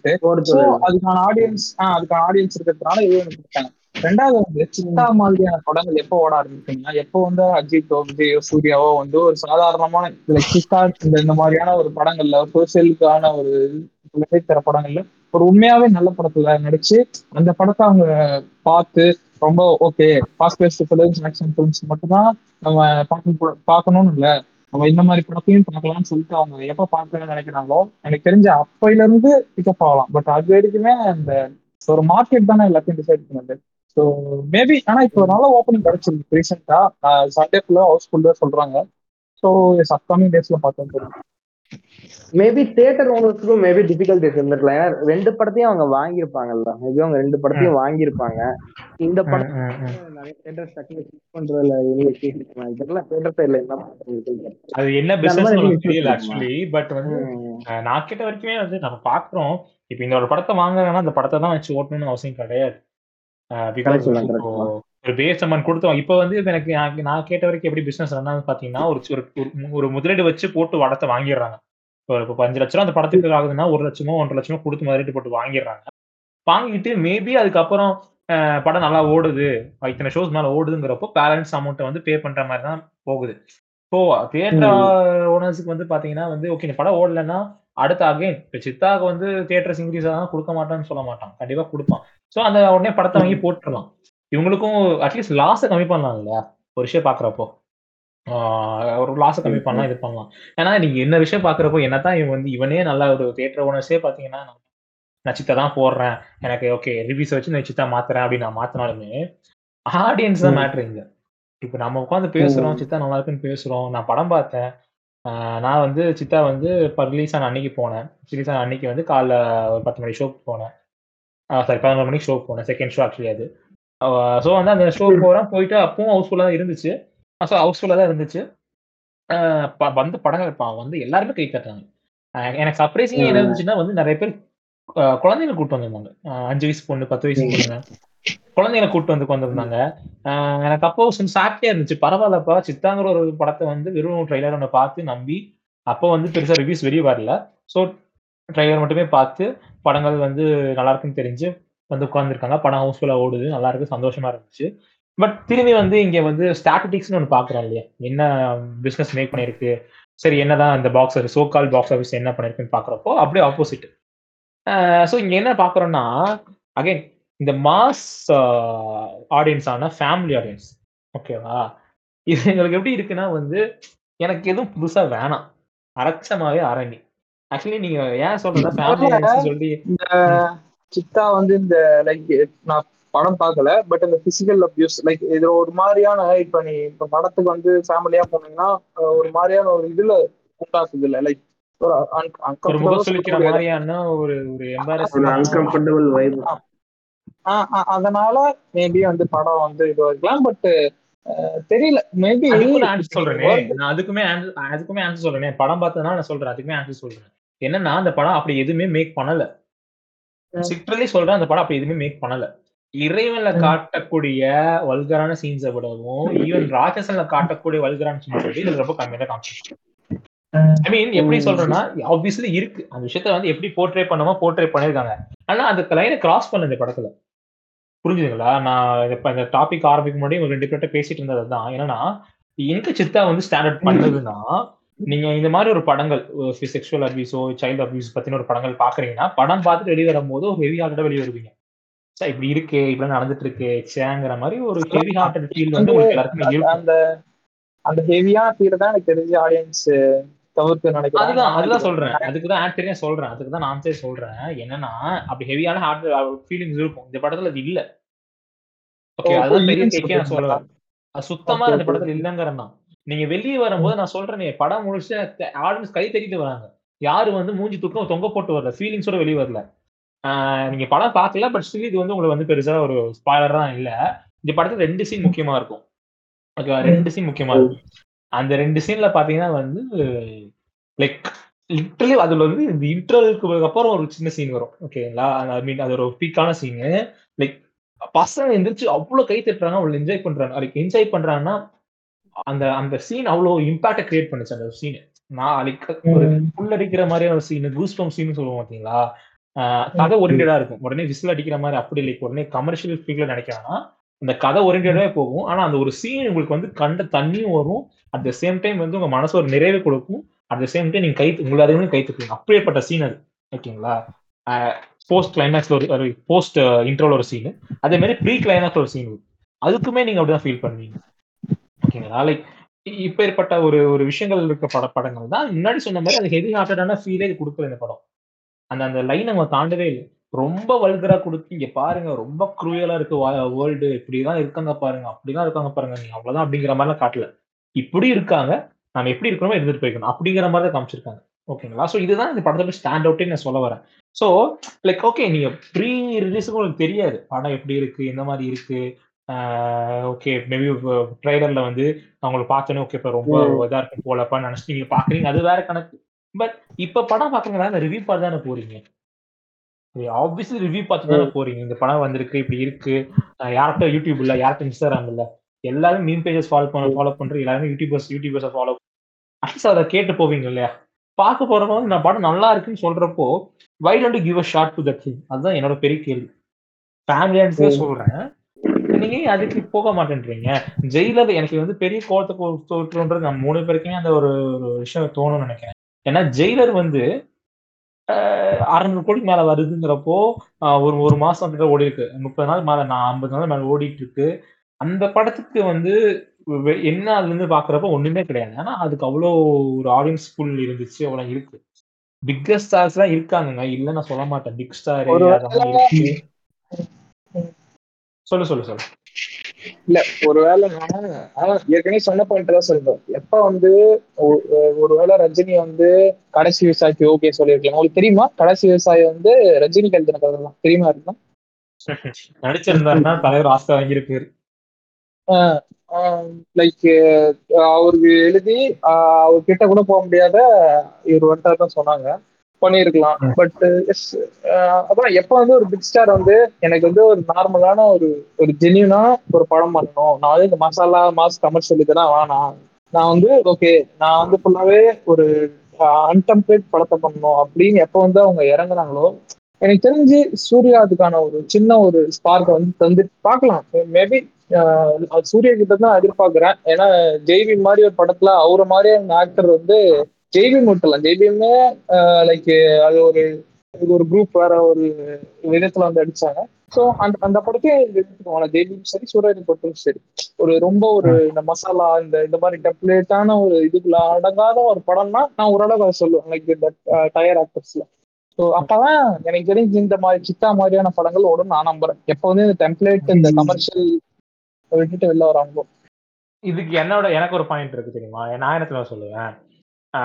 சோ அதுக்கான ஆடியன்ஸ் ஆஹ் அதுக்கான ஆடியன்ஸ் இருக்கிறதுனால இது எனக்கு கொடுத்தாங்க. ரெண்டாவது வந்து சித்தா மாதிரியான படங்கள் எப்போ ஓட ஆரம்பிச்சீங்கன்னா எப்போ வந்து அஜித்தோ விஜயோ சூர்யாவோ வந்து ஒரு சாதாரணமான like சித்தா இந்த இந்த மாதிரியான ஒரு படங்கள்ல சோசியலுக்கான ஒரு தர படங்கள்ல ஒரு உண்மையாவே நல்ல படத்துல நடிச்சு அந்த படத்தை அவங்க பார்த்து ரொம்ப okay fast paced films action films மட்டும்தான் நம்ம பார்க்க பார்க்கணும்னு இல்லை. நம்ம இந்த மாதிரி படத்தையும் பார்க்கலாம்னு சொல்லிட்டு அவங்க எப்ப பார்க்கணும்னு நினைக்கிறாங்களோ எனக்கு தெரிஞ்ச அப்பையில இருந்து பிக்கப் ஆகலாம். பட் அது வரைக்குமே அந்த ஒரு மார்க்கெட் தானே எல்லாத்தையும் டிசைட் பண்ணுது. ஸோ மேபி ஆனா இப்போ நல்ல ஓப்பனிங் கிடைச்சிருக்கு ரீசெண்டாக சண்டே ஃபுல்லா ஹவுஸ்ஃபுல்லாக சொல்றாங்க. ஸோ அப்கமிங் டேஸில் பார்த்தோம் தெரியும் மேபி தியேட்டர் ஓனர்ஸுக்கும் மேபி டிஃபிகல்டிஸ் இருந்திருக்கலாம். ஏன்னா ரெண்டு படத்தையும் அவங்க வாங்கியிருப்பாங்கல்ல. மேபி அவங்க ரெண்டு படத்தையும் வாங்கியிருப்பாங்க. இந்த படம். நிறைய தேட்டர் டக்குனு ஃபிக்ஸ் பண்றதுல எங்க கேட்டுக்கலாம் இதெல்லாம் தேட்டர் சைடுல என்ன அது என்ன பிசினஸ் தெரியல? ஆக்சுவலி பட் வந்து நான் கேட்ட வரைக்குமே வந்து நம்ம பாக்குறோம். இப்ப இந்த ஒரு படத்தை வாங்குறாங்கன்னா அந்த படத்தை தான் வச்சு ஓட்டணும்னு அவசியம் கிடையாது. தான், தான். ஒரு பேஸ் அமௌண்ட் கொடுத்தோம் இப்போ வந்து இப்ப எனக்கு நான் கேட்ட வரைக்கும் எப்படி பிசினஸ் ரன் பாத்தீங்கன்னா ஒரு ஒரு ஒரு- முதலீடு வச்சு போட்டு படத்தை வாங்கிடுறாங்க. இப்போ அஞ்சு லட்ச ரூபா அந்த படத்துக்கு ஆகுதுன்னா ஒரு லட்சமோ ஒன்றரை லட்சமோ கொடுத்து முதலீட்டு போட்டு வாங்கிடுறாங்க. வாங்கிட்டு மேபி அதுக்கப்புறம் படம் நல்லா ஓடுது. இத்தனை ஷோஸ் மேல ஓடுதுங்கிறப்போ பேலன்ஸ் அமௌண்ட்டை வந்து பே பண்ற மாதிரி தான் போகுது. ஸோ தியேட்டர் ஓனர்ஸுக்கு வந்து பாத்தீங்கன்னா வந்து ஓகே இந்த படம் ஓடலைன்னா அடுத்த அகைன் இப்போ சித்தாக்கு வந்து தியேட்டர்ஸ் இன்க்ரீஸ் ஆகும் கொடுக்க மாட்டான்னு சொல்ல மாட்டான். கண்டிப்பா கொடுப்பான். ஸோ அந்த உடனே படத்தை வாங்கி போட்டுடலாம். இவங்களுக்கும் அட்லீஸ்ட் லாஸை கம்மி பண்ணலாம் இல்லையா ஒரு விஷயம் பாக்குறப்போ. ஒரு லாஸை கம்மி பண்ணலாம் இது பண்ணலாம். ஏன்னா நீங்க என்ன விஷயம் பாக்குறப்போ என்னதான் இவன் வந்து இவனே நல்ல ஒரு தியேட்டர் ஓனர்ஸே பாத்தீங்கன்னா நான் சித்தா தான் போடுறேன். எனக்கு ஓகே ரிவ்யூஸ் வச்சு நான் சித்தா மாத்துறேன் அப்படின்னு நான் மாத்தினாலுமே ஆடியன்ஸ் தான். மேட்ரு இங்க. இப்ப நம்ம உட்காந்து பேசுறோம் சித்தா நல்லா இருக்குன்னு பேசுறோம். நான் படம் பார்த்தேன். நான் வந்து சித்தா வந்து இப்போ ரிலீஸ் ஆன அன்னைக்கு போனேன். ரிலீஸ் ஆன அன்னைக்கு வந்து காலைல ஒரு பத்து மணி ஷோக்கு போனேன். சாரி பதினொரு மணிக்கு ஷோக்கு போனேன். செகண்ட் ஷோ ஆக்சுவலி அது. ஸோ வந்து அந்த ஷோ போகிறேன் போயிட்டு அப்பவும் ஹவுஸ்ஃபுல்லாக தான் இருந்துச்சு. ஸோ ஹவுஸ்ஃபுல்லாக தான் இருந்துச்சு. வந்த படங்கள் வந்து எல்லாருமே கை தட்டாங்க ஆஹ் எனக்கு சர்ப்ரைசிங் என்ன. இருந்துச்சுன்னா வந்து நிறைய பேர் குழந்தைங்களை கூட்டு வந்திருந்தாங்க. அஞ்சு வயசு பொண்ணு பத்து வயசு பொண்ணுங்க. குழந்தைங்களை கூட்டு வந்து வந்திருந்தாங்க எனக்கு அப்போ கொஞ்சம் சாப்பிட்டே இருந்துச்சு. பரவாயில்லப்பா சித்தாங்கிற ஒரு படத்தை வந்து வெறும் ட்ரைலர் ஒன்று பார்த்து நம்பி அப்போ வந்து பெருசா ரிவ்யூஸ் வெளியே வரல. ஸோ ட்ரைலர் மட்டுமே பார்த்து படங்கள் வந்து நல்லா இருக்குன்னு தெரிஞ்சு வந்து உட்காந்துருக்காங்க படம் ஹவுஸ்ஃபுல்லாக ஓடுது. நல்லா இருக்கு சந்தோஷமா இருந்துச்சு. பட் திரும்பி வந்து இங்க வந்து ஸ்டாட்டிஸ்டிக்ஸ்னு ஒன்று பார்க்குறோம் இல்லையா? என்ன பிஸ்னஸ் மேக் பண்ணியிருக்கு சரி என்னதான் இந்த box office so call box office என்ன பண்ணிருக்குன்னு பார்க்குறப்போ அப்படியே ஆப்போசிட் ஸோ இங்க என்ன பார்க்குறோம்னா அகைன் இந்த மாஸ் ஆடியன்ஸ் ஆன ஃபேமிலி ஆடியன்ஸ் ஓகேவா இது எங்களுக்கு எப்படி இருக்குன்னா வந்து எனக்கு எதுவும் புதுசா வேணாம். அரைச்சமாவே அரங்கி. ஆக்சுவலி நீங்க ஏன் சொல்றதா ஃபேமிலி சொல்லி சித்தா வந்து இந்த லைக் நான் படம் பார்க்கல பட் இந்த பிசிக்கல் அபியூஸ் லைக் இது ஒரு மாதிரியான இப்ப நீ இப்ப படத்துக்கு வந்து ஃபேமிலியா போனீங்கன்னா ஒரு மாதிரியான ஒரு இதுல உண்டாக்குது இல்ல லைக் அதனால மேபி வந்து படம் வந்து இது இருக்கலாம் பட் தெரியல மேபி ஆன்சர் சொல்றேனே. நான் அதுக்குமே answer- அதுக்குமே ஆன்சர் சொல்றேனே. படம் பார்த்ததுனால நான் சொல்றேன் அதுக்குமே ஆன்சர் சொல்றேன். என்னன்னா அந்த படம் அப்படி எதுவுமே மேக் பண்ணல. சிட்ரலி சொல்றேன் அந்த படம் அப்படி எதுவுமே மேக் பண்ணல. இறைவன்ல. காட்டக்கூடிய வல்கரான சீன்ஸை விடவும் ஈவன் ராட்சசன்ல காட்டக்கூடிய வல்கரான சீன்ஸ் விட இது ரொம்ப கம்மியா காமிச்சிருக்கு ஐ மீன் எப்படி. சொல்றேன்னா ஆப்வியஸ்லி இருக்கு. அந்த விஷயத்த வந்து எப்படி போர்ட்ரே பண்ணுமோ போர்ட்ரே பண்ணிருக்காங்க ஆனா அந்த லைனை கிராஸ் பண்ண இந்த படத்துல. புரிஞ்சுதுங்களா? நான் இப்ப இந்த டாபிக் ஆரம்பிக்கும் முன்னாடி ரெண்டு பேர்ட்ட பேசிட்டு இருந்தது தான் என்னன்னா எனக்கு சித்தா வந்து ஸ்டாண்டர்ட் பண்ணதுன்னா நீங்க இந்த மாதிரி ஒரு படங்கள் செக்ஷுவல் அபியூஸோ சைல்டு அபியூஸ் பத்தின ஒரு படங்கள் பாக்குறீங்கன்னா படம் பார்த்துட்டு வெளியே வரும்போது ஒரு ஹெவி ஹார்ட்டோட வெளியே வருவீங்க. சார் இப்படி இருக்கு இப்படி நடந்துட்டு இருக்கு சேங்கிற மாதிரி ஒரு ஹெவி ஹார்ட்டட் ஃபீல் வந்து உங்களுக்கு எல்லாருக்குமே அந்த அந்த ஹெவியான ஃபீல் தான் எனக்கு தெரிஞ்ச ஆடியன்ஸ் தவிர்த்து நினைக்கிறேன் அதுதான் அதுதான் சொல்றேன். அதுக்கு தான் ஆக்டரே சொல்றேன். அதுக்கு தான் நான் சொல்றேன். என்னன்னா அப்படி ஹெவியான ஹார்ட் ஃபீலிங்ஸ் இருக்கும். இந்த படத்துல அது இல்ல. ஓகே அதுதான் பெரிய கேக்கே நான் அது சுத்தமா okay. படத்துல இல்லங்கிறேன் நீங்க வெளியே வரும்போது நான் சொல்றேனே படம் முடிச்சு ஆடியன்ஸ் கை தட்டிட்டு வராங்க. யாரு வந்து மூஞ்சி தூக்கம் தொங்க போட்டு வரல ஃபீலிங்ஸோட வெளியே வரல. ஆஹ் நீங்க படம் பார்க்கல பட் ஸ்டில் இது வந்து உங்களுக்கு வந்து பெருசா ஒரு ஸ்பாய்லர் தான் இல்ல. இந்த படத்துல ரெண்டு சீன் முக்கியமா இருக்கும். ஓகேவா? ரெண்டு சீன் முக்கியமா இருக்கும். அந்த ரெண்டு சீன்ல பாத்தீங்கன்னா வந்து லைக் லிட்டரலி அதுல வந்து இந்த இன்டர்வலுக்கு அப்புறம் ஒரு சின்ன சீன் வரும். ஓகேங்களா? ஐ மீன் அது ஒரு பீக்கான சீனு லைக் பசங்க எந்திரிச்சு அவ்வளவு கை தட்டுறாங்க அவ்வளவு என்ஜாய் பண்றாங்க. லைக் என்ஜாய் பண்றாங்கன்னா அந்த அந்த சீன் அவ்வளவு இம்பாக்ட கிரியேட் பண்ணுச்சு அந்த சீன் நான் லைக் ஒரு புல்லடிக்கிற மாதிரியான ஒரு சீன் கூஸ் பம் சீன் சொல்லுவோம் பாத்தீங்களா? கதை ஓரியன்டா இருக்கும். உடனே விசில் அடிக்கிற மாதிரி அப்படி லைக் உடனே கமர்ஷியல் ஃபீல்ட்ல நினைக்கிறாங்கன்னா அந்த கதை ஓரியன்டாவே போகும். ஆனா அந்த ஒரு சீன் உங்களுக்கு வந்து கண்ட தண்ணியும் வரும். அட் த சேம் டைம் வந்து உங்க மனசு ஒரு நிறைவு கொடுக்கும். அட் த சேம் டைம் நீங்க கை உங்களை அதுவும் கை தட்டுவீங்க அப்படியேப்பட்ட சீன் அது. ஓகேங்களா? போஸ்ட் கிளைமேக்ஸ்ல ஒரு போஸ்ட் இன்ட்ரோல ஒரு சீன் அதே மாதிரி ப்ரீ கிளைமேக்ஸ்ல ஒரு சீன் அதுக்குமே நீங்க அப்படிதான் ஃபீல் பண்ணுவீங்க. ஓகேங்களா? லைக் இப்பேற்பட்ட ஒரு ஒரு விஷயங்கள் இருக்க பட படங்கள் தான். முன்னாடி சொன்ன மாதிரி அது ஹெவி ஹார்ட்டடான ஃபீலே கொடுக்கல இந்த படம். அந்த அந்த லைன் அவங்க தாண்டவே இல்லை. ரொம்ப வல்கரா கொடுத்து இங்க பாருங்க ரொம்ப குரூயலா இருக்கு வேர்ல்டு இப்படிதான் இருக்காங்க பாருங்க அப்படிதான் இருக்காங்க பாருங்க நீங்க அவ்வளவுதான் அப்படிங்கிற மாதிரிலாம் காட்டல. இப்படி இருக்காங்க நம்ம எப்படி இருக்கணுமோ இருந்துட்டு போய்க்கணும். அப்படிங்கிற மாதிரி தான் காமிச்சிருக்காங்க. ஓகேங்களா? ஸோ இதுதான் இந்த படத்தோட ஸ்டாண்ட் அவுட்டே நான் சொல்ல வரேன். ஸோ லைக் ஓகே நீங்க ப்ரீ ரிலீஸுக்கு உங்களுக்கு தெரியாது. படம் எப்படி இருக்கு என்ன மாதிரி இருக்கு ஓகே மேபி ட்ரைலர்ல வந்து அவங்களுக்கு பார்த்தோன்னே ஓகே இப்போ ரொம்ப இதா இருக்கும் போலப்பா நினைச்சிட்டு நீங்க பாக்குறீங்க அது வேற கணக்கு. பட் இப்ப படம் பாக்குறீங்களா அந்த ரிவ்யூ பார்த்து தானே போறீங்க? ஆப்வியஸ்லி ரிவ்யூ பார்த்து தானே போறீங்க. இந்த படம் வந்திருக்கு இப்படி இருக்கு. யார்கிட்ட யூடியூப் இல்ல யார்கிட்ட இன்ஸ்டாகிராம் இல்ல. எல்லாரும் மீன் பேஜஸ் ஃபாலோ பண்ண ஃபாலோ பண்ற எல்லாருமே யூடியூபர்ஸ் யூடியூபர்ஸ் ஃபாலோ அட்லீஸ்ட் அதை கேட்டு போவீங்க இல்லையா? பார்க்க போறப்ப நான் படம் நல்லா இருக்குன்னு சொல்றப்போ why don't give a shot to that thing அதுதான் என்னோட பெரிய கேள்வி. ஃபேமிலியான்ஸே சொல்றேன். நீங்க அதுக்கு போக மாட்டேன்றீங்க? ஜெயிலர் எனக்கு வந்து பெரிய கோலத்தை தோற்றுன்றது நம்ம மூணு பேருக்குமே அந்த ஒரு விஷயம் தோணும்னு நினைக்கிறேன். ஏன்னா ஜெயிலர் வந்து அறநூறு கோடிக்கு மேல வருதுங்கிறப்போ ஒரு ஒரு மாசம் கிட்ட ஓடி இருக்கு முப்பது நாள் மேல நான் ஐம்பது நாள் மேல ஓடிட்டு இருக்கு அந்த படத்துக்கு வந்து என்ன அதுல இருந்து பாக்குறப்ப ஒண்ணுமே கிடையாது. ஆனா அதுக்கு அவ்வளோ ஒரு ஆடியன்ஸ் ஃபுல் இருந்துச்சு அவ்வளவு இருக்கு. பிக்கஸ்ட் ஸ்டார்ஸ் எல்லாம் இருக்காங்க இல்ல நான் சொல்ல மாட்டேன். பிக் ஸ்டார் சொல்லு சொல்லு சொல்லு. இல்ல ஒருவேளை நான் ஏற்கனவே சொன்ன பாயிண்ட் தான் சொல்றேன் எப்ப வந்து ஒருவேளை ரஜினி வந்து கடைசி விவசாயிக்கு ஓகே சொல்லியிருக்கலாம். உங்களுக்கு தெரியுமா? கடைசி விவசாயி வந்து ரஜினி எழுதின கதை தான். தெரியுமா இருக்கா நடிச்சிருந்தாருன்னா தலைவர் ஆஸ்கர் வாங்கியிருப்பாரு லைக் அவருக்கு எழுதி அவர் கிட்ட கூட போக முடியாத இவர் வந்துட்டா தான் சொன்னாங்க. பண்ணிருக்கலாம் பட் எஸ் அப்புறம் எப்ப வந்து ஒரு பிக் ஸ்டார் வந்து எனக்கு வந்து ஒரு நார்மலான ஒரு ஒரு ஜென்யூனா ஒரு படம் பண்ணணும். நான் வந்து இந்த மசாலா மாஸ் கமர்ஷியல் இதெல்லாம் வேணாம் நான் வந்து ஓகே நான் வந்து ஃபுல்லாவே ஒரு அன்டெம்ப்ளேட் படத்தை பண்ணணும் அப்படின்னு எப்ப வந்து அவங்க இறங்குறாங்களோ எனக்கு தெரிஞ்சு சூர்யா அதுக்கான ஒரு சின்ன ஒரு ஸ்பார்க்கை வந்து தந்து பார்க்கலாம். மேபி சூர்யா கிட்ட தான் எதிர்பார்க்கிறேன். ஏன்னா ஜெய்வி மாதிரி ஒரு படத்துல அவரை மாதிரியான ஆக்டர் வந்து ஜெய்பீம் விட்டுலாம் ஜெய்பீமே லைக் அது ஒரு இது ஒரு குரூப் வேற ஒரு விதத்துல வந்து அடிச்சாங்க. ஸோ அந்த அந்த படத்தையும் எடுத்துக்கோங்க. ஜெய்பீம் சரி சூரியன் பட்டும் சரி. ஒரு ரொம்ப ஒரு இந்த மசாலா இந்த இந்த மாதிரி டெப்ளேட்டான ஒரு இதுக்குள்ள அடங்காத ஒரு படம்னா நான் ஓரளவு அதை சொல்லுவேன். லைக் இந்த டயர் ஆக்டர்ஸ்ல ஸோ அப்பதான் எனக்கு தெரிஞ்சு இந்த மாதிரி சித்தா மாதிரியான படங்கள் ஓடும் நான் நம்புறேன். எப்போ வந்து இந்த டெம்ப்ளேட் இந்த கமர்ஷியல் விட்டுட்டு வெளில வராங்களோ. இதுக்கு என்னோட எனக்கு ஒரு பாயிண்ட் இருக்கு தெரியுமா? நான் என்ன சொல்லுவேன்?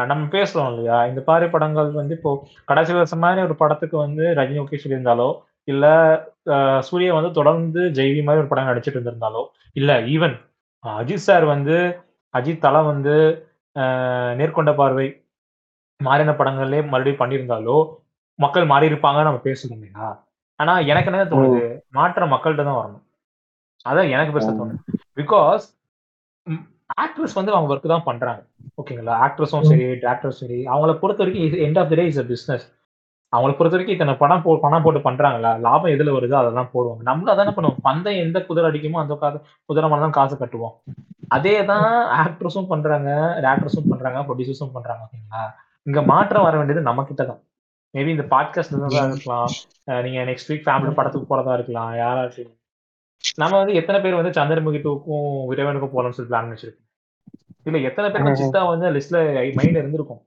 நம்ம பேசுறோம் இல்லையா? இந்த மாதிரி படங்கள் வந்து இப்போ கடைசி வருஷம் மாதிரி ஒரு படத்துக்கு வந்து ரஜினி ஓகே சொல்லியிருந்தாலோ? இல்ல சூர்யா வந்து தொடர்ந்து ஜெய்வி மாதிரி ஒரு படம் நடிச்சிட்டு இருந்திருந்தாலோ? இல்ல ஈவன் அஜித் சார் வந்து அஜித் தலை வந்து நேர்கொண்ட பார்வை மாறின படங்கள்லயே மறுபடியும் பண்ணியிருந்தாலோ? மக்கள் மாறி இருப்பாங்க நம்ம பேசணும் இல்லையா? ஆனா எனக்கு என்ன தோணுது? மாற்ற மக்கள்கிட்ட தான் வரணும். அதான் எனக்கு பெருசா தோணுது. பிகாஸ் ஆக்ட்ரஸ் வந்து அவங்க ஒர்க் தான் பண்றாங்க. ஓகேங்களா ஆக்ட்ரஸும் சரி டேரக்டரும் சரி. அவங்கள பொறுத்த வரைக்கும் end of the day is a business அவங்கள பொறுத்த வரைக்கும் இத்தனை படம் போ பணம் போட்டு பண்றாங்களா? லாபம் எதுல வருதோ அதெல்லாம் போடுவாங்க. நம்மளும் அதானே பண்ணுவோம். பந்தம் எந்த குதிரை அடிக்குமோ அந்த காசு குதிரை தான் காசு கட்டுவோம். அதே தான் ஆக்ட்ரஸும் பண்றாங்க டேரக்டர்ஸும் பண்றாங்க ப்ரொடியூசர்ஸும் பண்றாங்க ஓகேங்களா? இங்க மாற்றம் வர வேண்டியது நம்ம கிட்ட தான். மேபி இந்த பாட்காஸ்ட் தான் இருக்கலாம். நீங்க நெக்ஸ்ட் வீக் ஃபேமிலி படத்துக்கு போறதா இருக்கலாம். யாரா இருக்கலாம். நம்ம வந்து எத்தனை பேர் வந்து சந்திரமுகி டூக்கும் விரைவனுக்கும் போகலாம்னு சொல்லி பிளான் வச்சிருக்கோம். இல்ல எத்தனை பேருக்கு சித்தா வந்து லிஸ்ட்ல மைண்ட் இருந்திருக்கும்.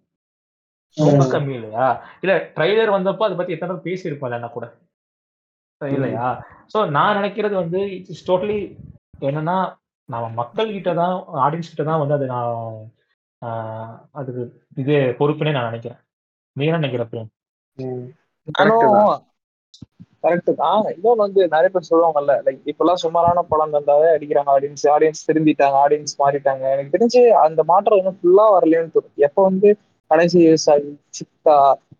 ரொம்ப கம்மி இல்லையா? இல்ல ட்ரைலர் வந்தப்போ அதை பத்தி எத்தனை பேசி இருப்போம் என்ன கூட. இல்லையா? சோ நான் நினைக்கிறது வந்து இட்ஸ் டோட்டலி என்னன்னா நம்ம மக்கள் கிட்ட தான் ஆடியன்ஸ் கிட்ட தான் வந்து அது நான் அதுக்கு இது பொறுப்புனே நான் நினைக்கிறேன். நீ என்ன நினைக்கிறேன் கரெக்ட் தான். இன்னொன்று வந்து நிறைய பேர் சொல்லுவாங்கல்ல லைக் இப்பெல்லாம் சுமாரான படம் தந்தாவே அடிக்கிறாங்க ஆடியன்ஸ் ஆடியன்ஸ் திரும்பிட்டாங்க ஆடியன்ஸ் மாறிட்டாங்க. எனக்கு தெரிஞ்சு அந்த மாற்றம் இன்னும் ஃபுல்லா வரலையோன்னு தோணும். எப்போ வந்து கடைசி விவசாயி சித்தா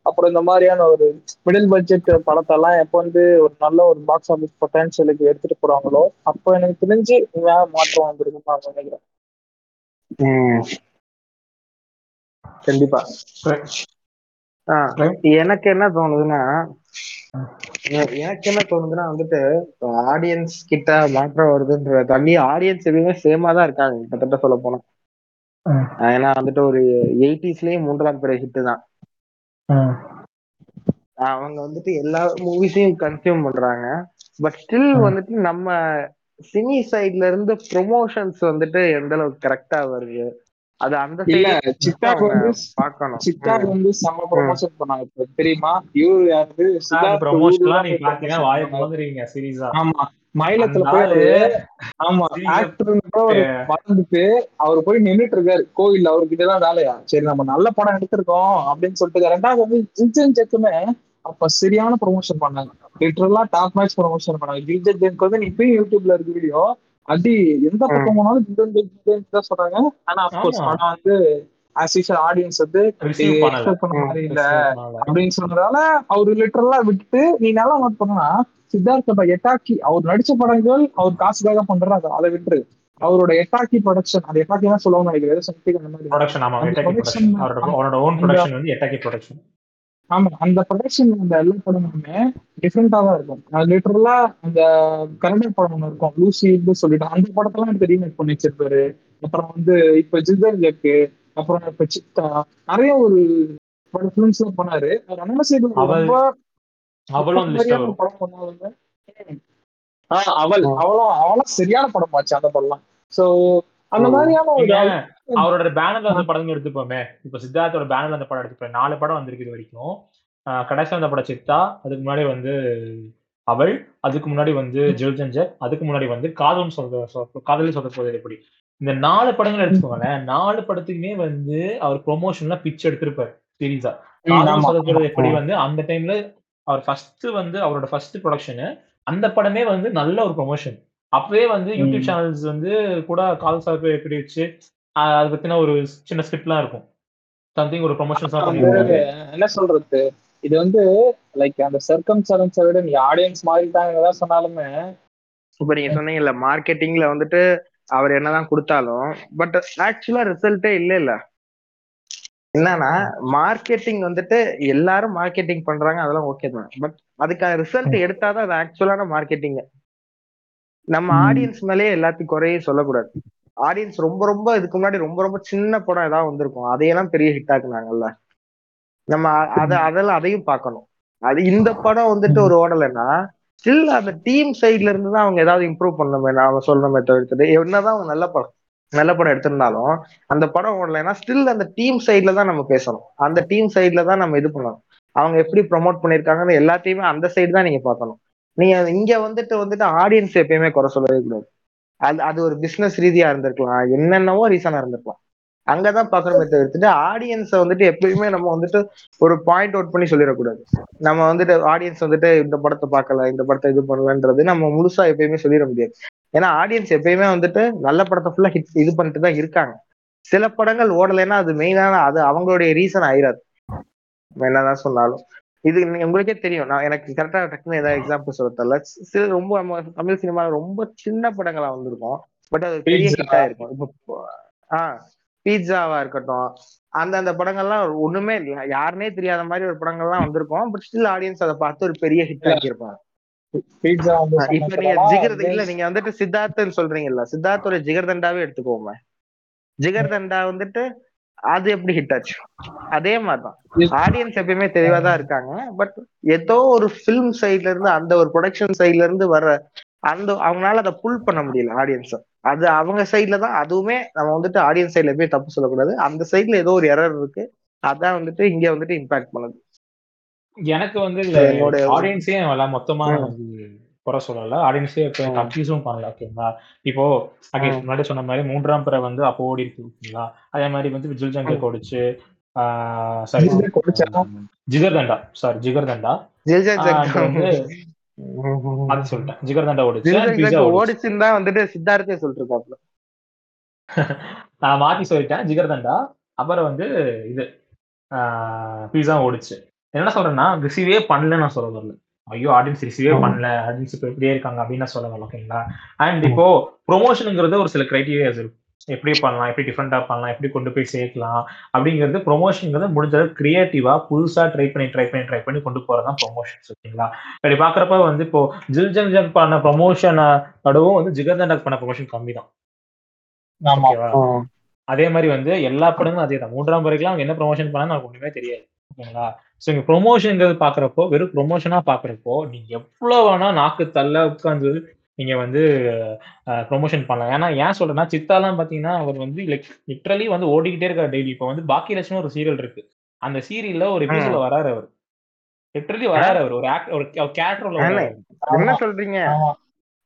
அப்புறம் இந்த மாதிரியான ஒரு மிடில் பட்ஜெட் படத்தெல்லாம் எப்போ வந்து ஒரு நல்ல ஒரு பாக்ஸ் ஆஃபீஸ் பொட்டன்ஷியலுக்கு எடுத்துட்டு போறாங்களோ அப்போ எனக்கு தெரிஞ்சு வேற மாற்றம் வந்திருக்கும் நான் நினைக்கிறேன். கண்டிப்பா. எனக்கு என்ன தோணுதுன்னா எனக்கு என்ன தோணுதுன்னா வந்துட்டு ஆடியன்ஸ் கிட்ட மாற்றம் வருதுன்ற தண்ணி ஆடியன்ஸ் எதுவுமே சேமா தான் இருக்காங்க கிட்டத்தட்ட சொல்ல போனா. ஏன்னா வந்துட்டு ஒரு எயிட்டிஸ்லயும் மூன்றாம் பிறை ஹிட் தான். அவங்க வந்துட்டு எல்லா மூவிஸையும் கன்சியூம் பண்றாங்க. பட் ஸ்டில் வந்துட்டு நம்ம சினி சைட்ல இருந்து ப்ரொமோஷன்ஸ் வந்துட்டு எந்த அளவுக்கு கரெக்டா வருது? அது அந்த சித்தாக்கு வந்து பார்க்கணும். வந்து செம்ம ப்ரொமோஷன் பண்ணாங்க தெரியுமா? இவரு யாரு? ஆமா. மயிலத்துல போய் ஆமா ஆக்டர் வந்துட்டு அவர் போய் நின்றுட்டு இருக்காரு கோவில் அவர்கிட்ட தான் வேலையா? சரி நம்ம நல்ல படம் எடுத்திருக்கோம் அப்படின்னு சொல்லிட்டு ரெண்டாவது வந்து ஜிஞ்சன் செக்குமே அப்ப சரியான ப்ரொமோஷன் பண்ணாங்க லிட்டரலா டாப் மேட்ச் ப்ரொமோஷன் பண்ணாங்க ஜிஞ்சன் ஜென்க்கு வந்து இப்பயும் யூடியூப்ல இருக்கு வீடியோ அடி எந்த பக்கம் போனாலும் ஜென் தான் சொல்றாங்க. ஆனா அப்கோர்ஸ் படம் வந்து ஆஸ் யூஷுவல் ஆடியன்ஸ் வந்து எக்ஸ்பெக்ட் பண்ண மாதிரி இல்ல. அப்படின்னு சொன்னதால அவரு லிட்டரலா விட்டு நீ நல்லா நோட் பண்ணா சித்தார்த்த எட்டாக்கி அவர் நடிச்ச படங்கள் அவர் காசுக்காக பண்றாரு அதை விட்டுரு. அவரோட எட்டாக்கி ப்ரொடக்ஷன் அது எட்டாக்கி தான் சொல்லுவாங்க நினைக்கிறேன். அந்த ப்ரொடக்ஷன் ஆமா அந்த ப்ரொடக்ஷன் அவரோட ஓன் அந்த- ப்ரொடக்ஷன் வந்து எட்டாக்கி ப்ரொடக்ஷன் ஆமா அந்த ப்ரொடக்ஷன் அந்த எல்லா படமுமே டிஃப்ரெண்டா தான் இருக்கும். லிட்டரலா அந்த கன்னட படம் ஒண்ணு இருக்கும். லூசின்னு சொல்லிட்டு அந்த படத்தெல்லாம் எடுத்து ரீமேக் பண்ணி வச்சிருப்பாரு. அப்புறம் வந்து இப்ப ஜிதர் ஜக்கு அப்புறம் இப்ப சித்தா நிறைய ஒரு படம் ஃபிலிம்ஸ் எல்லாம் பண்ணாரு அந்த சைடு ரொம்ப அவளும் படம் ஆஹ் அவள் அவளும் அவளும் சரியான படம் ஆச்சு அந்த படம்லாம். சோ அந்த. மாதிரியான ஒரு அவரோட பேனர்ல வந்த படங்கள் எடுத்துப்போமே இப்ப சித்தார்த்தோட பேனர்ல அந்த படம் எடுத்துப்போம் நாலு படம் வந்திருக்கு இது வரைக்கும். ஆஹ் கடைசியா அந்த படம் சித்தா அதுக்கு முன்னாடி வந்து அவள் அதுக்கு முன்னாடி வந்து ஜில் ஜஞ்சர் அதுக்கு முன்னாடி வந்து காதலும் சொல்ற சொல்~ காதலி சொல்ற போது எப்படி. இந்த நாலு படங்கள் எடுத்துக்கோங்களேன். நாலு படத்துக்குமே வந்து அவர் ப்ரொமோஷன்ல பிச் எடுத்திருப்பாரு சீரியஸா ம், காதல் ஆமா, சொல்ல போறது. எப்படி வந்து அந்த டைம்ல அவர் ஃபர்ஸ்ட் வந்து அவரோட ஃபர்ஸ்ட் ப்ரொடக்ஷனு அந்த படமே வந்து நல்ல ஒரு ப்ரொமோஷன் அப்பவே வந்து யூடியூப். சேனல்ஸ் வந்து கூட கால் சார்பு எப்படி வச்சு அது பத்தின ஒரு சின்ன ஸ்கிரிப்ட்லாம் இருக்கும். சம்திங் ஒரு ப்ரொமோஷன்ஸ் என்ன சொல்றது? இது வந்து லைக் அந்த சர்க்கம் சரன்ஸை விட நீ ஆடியன்ஸ் மாறிட்டாங்க சொன்னாலுமே இப்ப நீங்க சொன்னீங்கல்ல மார்க்கெட்டிங்ல வந்துட்டு அவர் என்னதான் கொடுத்தாலும் பட் ஆக்சுவலா ரிசல்ட்டே இல்ல இல்ல என்னன்னா மார்க்கெட்டிங் வந்துட்டு எல்லாரும் மார்க்கெட்டிங் பண்றாங்க அதெல்லாம் ஓகே தான். பட் அதுக்கான ரிசல்ட் எடுத்தாதான் அது ஆக்சுவலான மார்க்கெட்டிங் நம்ம. ஆடியன்ஸ் மேலேயே எல்லாத்தையும் குறையே சொல்லக்கூடாது. ஆடியன்ஸ் ரொம்ப ரொம்ப இதுக்கு முன்னாடி ரொம்ப ரொம்ப சின்ன படம் ஏதாவது வந்திருக்கும். அதையெல்லாம் பெரிய ஹிட் ஆக்குனாங்கல்ல. நம்ம அத அதெல்லாம் அதையும் பார்க்கணும். அது இந்த படம் வந்துட்டு ஒரு ஓடலைன்னா ஸ்டில் அந்த டீம் சைட்ல இருந்து தான் அவங்க ஏதாவது இம்ப்ரூவ் பண்ணணுமே நாம சொல்லணுமே தவிர்த்துட்டு என்னதான் அவங்க நல்ல படம் நல்ல படம் எடுத்திருந்தாலும் அந்த படம் ஓடலைன்னா ஸ்டில் அந்த டீம் சைட்ல தான் நம்ம பேசணும். அந்த டீம் சைட்ல தான் நம்ம இது பண்ணணும். அவங்க எப்படி ப்ரோமோட் பண்ணிருக்காங்கன்னு எல்லாத்தையுமே அந்த சைடு தான் நீங்க பார்க்கணும். நீங்க இங்க வந்துட்டு வந்துட்டு ஆடியன்ஸ் எப்பயுமே குறை சொல்லவே கூடாது. அது அது ஒரு பிசினஸ் ரீதியா இருந்திருக்கலாம். என்னென்னவோ ரீசனா இருந்திருக்கலாம். அங்கதான் பாக்கணுமே தவிர்த்துட்டு ஆடியன்ஸை வந்துட்டு எப்பயுமே நம்ம வந்துட்டு ஒரு பாயிண்ட் அவுட் பண்ணி சொல்லிடக்கூடாது. நம்ம வந்துட்டு ஆடியன்ஸ் வந்துட்டு இந்த படத்தை பார்க்கல இந்த படத்தை இது பண்ணலன்றது நம்ம முழுசா எப்பயுமே சொல்லிட முடியாது. ஏன்னா ஆடியன்ஸ் எப்பயுமே வந்துட்டு நல்ல படத்தை ஃபுல்லா ஹிட் இது பண்ணிட்டு தான் இருக்காங்க. சில படங்கள் ஓடலைன்னா அது மெயினான அது அவங்களுடைய ரீசன் ஆயிராது. நம்ம என்னதான் சொன்னாலும். இது உங்களுக்கே தெரியும். நான் எனக்கு கரெக்டா டக்குன்னு ஏதாவது எக்ஸாம்பிள் சொல்ல தெரியல சில ரொம்ப தமிழ் சினிமால ரொம்ப சின்ன படங்களா வந்திருக்கும். பட் அது பெரிய. ஹிட்டா இருக்கும் இப்போ ஆஹ் பீட்சாவா இருக்கட்டும். அந்த அந்த படங்கள்லாம் ஒண்ணுமே இல்ல. யாருனே தெரியாத மாதிரி ஒரு படங்கள்லாம் வந்திருக்கும். பட் ஸ்டில் ஆடியன்ஸ் அதை பார்த்து ஒரு பெரிய ஹிட் ஆக்கியிருப்பாங்க. இப்ப நீங்க ஜிகர் இல்ல நீங்க வந்துட்டு சித்தார்த்தன்னு சொல்றீங்கல்ல. சித்தார்த்தோட ஜிகர்தண்டாவே எடுத்துக்கோமே. ஜிகர்தண்டா வந்துட்டு அது எப்படி ஹிட் ஆச்சு? அதே மாதிரிதான். ஆடியன்ஸ் எப்பயுமே தெளிவா தான் இருக்காங்க. பட் ஏதோ ஒரு ஃபிலிம் சைட்ல இருந்து அந்த ஒரு ப்ரொடக்ஷன் சைட்ல இருந்து வர அந்த அவங்களால அதை புல் பண்ண முடியல ஆடியன்ஸ் அது அவங்க சைட்ல தான் அதுவுமே நம்ம வந்துட்டு ஆடியன்ஸ் சைட்ல போய் தப்பு சொல்லக்கூடாது. அந்த சைட்ல ஏதோ ஒரு எரர் இருக்கு. அதான் வந்துட்டு இங்க வந்துட்டு இம்பாக்ட் பண்ணுது. எனக்கு வந்து என்னோட ஆடியன்ஸே மொத்தமா குறை சொல்லல. ஆடியன்ஸே. கன்ஃபியூஸும் பண்ணல ஓகேங்களா இப்போ அகே ம். முன்னாடி சொன்ன மாதிரி மூன்றாம் பிற வந்து அப்போ ஓடி இருக்கு ஓகேங்களா அதே மாதிரி வந்து விஜுவல் ஜங்கல் ஓடிச்சு சாரி ஜிகர் தண்டா சாரி ஜிகர் தண்டா. அது சொல்லிட்டேன். ஜிகர் தண்டா ஓடிச்சு ஓடிச்சுன்னு தான் வந்துட்டு சித்தார்த்தே சொல்லிட்டு இருக்காப்ல நான் மாத்தி சொல்லிட்டேன் ஜிகர் தண்டா. அப்புறம் வந்து இது பீஸா ஓடிச்சு. என்ன சொல்றேன்னா ரிசீவே பண்ணல நான் சொல்ல வரல. ஐயோ ஆடியன்ஸ் ரிசீவே. பண்ணல ஆடியன்ஸ் இப்போ இப்படியே இருக்காங்க அப்படின்னு நான் ஓகேங்களா அண்ட் இப்போ ப்ரொமோஷனுங்கிறது ஒரு சில கிரைட்டீரியாஸ் இருக்கும் எப்படி பண்ணலாம் எப்படி டிஃப்ரெண்டா பண்ணலாம் எப்படி கொண்டு போய் சேர்க்கலாம் அப்படிங்கிறது ப்ரொமோஷனுங்கிறது முடிஞ்ச அளவுக்கு கிரியேட்டிவா புதுசா ட்ரை பண்ணி ட்ரை பண்ணி ட்ரை பண்ணி கொண்டு போறதான் ப்ரொமோஷன்ஸ் ஓகேங்களா இப்படி பாக்குறப்ப வந்து இப்போ ஜில் ஜங் ஜங் பண்ண ப்ரொமோஷன் நடுவும் வந்து ஜிகர் தண்டாக் பண்ண ப்ரொமோஷன் கம்மி தான். அதே மாதிரி வந்து எல்லா படங்களும் அதே தான். மூன்றாம் முறைக்கெல்லாம் அவங்க என்ன ப்ரொமோஷன் பண்ணா எனக்கு ஒண்ணுமே தெரியாது. ஓகேங்களா? ஸோ இங்க ப்ரொமோஷன்ங்கிறது பாக்குறப்போ வெறும் ப்ரொமோஷனா பாக்குறப்போ நீங்க எவ்வளவு வேணா நாக்கு தள்ள உட்காந்து நீங்க வந்து ப்ரொமோஷன் பண்ணலாம். ஏன்னா ஏன் சொல்றேன்னா சித்தாலாம் பாத்தீங்கன்னா அவர் வந்து லைக் லிட்ரலி வந்து ஓடிக்கிட்டே இருக்காரு டெய்லி இப்போ வந்து பாக்கி லட்சம் ஒரு சீரியல் இருக்கு. அந்த சீரியல்ல ஒரு எபிசோட வராரு அவர். லிட்ரலி வராரு அவர். ஒரு ஆக்ட் ஒரு கேரக்டர்ல என்ன சொல்றீங்க.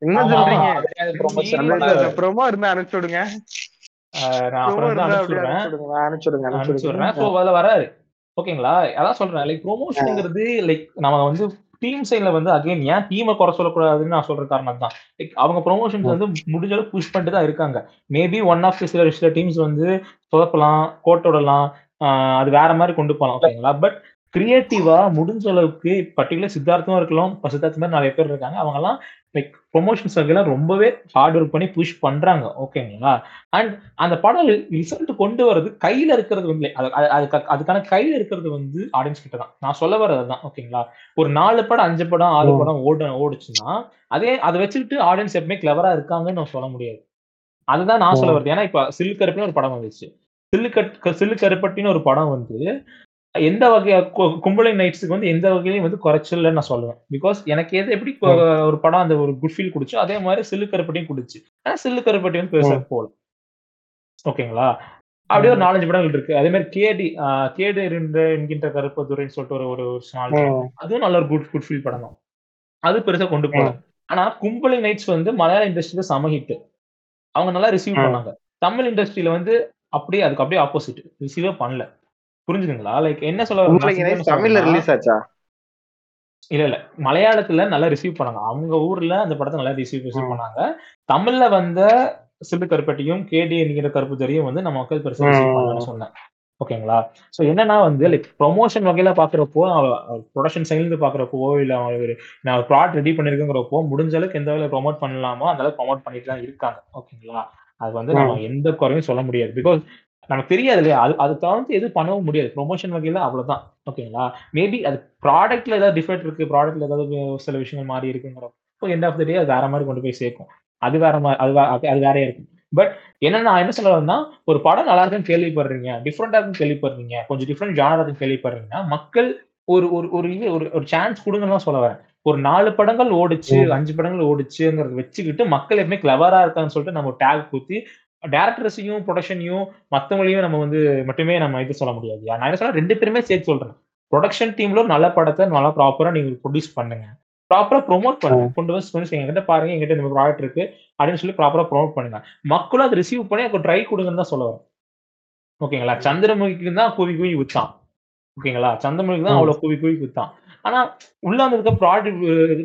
என்ன சொல்றீங்க. ப்ரோமோ இருந்தா அனுப்பிச்சு விடுங்க நான் அப்புறம் அனுப்பிச்சு விடுங்க அனுப்பிச்சு விடுங்க அனுப்பிச்சு விடுறேன் ஸோ விடுங்க அதில் வராரு. ஓகேங்களா? அதான் சொல்றேன். லைக் ப்ரொமோஷனுங்கிறது லைக் நம்ம வந்து டீம் சைட்ல வந்து அகைன் ஏன் டீமை குறை சொல்லக்கூடாதுன்னு நான் சொல்ற காரணம் தான் லைக் அவங்க ப்ரொமோஷன்ஸ் வந்து முடிஞ்ச அளவுக்கு புஷ் பண்ணிட்டு தான் இருக்காங்க. மேபி ஒன் ஆஃப் சில சில டீம்ஸ் வந்து சொதப்பலாம் கோட்டோடலாம் அது வேற மாதிரி கொண்டு போகலாம். ஓகேங்களா? பட் கிரியேட்டிவா முடிஞ்ச அளவுக்கு பர்டிகுலர் சித்தார்த்தமா இருக்கலாம். இப்ப சித்தார்த்த மாதிரி நிறைய பேர் இருக்காங்க. அவங்க எல்லாம் லைக் ப்ரொமோஷன்ஸ் எல்லாம் ரொம்பவே ஹார்ட் ஒர்க் பண்ணி புஷ் பண்றாங்க. ஓகேங்களா அண்ட் அந்த படம் ரிசல்ட் கொண்டு வர்றது கையில இருக்கிறது வந்து அது- அது- அதுக்கு- அதுக்கான கையில இருக்கிறது வந்து ஆடியன்ஸ் கிட்ட தான். நான் சொல்ல வர்றது அதுதான் ஓகேங்களா ஒரு நாலு படம் அஞ்சு படம் ஆறு. படம் ஓட ஓடுச்சுன்னா அதே அதை வச்சுக்கிட்டு ஆடியன்ஸ் எப்பவுமே கிளவரா இருக்காங்கன்னு நான் சொல்ல முடியாது. அதுதான் நான் சொல்ல. வருது ஏன்னா இப்ப சில்லு கருப்புன்னு ஒரு படம் வந்துச்சு. சில்லு கட் சில்லு கருப்பட்டின்னு ஒரு படம் வந்து எந்த வகை கும்பலை நைட்ஸுக்கு வந்து எந்த வகையிலையும் வந்து குறைச்சல்ல நான் சொல்லுவேன். பிகாஸ் எனக்கு எது எப்படி ஒரு படம் அந்த ஒரு குட் ஃபீல் குடிச்சோ அதே மாதிரி சில்லு கருப்பட்டியும் குடிச்சு. ஆனா சில்லு கருப்பட்டி வந்து பெருசா போல. ஓகேங்களா? அப்படியே ஒரு நாலஞ்சு படங்கள் இருக்கு. அதே மாதிரி கேடி கேடு இருந்த என்கின்ற கருப்பதுரைன்னு சொல்லிட்டு ஒரு ஒரு. ம். அதுவும் நல்ல ஒரு குட் குட் ஃபீல் படம் தான். அது பெருசா கொண்டு போல. ஆனா கும்பலை நைட்ஸ் வந்து மலையாள இண்டஸ்ட்ரியில சம ஹிட் அவங்க நல்லா ரிசீவ். பண்ணாங்க. தமிழ் இண்டஸ்ட்ரியில வந்து அப்படியே அதுக்கு அப்படியே ஆப்போசிட் ரிசீவே பண்ணல. புரிஞ்சுதுங்களா? லைக் என்ன சொல்ல தமிழ்ல ரிலீஸ் ஆச்சா? இல்ல இல்ல. மலையாளத்துல நல்லா ரிசீவ் பண்ணாங்க. அவங்க ஊர்ல அந்த படத்தை நல்லா ரிசீவ் ரிசீவ். பண்ணாங்க. தமிழ்ல வந்த சில்லு கருப்பட்டியும் கேடி என்கிற கருப்பு தெரியும் வந்து நம்ம மக்கள் பெருசா ரிசீவ் ம். பண்ணலன்னு சொன்னேன். ஓகேங்களா? சோ என்னன்னா வந்து லைக் ப்ரொமோஷன் வகையில பாக்குறப்போ ப்ரொடக்ஷன் சைட்ல இருந்து பாக்குறப்போ இல்ல ஒரு நான் ப்ராடக்ட் ரெடி பண்ணிருக்கேங்கிறப்போ முடிஞ்ச அளவுக்கு எந்த வகையில ப்ரோமோட் பண்ணலாமோ அந்த அளவுக்கு ப்ரோமோட் பண்ணிட்டு தான் இருக்காங்க. ஓகேங்களா? அது வந்து நம்ம எந்த குறையும் சொல்ல முடியாது. பிகாஸ் நமக்கு தெரியாது இல்லையா? அது அது தவிர்த்து எதுவும் பண்ணவும் முடியாது. ப்ரொமோஷன் வகையில அவ்வளவுதான். ஓகேங்களா மேபி அது ப்ராடக்ட்ல ஏதாவது டிஃபெக்ட் இருக்கு ப்ராடக்ட்ல ஏதாவது சில விஷயங்கள் மாறி இருக்குங்கிறப்போ எண்ட் ஆஃப் த டே அது வேற மாதிரி கொண்டு போய் சேர்க்கும். அது வேற மாதிரி அது அது வேறையா இருக்கும். பட் என்னன்னா நான் என்ன சொல்ல வரேன்னா ஒரு படம் நல்லா இருக்குன்னு கேள்விப்படுறீங்க டிஃப்ரெண்டா இருக்குன்னு கேள்விப்படுறீங்க கொஞ்சம் டிஃப்ரெண்ட் ஜானரா இருக்குன்னு கேள்விப்படுறீங்கன்னா மக்கள் ஒரு ஒரு ஒரு இது ஒரு ஒரு சான்ஸ் கொடுங்கன்னு தான் சொல்ல வரேன். ஒரு நாலு படங்கள் ஓடுச்சு. அஞ்சு படங்கள் ஓடுச்சுங்கிறத வச்சுக்கிட்டு மக்கள் எப்பவுமே கிளவரா இருக்கான்னு சொல்லிட்டு நம்ம டேக் குத்தி டேரக்டர்ஸையும் ப்ரொடக்ஷனையும் மத்தவங்களையும் நம்ம வந்து மட்டுமே நம்ம இது சொல்ல முடியாது. நான் என்ன சொல்ல ரெண்டு பேருமே சேர்த்து சொல்றேன். ப்ரொடக்ஷன் டீம்ல நல்ல படத்தை நல்லா ப்ராப்பரா நீங்க ப்ரொடியூஸ் பண்ணுங்க. ப்ராப்பரா ப்ரோமோட் பண்ணுங்க. கொண்டு வந்து சொல்லி எங்கிட்ட பாருங்க எங்கிட்ட இந்த ப்ராடக்ட் இருக்கு அப்படின்னு சொல்லி ப்ராப்பரா ப்ரோமோட் பண்ணுங்க. மக்களும் அதை ரிசீவ் பண்ணி அதுக்கு ட்ரை கொடுங்கன்னு தான் சொல்ல வரேன் ஓகேங்களா சந்திரமுகிக்கு தான் கூவி கூவி வித்தான் ஓகேங்களா? சந்திரமுகிக்கு தான். அவ்வளவு கூவி கூவி வித்தான் ஆனா உள்ள வந்ததுக்கு ப்ராடக்ட்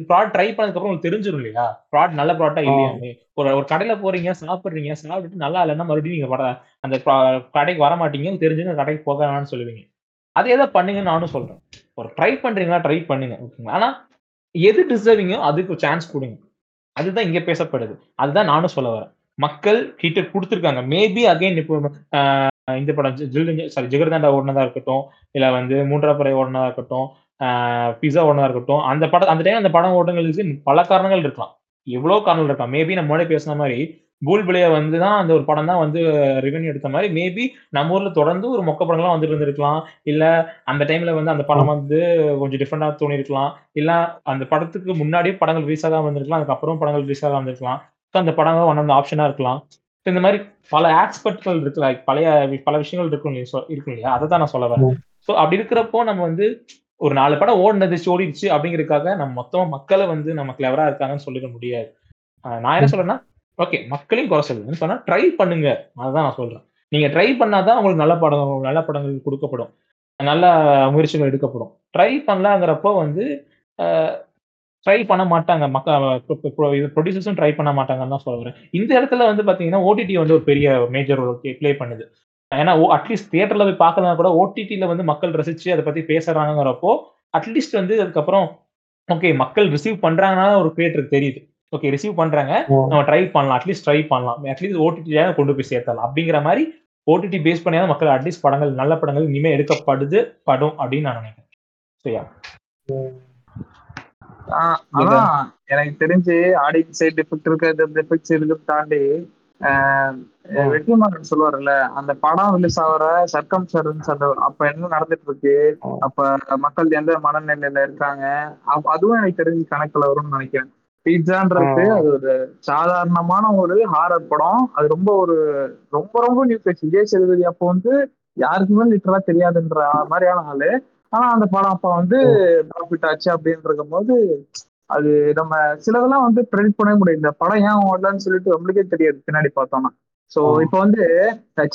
ப்ராடக்ட் ட்ரை பண்ணதுக்கு அப்புறம் உங்களுக்கு தெரிஞ்சிடும் இல்லையா? ப்ராடக்ட் நல்ல ப்ராடக்டா இல்லையாமே ஒரு ஒரு கடையில போறீங்க சாப்பிடுறீங்க சாப்பிட்டுட்டு நல்லா இல்லைன்னா மறுபடியும் நீங்க வர அந்த கடைக்கு வர மாட்டீங்க தெரிஞ்சுங்க கடைக்கு போக வேணாம்னு சொல்லுவீங்க. அதே தான் பண்ணுங்கன்னு நானும் சொல்றேன். ஒரு ட்ரை பண்றீங்களா ட்ரை பண்ணுங்க ஓகேங்களா? ஆனா எது டிசர்விங்கோ அதுக்கு சான்ஸ் கொடுங்க. அதுதான் இங்க பேசப்படுது. அதுதான் நானும் சொல்ல வரேன். மக்கள் கிட்ட கொடுத்துருக்காங்க. மேபி அகைன் இப்போ இந்த படம் சாரி ஜிகர்தாண்டா ஓடினதா இருக்கட்டும் இல்ல வந்து மூன்றாம் படை ஓடினதா இருக்கட்டும் பிஸா ஓடினதா இருக்கட்டும் அந்த படம் அந்த டைம் அந்த படம் ஓடுங்களுக்கு பல காரணங்கள் இருக்கலாம். எவ்வளவு காரணங்கள் இருக்கலாம். மேபி நம்ம முன்னாடி பேசின மாதிரி பூல் பிள்ளைய வந்து தான் அந்த ஒரு படம் தான் வந்து ரெவென்யூ எடுத்த மாதிரி மேபி நம்ம ஊர்ல தொடர்ந்து ஒரு மொக்க படங்கள்லாம் வந்துட்டு இருந்திருக்கலாம். இல்ல அந்த டைம்ல வந்து அந்த படம் வந்து கொஞ்சம் டிஃப்ரெண்டா தோணி இருக்கலாம் இல்ல அந்த படத்துக்கு முன்னாடியே படங்கள் ரிலீஸ் ஆகாம வந்திருக்கலாம் அதுக்கப்புறம் படங்கள் ரிலீஸ் ஆகாம வந்திருக்கலாம் ஸோ அந்த படங்கள் ஒன் அந்த ஆப்ஷனா இருக்கலாம். So இந்த மாதிரி பல ஆஸ்பெக்ட்கள் இருக்கு. Like பழைய பல விஷயங்கள் இருக்கும் இல்லையா? இருக்கும் இல்லையா? அதை தான் நான் சொல்ல வரேன். ஸோ அப்படி இருக்கிறப்போ நம்ம வந்து ஒரு நாலு படம் ஓடினது ஓடிடுச்சு அப்படிங்கறதுக்காக நம்ம மொத்தமா மக்களை வந்து நம்ம கிளவரா இருக்காங்கன்னு சொல்லிட முடியாது. நான் என்ன சொல்றேன்னா ஓகே மக்களையும் குறை சொல்லுங்கன்னு சொன்னா ட்ரை பண்ணுங்க. அதுதான் நான் சொல்றேன். நீங்க ட்ரை பண்ணாதான் உங்களுக்கு நல்ல படம் நல்ல படங்கள் கொடுக்கப்படும். நல்ல முயற்சிகள் எடுக்கப்படும். ட்ரை பண்ணலாங்கிறப்போ வந்து ட்ரை பண்ண மாட்டாங்க. மக்கள் ப்ரொடியூசர்ஸும் ட்ரை பண்ண மாட்டாங்கன்னு தான் சொல்ல வரேன். இந்த இடத்துல வந்து பாத்தீங்கன்னா ஓடிடி வந்து ஒரு பெரிய மேஜர் ரோல் ப்ளே பண்ணுது. ஏன்னா அட்லீஸ்ட் தியேட்டர்ல போய் பார்க்கலாம் கூட ஓடிடில வந்து மக்கள் ரசிச்சு அதை பத்தி பேசுறாங்கிறப்போ அட்லீஸ்ட் வந்து அதுக்கப்புறம் ஓகே மக்கள் ரிசீவ் பண்றாங்கன்னா ஒரு கிரியேட்டருக்கு தெரியுது. ஓகே ரிசீவ் பண்றாங்க. நம்ம ட்ரை பண்ணலாம். அட்லீஸ்ட் ட்ரை பண்ணலாம். அட்லீஸ்ட் ஓடிடி கொண்டு போய் சேர்த்தலாம். அப்படிங்கிற மாதிரி ஓடிடி பேஸ் பண்ணியாவது மக்கள் அட்லீஸ்ட் படங்கள் நல்ல படங்கள் இனிமே எடுக்கப்படுது படும் அப்படின்னு நான் நினைக்கிறேன். சரியா? எனக்கு தெரிஞ்சு ஆடியன்ஸ் சைடு டிஃபெக்ட் இருக்கிறது டிஃபெக்ட்ஸ் இருக்கிறது தாண்டி. வெற்றிமாறன் சொல்லுவார்ல அந்த படம் ரிலீஸ் ஆகிற சர்க்கம் அப்ப என்ன நடந்துட்டு இருக்கு. அப்ப மக்கள் எந்த மனநிலையில இருக்காங்க? அதுவும் எனக்கு தெரிஞ்சு கணக்குல வரும்னு நினைக்கிறேன். பீட்சான்றது. அது ஒரு சாதாரணமான ஒரு ஹாரர் படம். அது ரொம்ப ஒரு ரொம்ப ரொம்ப நியூ ஃபேஸ் விஜய் சேதுபதி அப்போ வந்து யாருக்குமே லிட்டரலா தெரியாதுன்ற மாதிரியான ஆளு. ஆனா அந்த படம் அப்ப வந்து ப்ராஃபிட் ஆச்சு அப்படின்னு இருக்கும்போது அது நம்ம சிலதெல்லாம் வந்து ப்ரெடிக்ட் பண்ணவே முடியும் இந்த படம் ஏன் ஓடலன்னு சொல்லிட்டு நம்மளுக்கே தெரியாது பின்னாடி பார்த்தோம்னா. சோ. இப்போ வந்து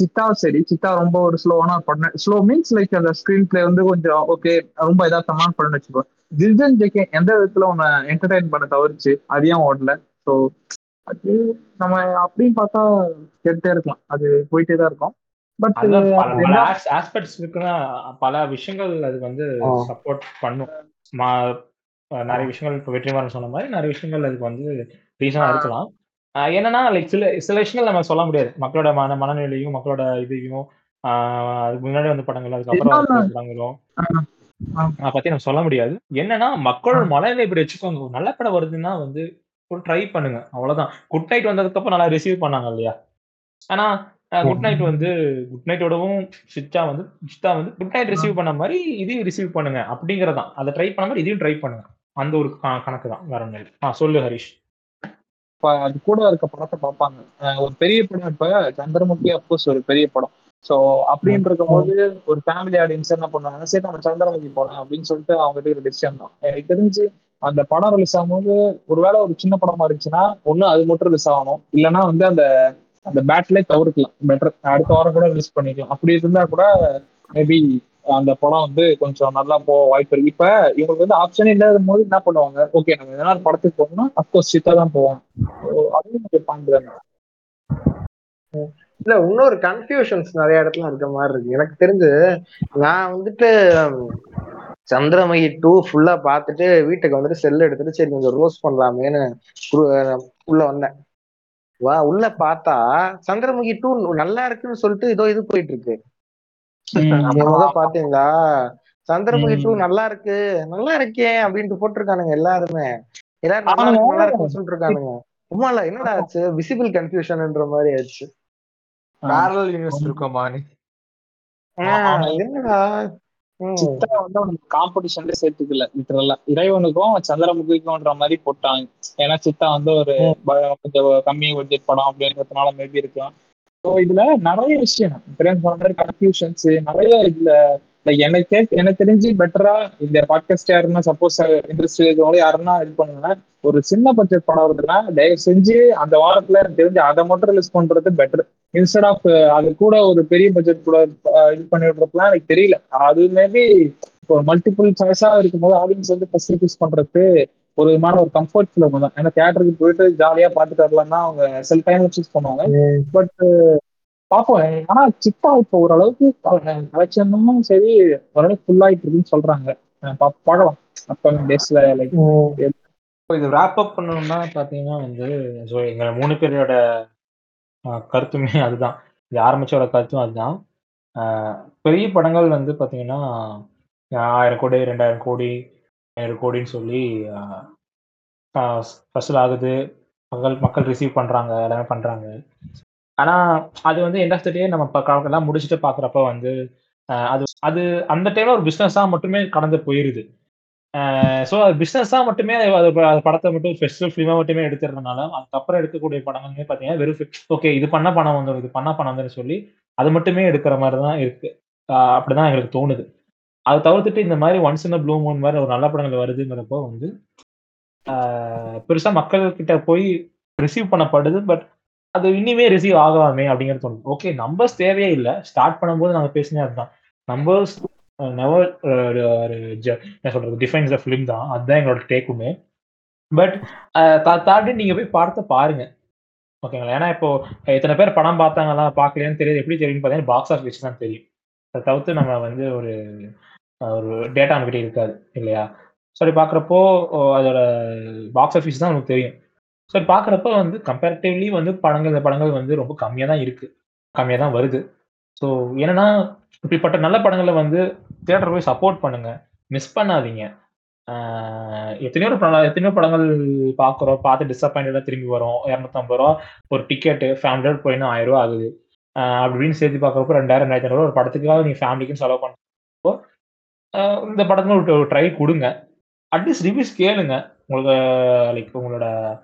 சித்தா சரி சித்தா ரொம்ப ஒரு ஸ்லோவான படம் ஸ்லோ மீன்ஸ் லைக் அந்த ஸ்கிரீன் பிளே வந்து கொஞ்சம் ஓகே ரொம்ப யதார்த்தமான படம்னு வச்சுக்கோ. ஜில்ஜன் ஜேகே எந்த விதத்துல உன்னை என்டர்டைன் பண்ண தவிர்ச்சு அது ஏன் ஓடல? ஸோ அது நம்ம அப்படின்னு பார்த்தா கேட்டுட்டே இருக்கலாம். அது போயிட்டே தான் இருக்கும். பட் ஆஸ்பெக்ட்ஸ் இருக்குன்னா பல விஷயங்கள் அது வந்து. சப்போர்ட் பண்ணும். நிறைய விஷயங்கள் இப்போ வெற்றிமாறன் சொன்ன மாதிரி நிறைய விஷயங்கள் அதுக்கு வந்து ரீசனா. இருக்கலாம். என்னன்னா லைக் சில சில விஷயங்கள் நம்ம சொல்ல முடியாது. மக்களோட மன மனநிலையும் மக்களோட இதையும் அதுக்கு முன்னாடி வந்த படங்கள் அதுக்கப்புறம் படங்களும் பத்தி நம்ம சொல்ல முடியாது. என்னன்னா மக்களோட. மனநிலை இப்படி வச்சுக்கோங்க. நல்ல படம் வருதுன்னா வந்து ஒரு ட்ரை பண்ணுங்க. அவ்வளவுதான். குட் நைட் வந்ததுக்கு அப்புறம் நல்லா ரிசீவ் பண்ணாங்க இல்லையா? ஆனா குட் நைட் வந்து குட் நைட்டோடவும் சித்தா வந்து சித்தா வந்து குட் நைட் ரிசீவ் பண்ண மாதிரி இதையும் ரிசீவ் பண்ணுங்க. அப்படிங்கறதான். அதை ட்ரை பண்ண மாதிரி இதையும் ட்ரை பண்ணுங்க. அந்த ஒரு கணக்கு தான் வேற ஆ சொல்லு ஹரிஷ். அது கூட இருக்க படத்தை பார்ப்பாங்க. ஒரு பெரிய படம் இப்ப சந்திரமுகி அப்கோர்ஸ் ஒரு பெரிய படம். சோ அப்படின்னு இருக்கும்போது ஒரு ஃபேமிலி ஆடியன்ஸ் என்ன பண்ணுவாங்க சரி நம்ம சந்திரமுகி போலாம் அப்படின்னு சொல்லிட்டு அவங்க ஒரு டிசிஷன் தான். எனக்கு தெரிஞ்சு அந்த படம் ரிலீஸ் ஆகும்போது ஒருவேளை ஒரு சின்ன படமா இருந்துச்சுன்னா ஒண்ணு அது மட்டும் ரிலீஸ் ஆகணும். இல்லைன்னா வந்து அந்த அந்த பேட்லே தவிர்க்கலாம். பெட்டர் அடுத்த வாரம் கூட ரிலீஸ் பண்ணிக்கலாம். அப்படி இருந்தா கூட மேபி அந்த படம் வந்து கொஞ்சம் நல்லா போக வாய்ப்பு இருக்கு. இப்ப இவங்களுக்கு வந்து ஆப்ஷனே இல்லாத போது என்ன பண்ணுவாங்க? ஓகே நம்ம எதனா படத்துக்கு போகணும்னா அப்கோர்ஸ் சித்தா தான் போவோம் அதுவும் கொஞ்சம் பாயிண்ட் இல்ல இன்னொரு கன்ஃபியூஷன்ஸ் நிறைய இடத்துல இருக்க மாதிரி இருக்கு. எனக்கு தெரிஞ்சு நான் வந்துட்டு சந்திரமகி டூ ஃபுல்லா பார்த்துட்டு வீட்டுக்கு வந்துட்டு செல் எடுத்துட்டு சரி கொஞ்சம் ரோஸ் பண்ணலாமேன்னு உள்ள வந்தேன். வா உள்ள பார்த்தா சந்திரமுகி டூ நல்லா இருக்குன்னு சொல்லிட்டு ஏதோ இது போயிட்டு இருக்கு. பாத்தீங்களா? சந்திரமுகி டூ நல்லா இருக்கு. நல்லா இருக்கே அப்படின்ட்டு போட்டிருக்கானுங்க எல்லாருமே. எல்லாரும் நல்லா இருக்கு நல்லா இருக்குன்னு சொல்லிட்டு இருக்கானுங்க உமால என்னடா ஆச்சு? விசிபிள் கன்ஃபியூஷன்ன்ற மாதிரி ஆயிடுச்சு. பேரல் யூனிவர்ஸ் இருக்குமா நீ என்னடா. சித்தா வந்து அவனுக்கு காம்படிஷன்ல சேர்த்துக்கல லிட்டரலா இறைவனுக்கும் சந்திரமுகிக்கும்ன்ற மாதிரி போட்டாங்க. ஏன்னா சித்தா வந்து ஒரு கொஞ்சம் கம்மி பட்ஜெட் படம் அப்படின்றதுனால மேபி இருக்கலாம். ஸோ இதுல நிறைய விஷயம். பிரேம் சொன்ன மாதிரி கன்ஃபியூஷன்ஸ் நிறைய இதுல எனக்கு எனக்கு தெரிஞ்சு பெட்டரா இந்த பாட்காஸ்ட் யாருன்னா சப்போஸ் இண்டஸ்ட்ரி இருக்கவங்க யாருன்னா இது பண்ணுங்க ஒரு சின்ன பட்ஜெட் படம் வருதுன்னா தயவு செஞ்சு அந்த வாரத்துல எனக்கு தெரிஞ்சு அதை மட்டும் ரிலீஸ் பண்றது பெட்டர் இன்ஸ்டெட் ஆஃப் அது கூட ஒரு பெரிய பட்ஜெட் கூட இது பண்ணி விடுறதுலாம் எனக்கு தெரியல. அது மேபி இப்போ மல்டிபிள் சாய்ஸா இருக்கும்போது ஆடியன்ஸ் வந்து ஃபர்ஸ்ட் ரிலீஸ் பண்றது ஒரு விதமான ஒரு கம்ஃபர்ட் ஃபிலிம் தான் ஏன்னா தியேட்டருக்கு போயிட்டு ஜாலியா பார்த்துட்டு வரலாம் தான் அவங்க சில டைம் சூஸ் பண்ணுவாங்க. பட் பார்ப்போம். ஆனா சித்தா இப்போ ஓரளவுக்கு கலெக்ஷனும் சரி ஓரளவுக்கு ஃபுல் ஆயிட்டு இருக்குன்னு சொல்றாங்க. பார்க்கலாம். அப்கமிங் டேஸ்ல லைக் இப்போ இது wrap அப் பண்ணணும்னா பார்த்தீங்கன்னா வந்து ஸோ எங்கள் மூணு பேரோட கருத்துமே அதுதான். இது ஆரம்பிச்சோட கருத்தும் அதுதான். ஆஹ், பெரிய படங்கள் வந்து பார்த்தீங்கன்னா ஆயிரம் கோடி ரெண்டாயிரம் கோடி கோடின்னு சொல்லி ஃபஸ்ட் ஆகுது. மக்கள் மக்கள் ரிசீவ் பண்ணுறாங்க எல்லாமே பண்ணுறாங்க ஆனால் அது வந்து எண்ட் ஆஃப் த டே நம்ம இப்போ எல்லாம் முடிச்சுட்டு பார்க்குறப்ப வந்து அது அது அந்த டைமில் ஒரு பிஸ்னஸாக மட்டுமே கடந்து போயிடுது ஸோ அது பிஸ்னஸாக மட்டுமே அது அது படத்தை மட்டும் ஃபெஸ்டிவல் ஃபிலிமாக மட்டுமே எடுத்துறதுனால அதுக்கப்புறம் எடுக்கக்கூடிய படங்களுமே பார்த்தீங்கன்னா வெறும் ஓகே இது பண்ண பணம் வந்துடும் இது பண்ண பணம் வந்துடும் சொல்லி அது மட்டுமே எடுக்கிற மாதிரி தான் இருக்குது அப்படி அப்படிதான் எங்களுக்கு தோணுது. அதை தவிர்த்துட்டு இந்த மாதிரி ஒன்ஸ் இன் ப்ளூ மூன் மாதிரி ஒரு நல்ல படங்கள் வருதுங்கிறப்போ வந்து பெருசா மக்கள் கிட்ட போய் ரிசீவ் பண்ணப்படுது பட் அது இனிமே ரிசீவ் ஆகாமே அப்படிங்கிறது தோணும் ஓகே நம்பர்ஸ் தேவையே இல்லை. ஸ்டார்ட் பண்ணும்போது நாங்கள் பேசினே அதுதான். நம்பர்ஸ் நெவர் என்ன சொல்றது டிஃபைன்ஸ் ஃபிலிம் தான். அதுதான் எங்களோட டேக்குமே பட் தாண்டி நீங்கள் போய் பார்த்து பாருங்க. ஓகேங்களா ஏன்னா இப்போ இத்தனை பேர் படம் பார்த்தாங்களா பார்க்கலையான்னு தெரியாது. எப்படி தெரியும்னு பார்த்தீங்கன்னா பாக்ஸ் ஆஃபீஸ் தான் தெரியும். அதை தவிர்த்து நம்ம வந்து ஒரு ஒரு டேட்டா நம்மகிட்ட இருக்காது இல்லையா? சரி பார்க்குறப்போ அதோட பாக்ஸ் ஆஃபீஸ் தான் நமக்கு தெரியும். சரி பார்க்குறப்ப வந்து கம்பேரிட்டிவ்லி வந்து படங்கள் இந்த படங்கள் வந்து ரொம்ப கம்மியாக தான் இருக்குது கம்மியாக தான் வருது. ஸோ என்னன்னா இப்படிப்பட்ட நல்ல படங்களை வந்து தியேட்டர் போய் சப்போர்ட் பண்ணுங்க. மிஸ் பண்ணாதீங்க. எத்தனையோ படம் எத்தனையோ படங்கள் பார்க்குறோம். பார்த்து டிசப்பாயிண்டடாக திரும்பி வரோம். இரநூத்தம்பது ரூபா ஒரு டிக்கெட்டு ஃபேமிலியோட போயின்னா ஆயிரம் ரூபா ஆகுது. அப்படின்னு சேர்த்து பார்க்குறப்போ ரெண்டாயிரம் ரெண்டாயிரத்தி ஐநூறு ஒரு படத்துக்காக நீங்கள் ஃபேமிலிக்கும் செலவு பண்ணுறப்போ இந்த படத்துக்கு ஒரு ட்ரை கொடுங்க. அட்லீஸ்ட் ரிவ்யூஸ் கேளுங்க. உங்களுக்கு லைக் உங்களோட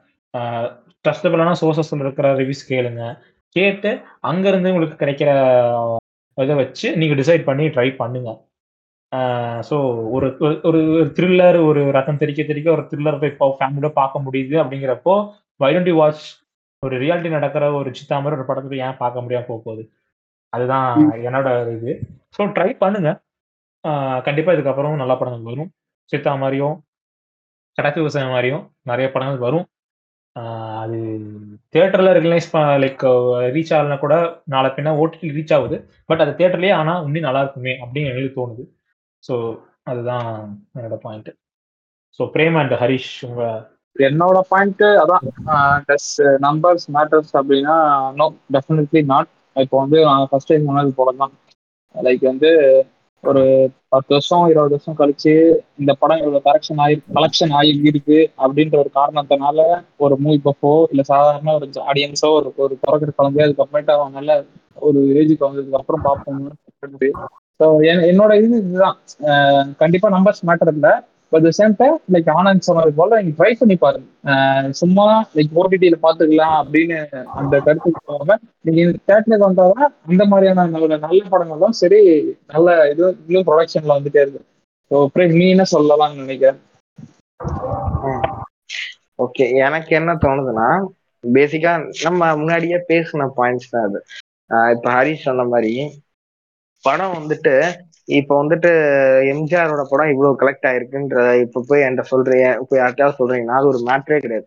ட்ரஸ்டபிளான சோர்சஸ் இருக்கிற ரிவ்யூஸ் கேளுங்க. கேட்டு அங்கேருந்து உங்களுக்கு கிடைக்கிற இதை வச்சு நீங்கள் டிசைட் பண்ணி ட்ரை பண்ணுங்க. ஸோ ஒரு ஒரு- ஒரு த்ரில்லர் ஒரு ரத்தம் தெரிக்க தெரிக்க ஒரு த்ரில்லர் போய் இப்போ ஃபேமிலியோட பார்க்க முடியுது அப்படிங்கிறப்போ வைடன்டி வாட்ச் ஒரு ரியாலிட்டி நடக்கிற ஒரு சித்தா மாதிரி ஒரு படத்தை ஏன் பார்க்க முடியாம போக போகுது? அதுதான் என்னோட இது. ஸோ ட்ரை பண்ணுங்க. கண்டிப்பாக இதுக்கப்புறம் நல்ல படங்கள் வரும். சித்தா மாதிரியும் கடைசி விவசாயம் மாதிரியும் நிறைய படங்கள் வரும். அது தேட்டரில் ரிலீஸ் லைக் ரீச் ஆகலனா கூட நாளை பின்னா ஓடிடி ரீச் ஆகுது. பட் அது தேட்டர்லேயே ஆனால் இன்னும் நல்லா இருக்குமே அப்படின்னு எனக்கு தோணுது. ஸோ அதுதான் என்னோட point so Prem and Harish உங்க என்னோட பாயிண்ட் அதான் டஸ் நம்பர்ஸ் மேட்டர்ஸ் அப்படின்னா நோ டெஃபினெட்லி நாட் இப்போ வந்து நான் ஃபர்ஸ்ட் டைம் சொன்னது போல தான் லைக் வந்து ஒரு பத்து வருஷம் இருபது வருஷம் கழிச்சு இந்த படம் இவ்வளவு கரெக்ஷன் ஆகி கலெக்ஷன் ஆகி இருக்கு அப்படின்ற ஒரு காரணத்தினால ஒரு மூவி பஃபோ இல்ல சாதாரண ஒரு ஆடியன்ஸோ ஒரு ஒரு பிறகுற குழந்தைய அதுக்கப்புறமேட்டு அவன் நல்ல ஒரு ஏஜுக்கு வந்ததுக்கு அப்புறம் பார்ப்போம் ஸோ என்னோட இது இதுதான். கண்டிப்பா நம்பர்ஸ் மேட்டர் இல்லை. But same time like Anand சொன்னது போல நீங்க ட்ரை பண்ணி பாருங்க. சும்மா லைக் ஓடிடியில பாத்துக்கலாம் அப்படின்னு அந்த கருத்து போகாம நீங்க இந்த தேட்டருக்கு வந்தாதான் அந்த மாதிரியான நல்ல நல்ல படங்கள் தான் சரி நல்ல இது இன்னும் ப்ரொடக்ஷன்ல வந்துட்டே இருக்கு. ஸோ அப்புறம் நீ என்ன சொல்லலாம்னு நினைக்கிறேன் ஓகே எனக்கு என்ன தோணுதுன்னா பேசிக்கா நம்ம முன்னாடியே பேசின பாயிண்ட்ஸ் தான் அது. இப்ப ஹரிஷ் சொன்ன மாதிரி படம் வந்துட்டு இப்ப வந்துட்டு எம்ஜிஆரோட படம் இவ்வளவு கலெக்ட் ஆயிருக்குன்ற இப்ப போய் என்கிட்ட சொல்றீங்க இப்ப யார்கிட்டயாவது சொல்றீங்கன்னா அது ஒரு மேட்ரே கிடையாது.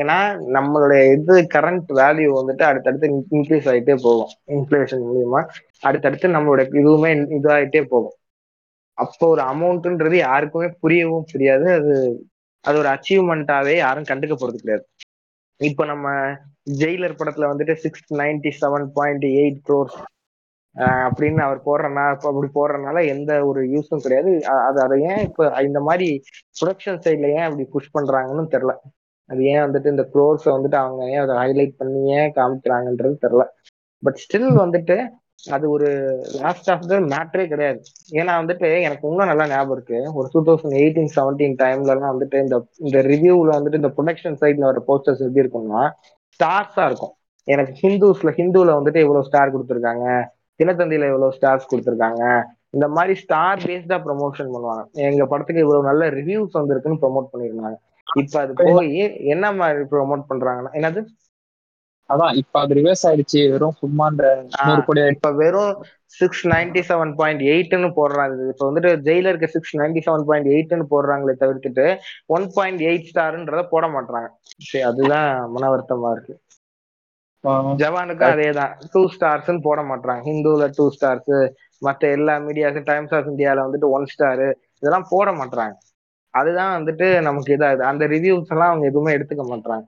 ஏன்னா நம்மளுடைய இது கரண்ட் வேல்யூ வந்துட்டு அடுத்தடுத்து இன்க்ரீஸ் ஆகிட்டே போகும். இன்ஃபிளேஷன் மூலியமா அடுத்தடுத்து நம்மளுடைய இதுவுமே இதாகிட்டே போகும். அப்போ ஒரு அமௌண்ட்ன்றது யாருக்குமே புரியவும் புரியாது. அது அது ஒரு அச்சீவ்மெண்ட்டாவே யாரும் கண்டுக்க போறது கிடையாது. இப்போ நம்ம ஜெயிலர் படத்துல வந்துட்டு six ninety seven point eight crores அப்படின்னு அவர் போடுறனா அப்படி போடுறதுனால எந்த ஒரு யூஸும் கிடையாது. அது அதை ஏன் இப்ப இந்த மாதிரி ப்ரொடக்ஷன் சைட்ல ஏன் அப்படி புஷ் பண்றாங்கன்னு தெரியல. அது ஏன் வந்துட்டு இந்த க்ரோர்ஸை வந்துட்டு அவங்க ஏன் அதை ஹைலைட் பண்ணி ஏன் காமிக்கிறாங்கன்றது தெரியல. பட் ஸ்டில் வந்துட்டு அது ஒரு லாஸ்ட் ஆஃப் த மேட்ரே கிடையாது. ஏன்னா வந்துட்டு எனக்கு இன்னும் நல்லா ஞாபகம் இருக்கு. ஒரு டூ தௌசண்ட் எயிட்டீன் செவன்டீன் டைம்ல எல்லாம் வந்துட்டு இந்த இந்த ரிவ்யூல வந்துட்டு இந்த ப்ரொடக்ஷன் சைட்ல வர போஸ்டர்ஸ் எப்படி இருக்கும்னா ஸ்டார்ஸா இருக்கும். எனக்கு ஹிந்துஸ்ல ஹிந்துல வந்துட்டு இவ்வளவு ஸ்டார் கொடுத்துருக்காங்க. தினத்தந்தியில இவ்வளவு ஸ்டார்ஸ் கொடுத்துருக்காங்க. இந்த மாதிரி ஸ்டார் பேஸ்டா ப்ரொமோஷன் பண்ணுவாங்க. எங்க படத்துக்கு இவ்வளவு நல்ல ரிவ்யூஸ் வந்திருக்குன்னு ப்ரொமோட் பண்ணிருந்தாங்க. இப்ப அது போய் என்ன மாதிரி ப்ரொமோட் பண்றாங்கன்னா என்னது? அதான் இப்ப அது ரிவர்ஸ் ஆயிடுச்சு. வெறும் சும்மா இப்ப வெறும் சிக்ஸ் நைன்டி செவன் பாயிண்ட் எயிட்னு போடுறாங்க. இப்ப வந்துட்டு ஜெயிலருக்கு சிக்ஸ் நைன்டி செவன் பாயிண்ட் எயிட்னு போடுறாங்களே தவிர்த்துட்டு ஒன் பாயிண்ட் எயிட் ஸ்டார்ன்றத போட மாட்டாங்க சரி அதுதான் மன வருத்தமா இருக்கு. ஜவானுக்கும் அதேதான். டூ ஸ்டார்ஸ்ன்னு போட மாட்டாங்க ஹிந்துல டூ ஸ்டார்ஸ் மத்த எல்லா மீடியாஸும் டைம்ஸ் ஆஃப் இந்தியால வந்துட்டு ஒன் ஸ்டாரு இதெல்லாம் போட மாட்டாங்க அதுதான் வந்துட்டு நமக்கு இதாகுது அந்த ரிவ்யூஸ் எல்லாம் அவங்க எதுவுமே எடுத்துக்க மாட்டாங்க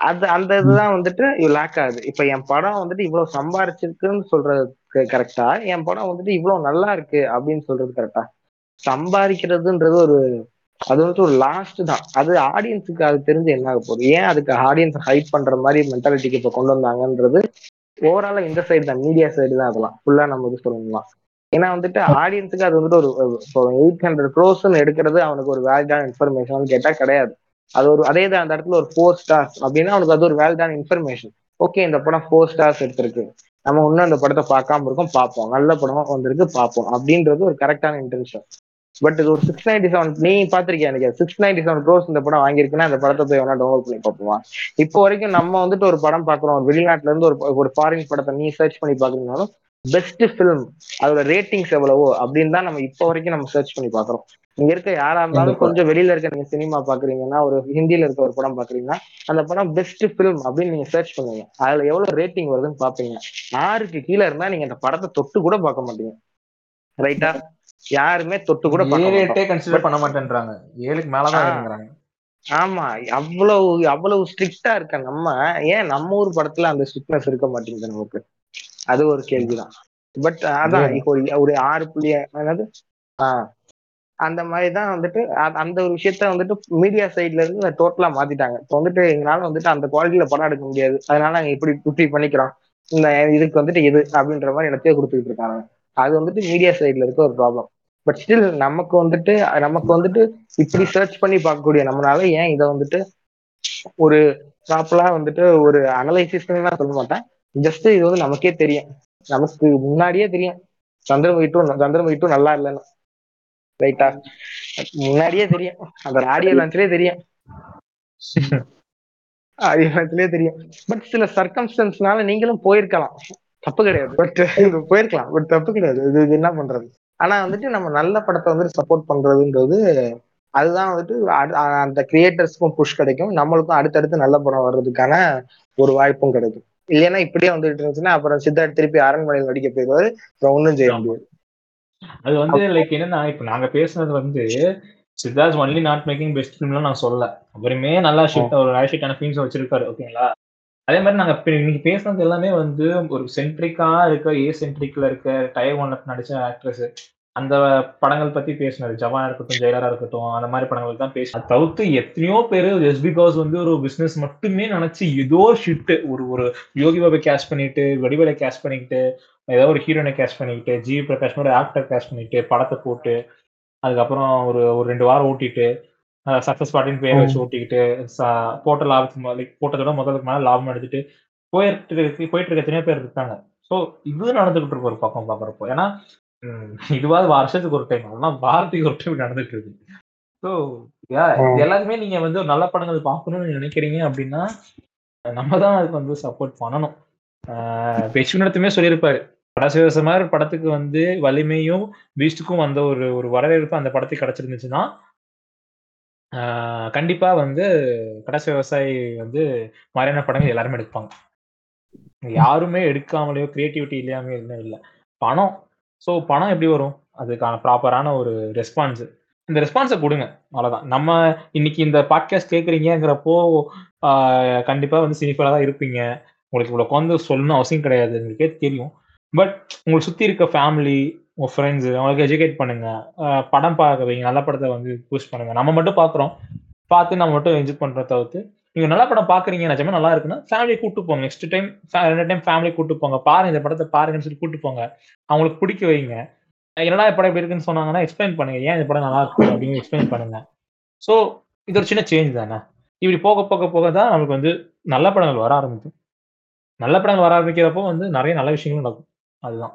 அது அந்த இதுதான் வந்துட்டு லேக் ஆகுது. இப்ப என் படம் வந்துட்டு இவ்வளவு சம்பாரிச்சிருக்குன்னு சொல்றது கரெக்டா என் படம் வந்துட்டு இவ்வளவு நல்லா இருக்கு அப்படின்னு சொல்றது கரெக்டா சம்பாதிக்கிறதுன்றது ஒரு அது வந்துட்டு ஒரு லாஸ்ட் தான். அது ஆடியன்ஸுக்கு அது தெரிஞ்சு என்ன ஆக போகுது? ஏன் அதுக்கு ஆடியன்ஸ் ஹைப் பண்ற மாதிரி மென்டாலிட்டிக்கு இப்ப கொண்டு வந்தாங்கன்றது ஓவராலா இந்த சைடு தான். மீடியா சைடு தான் அதெல்லாம். ஃபுல்லா நம்ம இது சொல்லலாம் ஏன்னா வந்துட்டு ஆடியன்ஸுக்கு அது வந்துட்டு ஒரு இப்போ எயிட் ஹண்ட்ரட் க்ரோஸ்ன்னு எடுக்கிறது அவனுக்கு ஒரு வேலிடான இன்ஃபர்மேஷன் கேட்டா கிடையாது. அது ஒரு அதே தான் அந்த இடத்துல ஒரு ஃபோர் ஸ்டார்ஸ் அப்படின்னா அவனுக்கு அது ஒரு வேலிடான இன்ஃபர்மேஷன் ஓகே இந்த படம் ஃபோர் ஸ்டார்ஸ் எடுத்திருக்கு. நம்ம இன்னும் அந்த படத்தை பார்க்காம இருக்கோம் பார்ப்போம். நல்ல படமா வந்திருக்கு பார்ப்போம். அப்படின்றது ஒரு கரெக்டான இன்டென்ஷன் பட் இது ஒரு சிக்ஸ் நைன்டி செவன் நீ பாத்திருக்கியா எனக்கு? சிக்ஸ் நைன்டி செவன் க்ரோஸ் இந்த படம் வாங்கியிருக்குன்னா அந்த படத்தை போய் வேணா டவுன்லோட் பண்ணி பார்ப்போம்? இப்போ வரைக்கும் நம்ம வந்துட்டு ஒரு படம் பார்க்குறோம். ஒரு வெளிநாட்டுல இருந்து ஒரு ஒரு ஃபாரின் படத்தை நீ சர்ச் பண்ணி பாக்குறீங்கனாலும் பெஸ்ட் ஃபிலிம் அதோட ரேட்டிங்ஸ் எவ்வளவோ அப்படின்னு தான் நம்ம இப்போ வரைக்கும் நம்ம சர்ச் பண்ணி பாக்குறோம் இங்க இருக்க யாரா இருந்தாலும் கொஞ்சம் வெளியில இருக்க நீங்க சினிமா பாக்குறீங்கன்னா ஒரு ஹிந்தியில இருக்க ஒரு படம் பாக்குறீங்கன்னா அந்த படம் பெஸ்ட் பிலிம் அப்படின்னு நீங்க சர்ச் பண்ணுவீங்க. அதுல எவ்வளவு ரேட்டிங் வருதுன்னு பாப்பீங்க ஆறுக்கு கீழே இருந்தா நீங்க அந்த படத்தை தொட்டு கூட பார்க்க மாட்டீங்க. ரைட்டா யாருமே தொட்டு கூட கன்சிடர் பண்ண மாட்டேன்றாங்க. ஏழுக்கு மேலதான் ஆமா அவ்வளவு அவ்வளவு ஸ்ட்ரிக்டா இருக்க நம்ம ஏன் நம்ம ஊர் படத்துல அந்த ஸ்ட்ரிக்ட்னஸ் இருக்க மாட்டேங்குது நமக்கு? அது ஒரு கேள்விதான். பட் அதான் இப்போ ஒரு ஆறு புள்ளி என்னது? ஆஹ் அந்த மாதிரிதான் வந்துட்டு அந்த ஒரு விஷயத்த வந்துட்டு மீடியா சைட்ல இருந்து டோட்டலா மாத்திட்டாங்க. இப்போ வந்துட்டு எங்களால வந்துட்டு அந்த குவாலிட்டியில படம் எடுக்க முடியாது. அதனால நாங்க இப்படி இப்படி பண்ணிக்கிறோம். இந்த இதுக்கு வந்துட்டு இது அப்படின்ற மாதிரி இடத்தையே கொடுத்துட்டு இருக்காங்க. அது வந்துட்டு மீடியா சைட்ல இருக்க ஒரு ப்ராப்ளம் பட் ஸ்டில் நமக்கு வந்துட்டு நமக்கு வந்துட்டு இப்படி சர்ச் பண்ணி பார்க்கக்கூடிய நம்மளால ஏன் இதை வந்துட்டு ஒரு ப்ராப்பரா வந்துட்டு ஒரு அனலைசிஸ் சொல்ல மாட்டேன். ஜஸ்ட் இது வந்து நமக்கே தெரியும். நமக்கு முன்னாடியே தெரியும். சந்திரமுகி டூ சந்திரமுகி டூ நல்லா இல்லைன்னு. ரைட்டா முன்னாடியே தெரியும். அந்த ஆடியோ லான்ச்லயே தெரியும். ஆடியோ லான்ச்லயே தெரியும். பட் சில சர்க்கம்ஸ்டன்ஸ்னால நீங்களும் போயிருக்கலாம். தப்பு கிடையாது. பட் போயிருக்கலாம். பட் தப்பு கிடையாது. இது என்ன பண்றது? ஆனா வந்துட்டு நம்ம நல்ல படத்தை வந்துட்டு சப்போர்ட் பண்றதுன்றது அதுதான் வந்துட்டு அந்த கிரியேட்டர்ஸ்க்கும் புஷ் கிடைக்கும். நம்மளுக்கும் அடுத்தடுத்து நல்ல படம் வர்றதுக்கான ஒரு வாய்ப்பும் கிடைக்கும். இல்லைன்னா இப்படியே வந்துட்டு இருந்துச்சுன்னா அப்புறம் சித்தார்த் திருப்பி அரண்மனையில் நடிக்க போயிருவாரு. அப்புறம் ஒன்றும் செய்ய. முடியாது. அது வந்து லைக் என்னன்னா இப்ப நாங்க பேசுனது வந்து Siddharth only not making best ஃபிலிம்லாம் நான் சொல்ல அவருமே நல்லா ஷிட் ஒரு ஹை ஷிட்டான ஃபிலிம்ஸ் வச்சிருக்காரு ஓகேங்களா அதே மாதிரி நாங்க இன்னைக்கு பேசுனது எல்லாமே வந்து ஒரு சென்ட்ரிக்கா இருக்க ஏ சென்ட்ரிக்ல இருக்க டயர் ஒன்ல நடிச்ச ஆக்ட்ரஸ் அந்த படங்கள் பத்தி பேசினது. ஜவானா இருக்கட்டும் ஜெயலரா இருக்கட்டும் அந்த மாதிரி படங்கள் தான் பேச தவிர்த்து எத்தனையோ பேர் ஜஸ்ட் பிகாஸ் வந்து ஒரு பிசினஸ் மட்டுமே நினைச்சு ஏதோ ஷிட் ஒரு ஒரு யோகி பாபை கேஷ் பண்ணிட்டு வடிவேலை கேஷ் பண்ணிக்கிட்டு ஏதோ ஒரு ஹீரோனை கேஷ் பண்ணிக்கிட்டு ஜி பிரகாஷ் ஒரு ஆக்டர் கேஷ் பண்ணிட்டு படத்தை போட்டு அதுக்கப்புறம் ஒரு ஒரு ரெண்டு வாரம் ஓட்டிட்டு சக்சஸ் பார்ட்டின்னு பேர் வச்சு ஓட்டிக்கிட்டு போட்ட லாபத்துக்கு லைக் போட்டதோட முதலுக்கு மேல லாபம் எடுத்துட்டு போயிட்டு இருக்கு போயிட்டு இருக்க எத்தனையோ பேர் இருக்காங்க. ஸோ இது நடந்துகிட்டு இருக்கு ஒரு பக்கம் பாக்குறப்போ. ஏன்னா இதுவாது வருஷத்துக்கு ஒரு டைம் அதெல்லாம் வாரத்துக்கு ஒரு டைம் நடந்துட்டு இருக்கு. ஸோ எல்லாருமே நீங்க வந்து ஒரு நல்ல படங்கள் பார்க்கணும்னு நினைக்கிறீங்க அப்படின்னா நம்ம தான் அதுக்கு வந்து சப்போர்ட் பண்ணணும். பெச்சுனத்துமே சொல்லியிருப்பாரு. படசிவச மாதிரி படத்துக்கு வந்து வலிமையும் பீஸ்டுக்கும் வந்த ஒரு ஒரு வரவேற்பு அந்த படத்துக்கு கிடைச்சிருந்துச்சுன்னா கண்டிப்பா வந்து கடைசி விவசாயி வந்து மாதிரியான படங்கள் எல்லாருமே எடுப்பாங்க. யாருமே எடுக்காமலேயோ கிரியேட்டிவிட்டி இல்லையாமே எதுவும் இல்லை. பணம். ஸோ பணம் எப்படி வரும்? அதுக்கான ப்ராப்பரான ஒரு ரெஸ்பான்ஸ் இந்த ரெஸ்பான்ஸை கொடுங்க. அவ்வளோதான் நம்ம இன்னைக்கு இந்த பாட்காஸ்ட் கேட்குறீங்கிறப்போ கண்டிப்பாக வந்து சினிஃபலாக தான் இருப்பீங்க. உங்களுக்கு இவ்வளோ உட்காந்து சொல்லணும் அவசியம் கிடையாது உங்களுக்கே தெரியும். பட் உங்களுக்கு சுற்றி இருக்க ஃபேமிலி உங்க ஃப்ரெண்ட்ஸு அவங்களுக்கு எஜுகேட் பண்ணுங்க. படம் பார்க்க வைங்க நல்ல படத்தை வந்து பூஸ்ட் பண்ணுங்க. நம்ம மட்டும் பாக்குறோம் பார்த்து நம்ம மட்டும் என்ஜாய் பண்ணுறத தவிர்த்து நீங்க நல்ல படம் பாக்குறீங்க நிஜமா நல்லா இருக்குன்னா ஃபேமிலி கூட்டு போங்க. நெக்ஸ்ட் டைம் ரெண்டு டைம் ஃபேமிலி கூட்டு போங்க. பாருங்க இந்த படத்தை பாருங்கன்னு சொல்லி கூட்டு போங்க. அவங்களுக்கு பிடிக்க வைங்க. என்னடா படம் எப்படி இருக்குன்னு சொன்னாங்கன்னா எக்ஸ்பிளைன் பண்ணுங்க. ஏன் இந்த படம் நல்லா இருக்கு அப்படின்னு எக்ஸ்பிளைன் பண்ணுங்க. ஸோ இது ஒரு சின்ன சேஞ்ச் தானே? இப்படி போக போக போக தான் நமக்கு வந்து நல்ல படங்கள் வர ஆரம்பிக்கும். நல்ல படங்கள் வர ஆரம்பிக்கிறப்போ வந்து நிறைய நல்ல விஷயங்களும் நடக்கும். அதுதான்.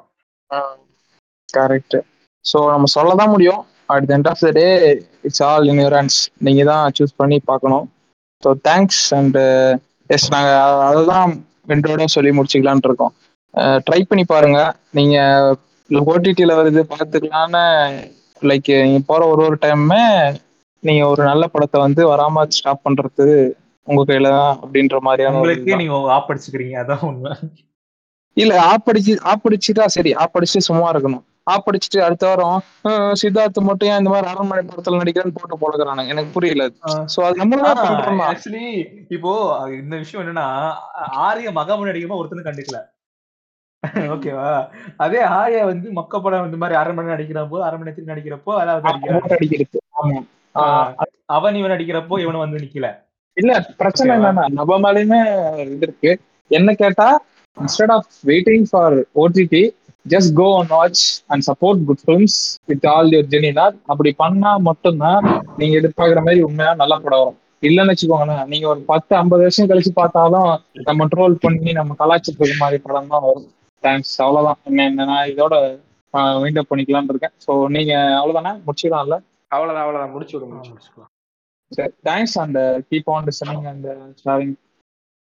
கரெக்ட் ஸோ நம்ம சொல்ல தான் முடியும். At the end of the day it's all in your hands நீங்க தான் சூஸ் பண்ணி பார்க்கணும். ஸோ தேங்க்ஸ் அண்ட் எஸ் நாங்கள் அதுதான் ரெண்டோட சொல்லி முடிச்சுக்கலான் இருக்கோம். ட்ரை பண்ணி பாருங்க. நீங்க ஓடிடியில் வருது பார்த்துக்கலான்னு லைக் நீங்க போற ஒரு ஒரு டைமுமே நீங்க ஒரு நல்ல படத்தை வந்து வராம ஸ்டாப் பண்றது உங்க கையில தான் அப்படின்ற மாதிரியான உங்களுக்கே. நீங்க ஆப்படிச்சுக்கிறீங்க அதான் உண்மை. இல்ல ஆப்படிச்சு ஆப்படிச்சுட்டா சரி ஆப்படிச்சு சும்மா இருக்கணும். ஆப்படிச்சுட்டு அடுத்த வாரம் அஹ், சித்தார்த் மட்டும் ஏன் இந்த மாதிரி அரண்மனை படத்துல நடிக்கிறேன்னு போட்டு போடுறானுங்க எனக்கு புரியல. சோ அது நம்ம தான் பண்றோம். ஆக்சுவலி இப்போ இந்த விஷயம் என்னன்னா ஆரிய மகமன் அடிக்கும்போது ஒருத்தனும் கண்டுக்கல. ஓகேவா அதே ஆரியா வந்து மொக்க படம் இந்த மாதிரி அரை மணி நேரம் நடிக்கிற போது அரை மணி நேரத்துக்கு நடிக்கிறப்போ அதாவது அவன் இவன் அடிக்கிறப்போ இவன் வந்து நிக்கல. இல்ல பிரச்சனை? என்னன்னா நம்ம மேலயுமே இது இருக்கு. என்ன கேட்டா instead of waiting for OTT just go and watch and support good films with all your ஜெனினா அப்படி பண்ணா மட்டும்தான் நீங்க எதிர்பார்க்குற மாதிரி உண்மையா நல்ல படம் வரும். இல்லைன்னு வச்சுக்கோங்களேன் நீங்க ஒரு பத்து ஐம்பது வருஷம் கழிச்சு பார்த்தாலும் நம்ம ட்ரோல் பண்ணி நம்ம கலாச்சிட்டு இருக்க மாதிரி படம் தான் வரும். தேங்க்ஸ் அவ்வளவுதான். நான் இதோட வைண்ட் அப் பண்ணிக்கலாம்னு இருக்கேன். ஸோ நீங்க அவ்வளவுதானே? முடிச்சுக்கலாம்ல? அவ்வளவுதான் அவ்வளவுதான். முடிச்சு விடுங்க முடிச்சுக்கலாம் thanks and keep on listening and sharing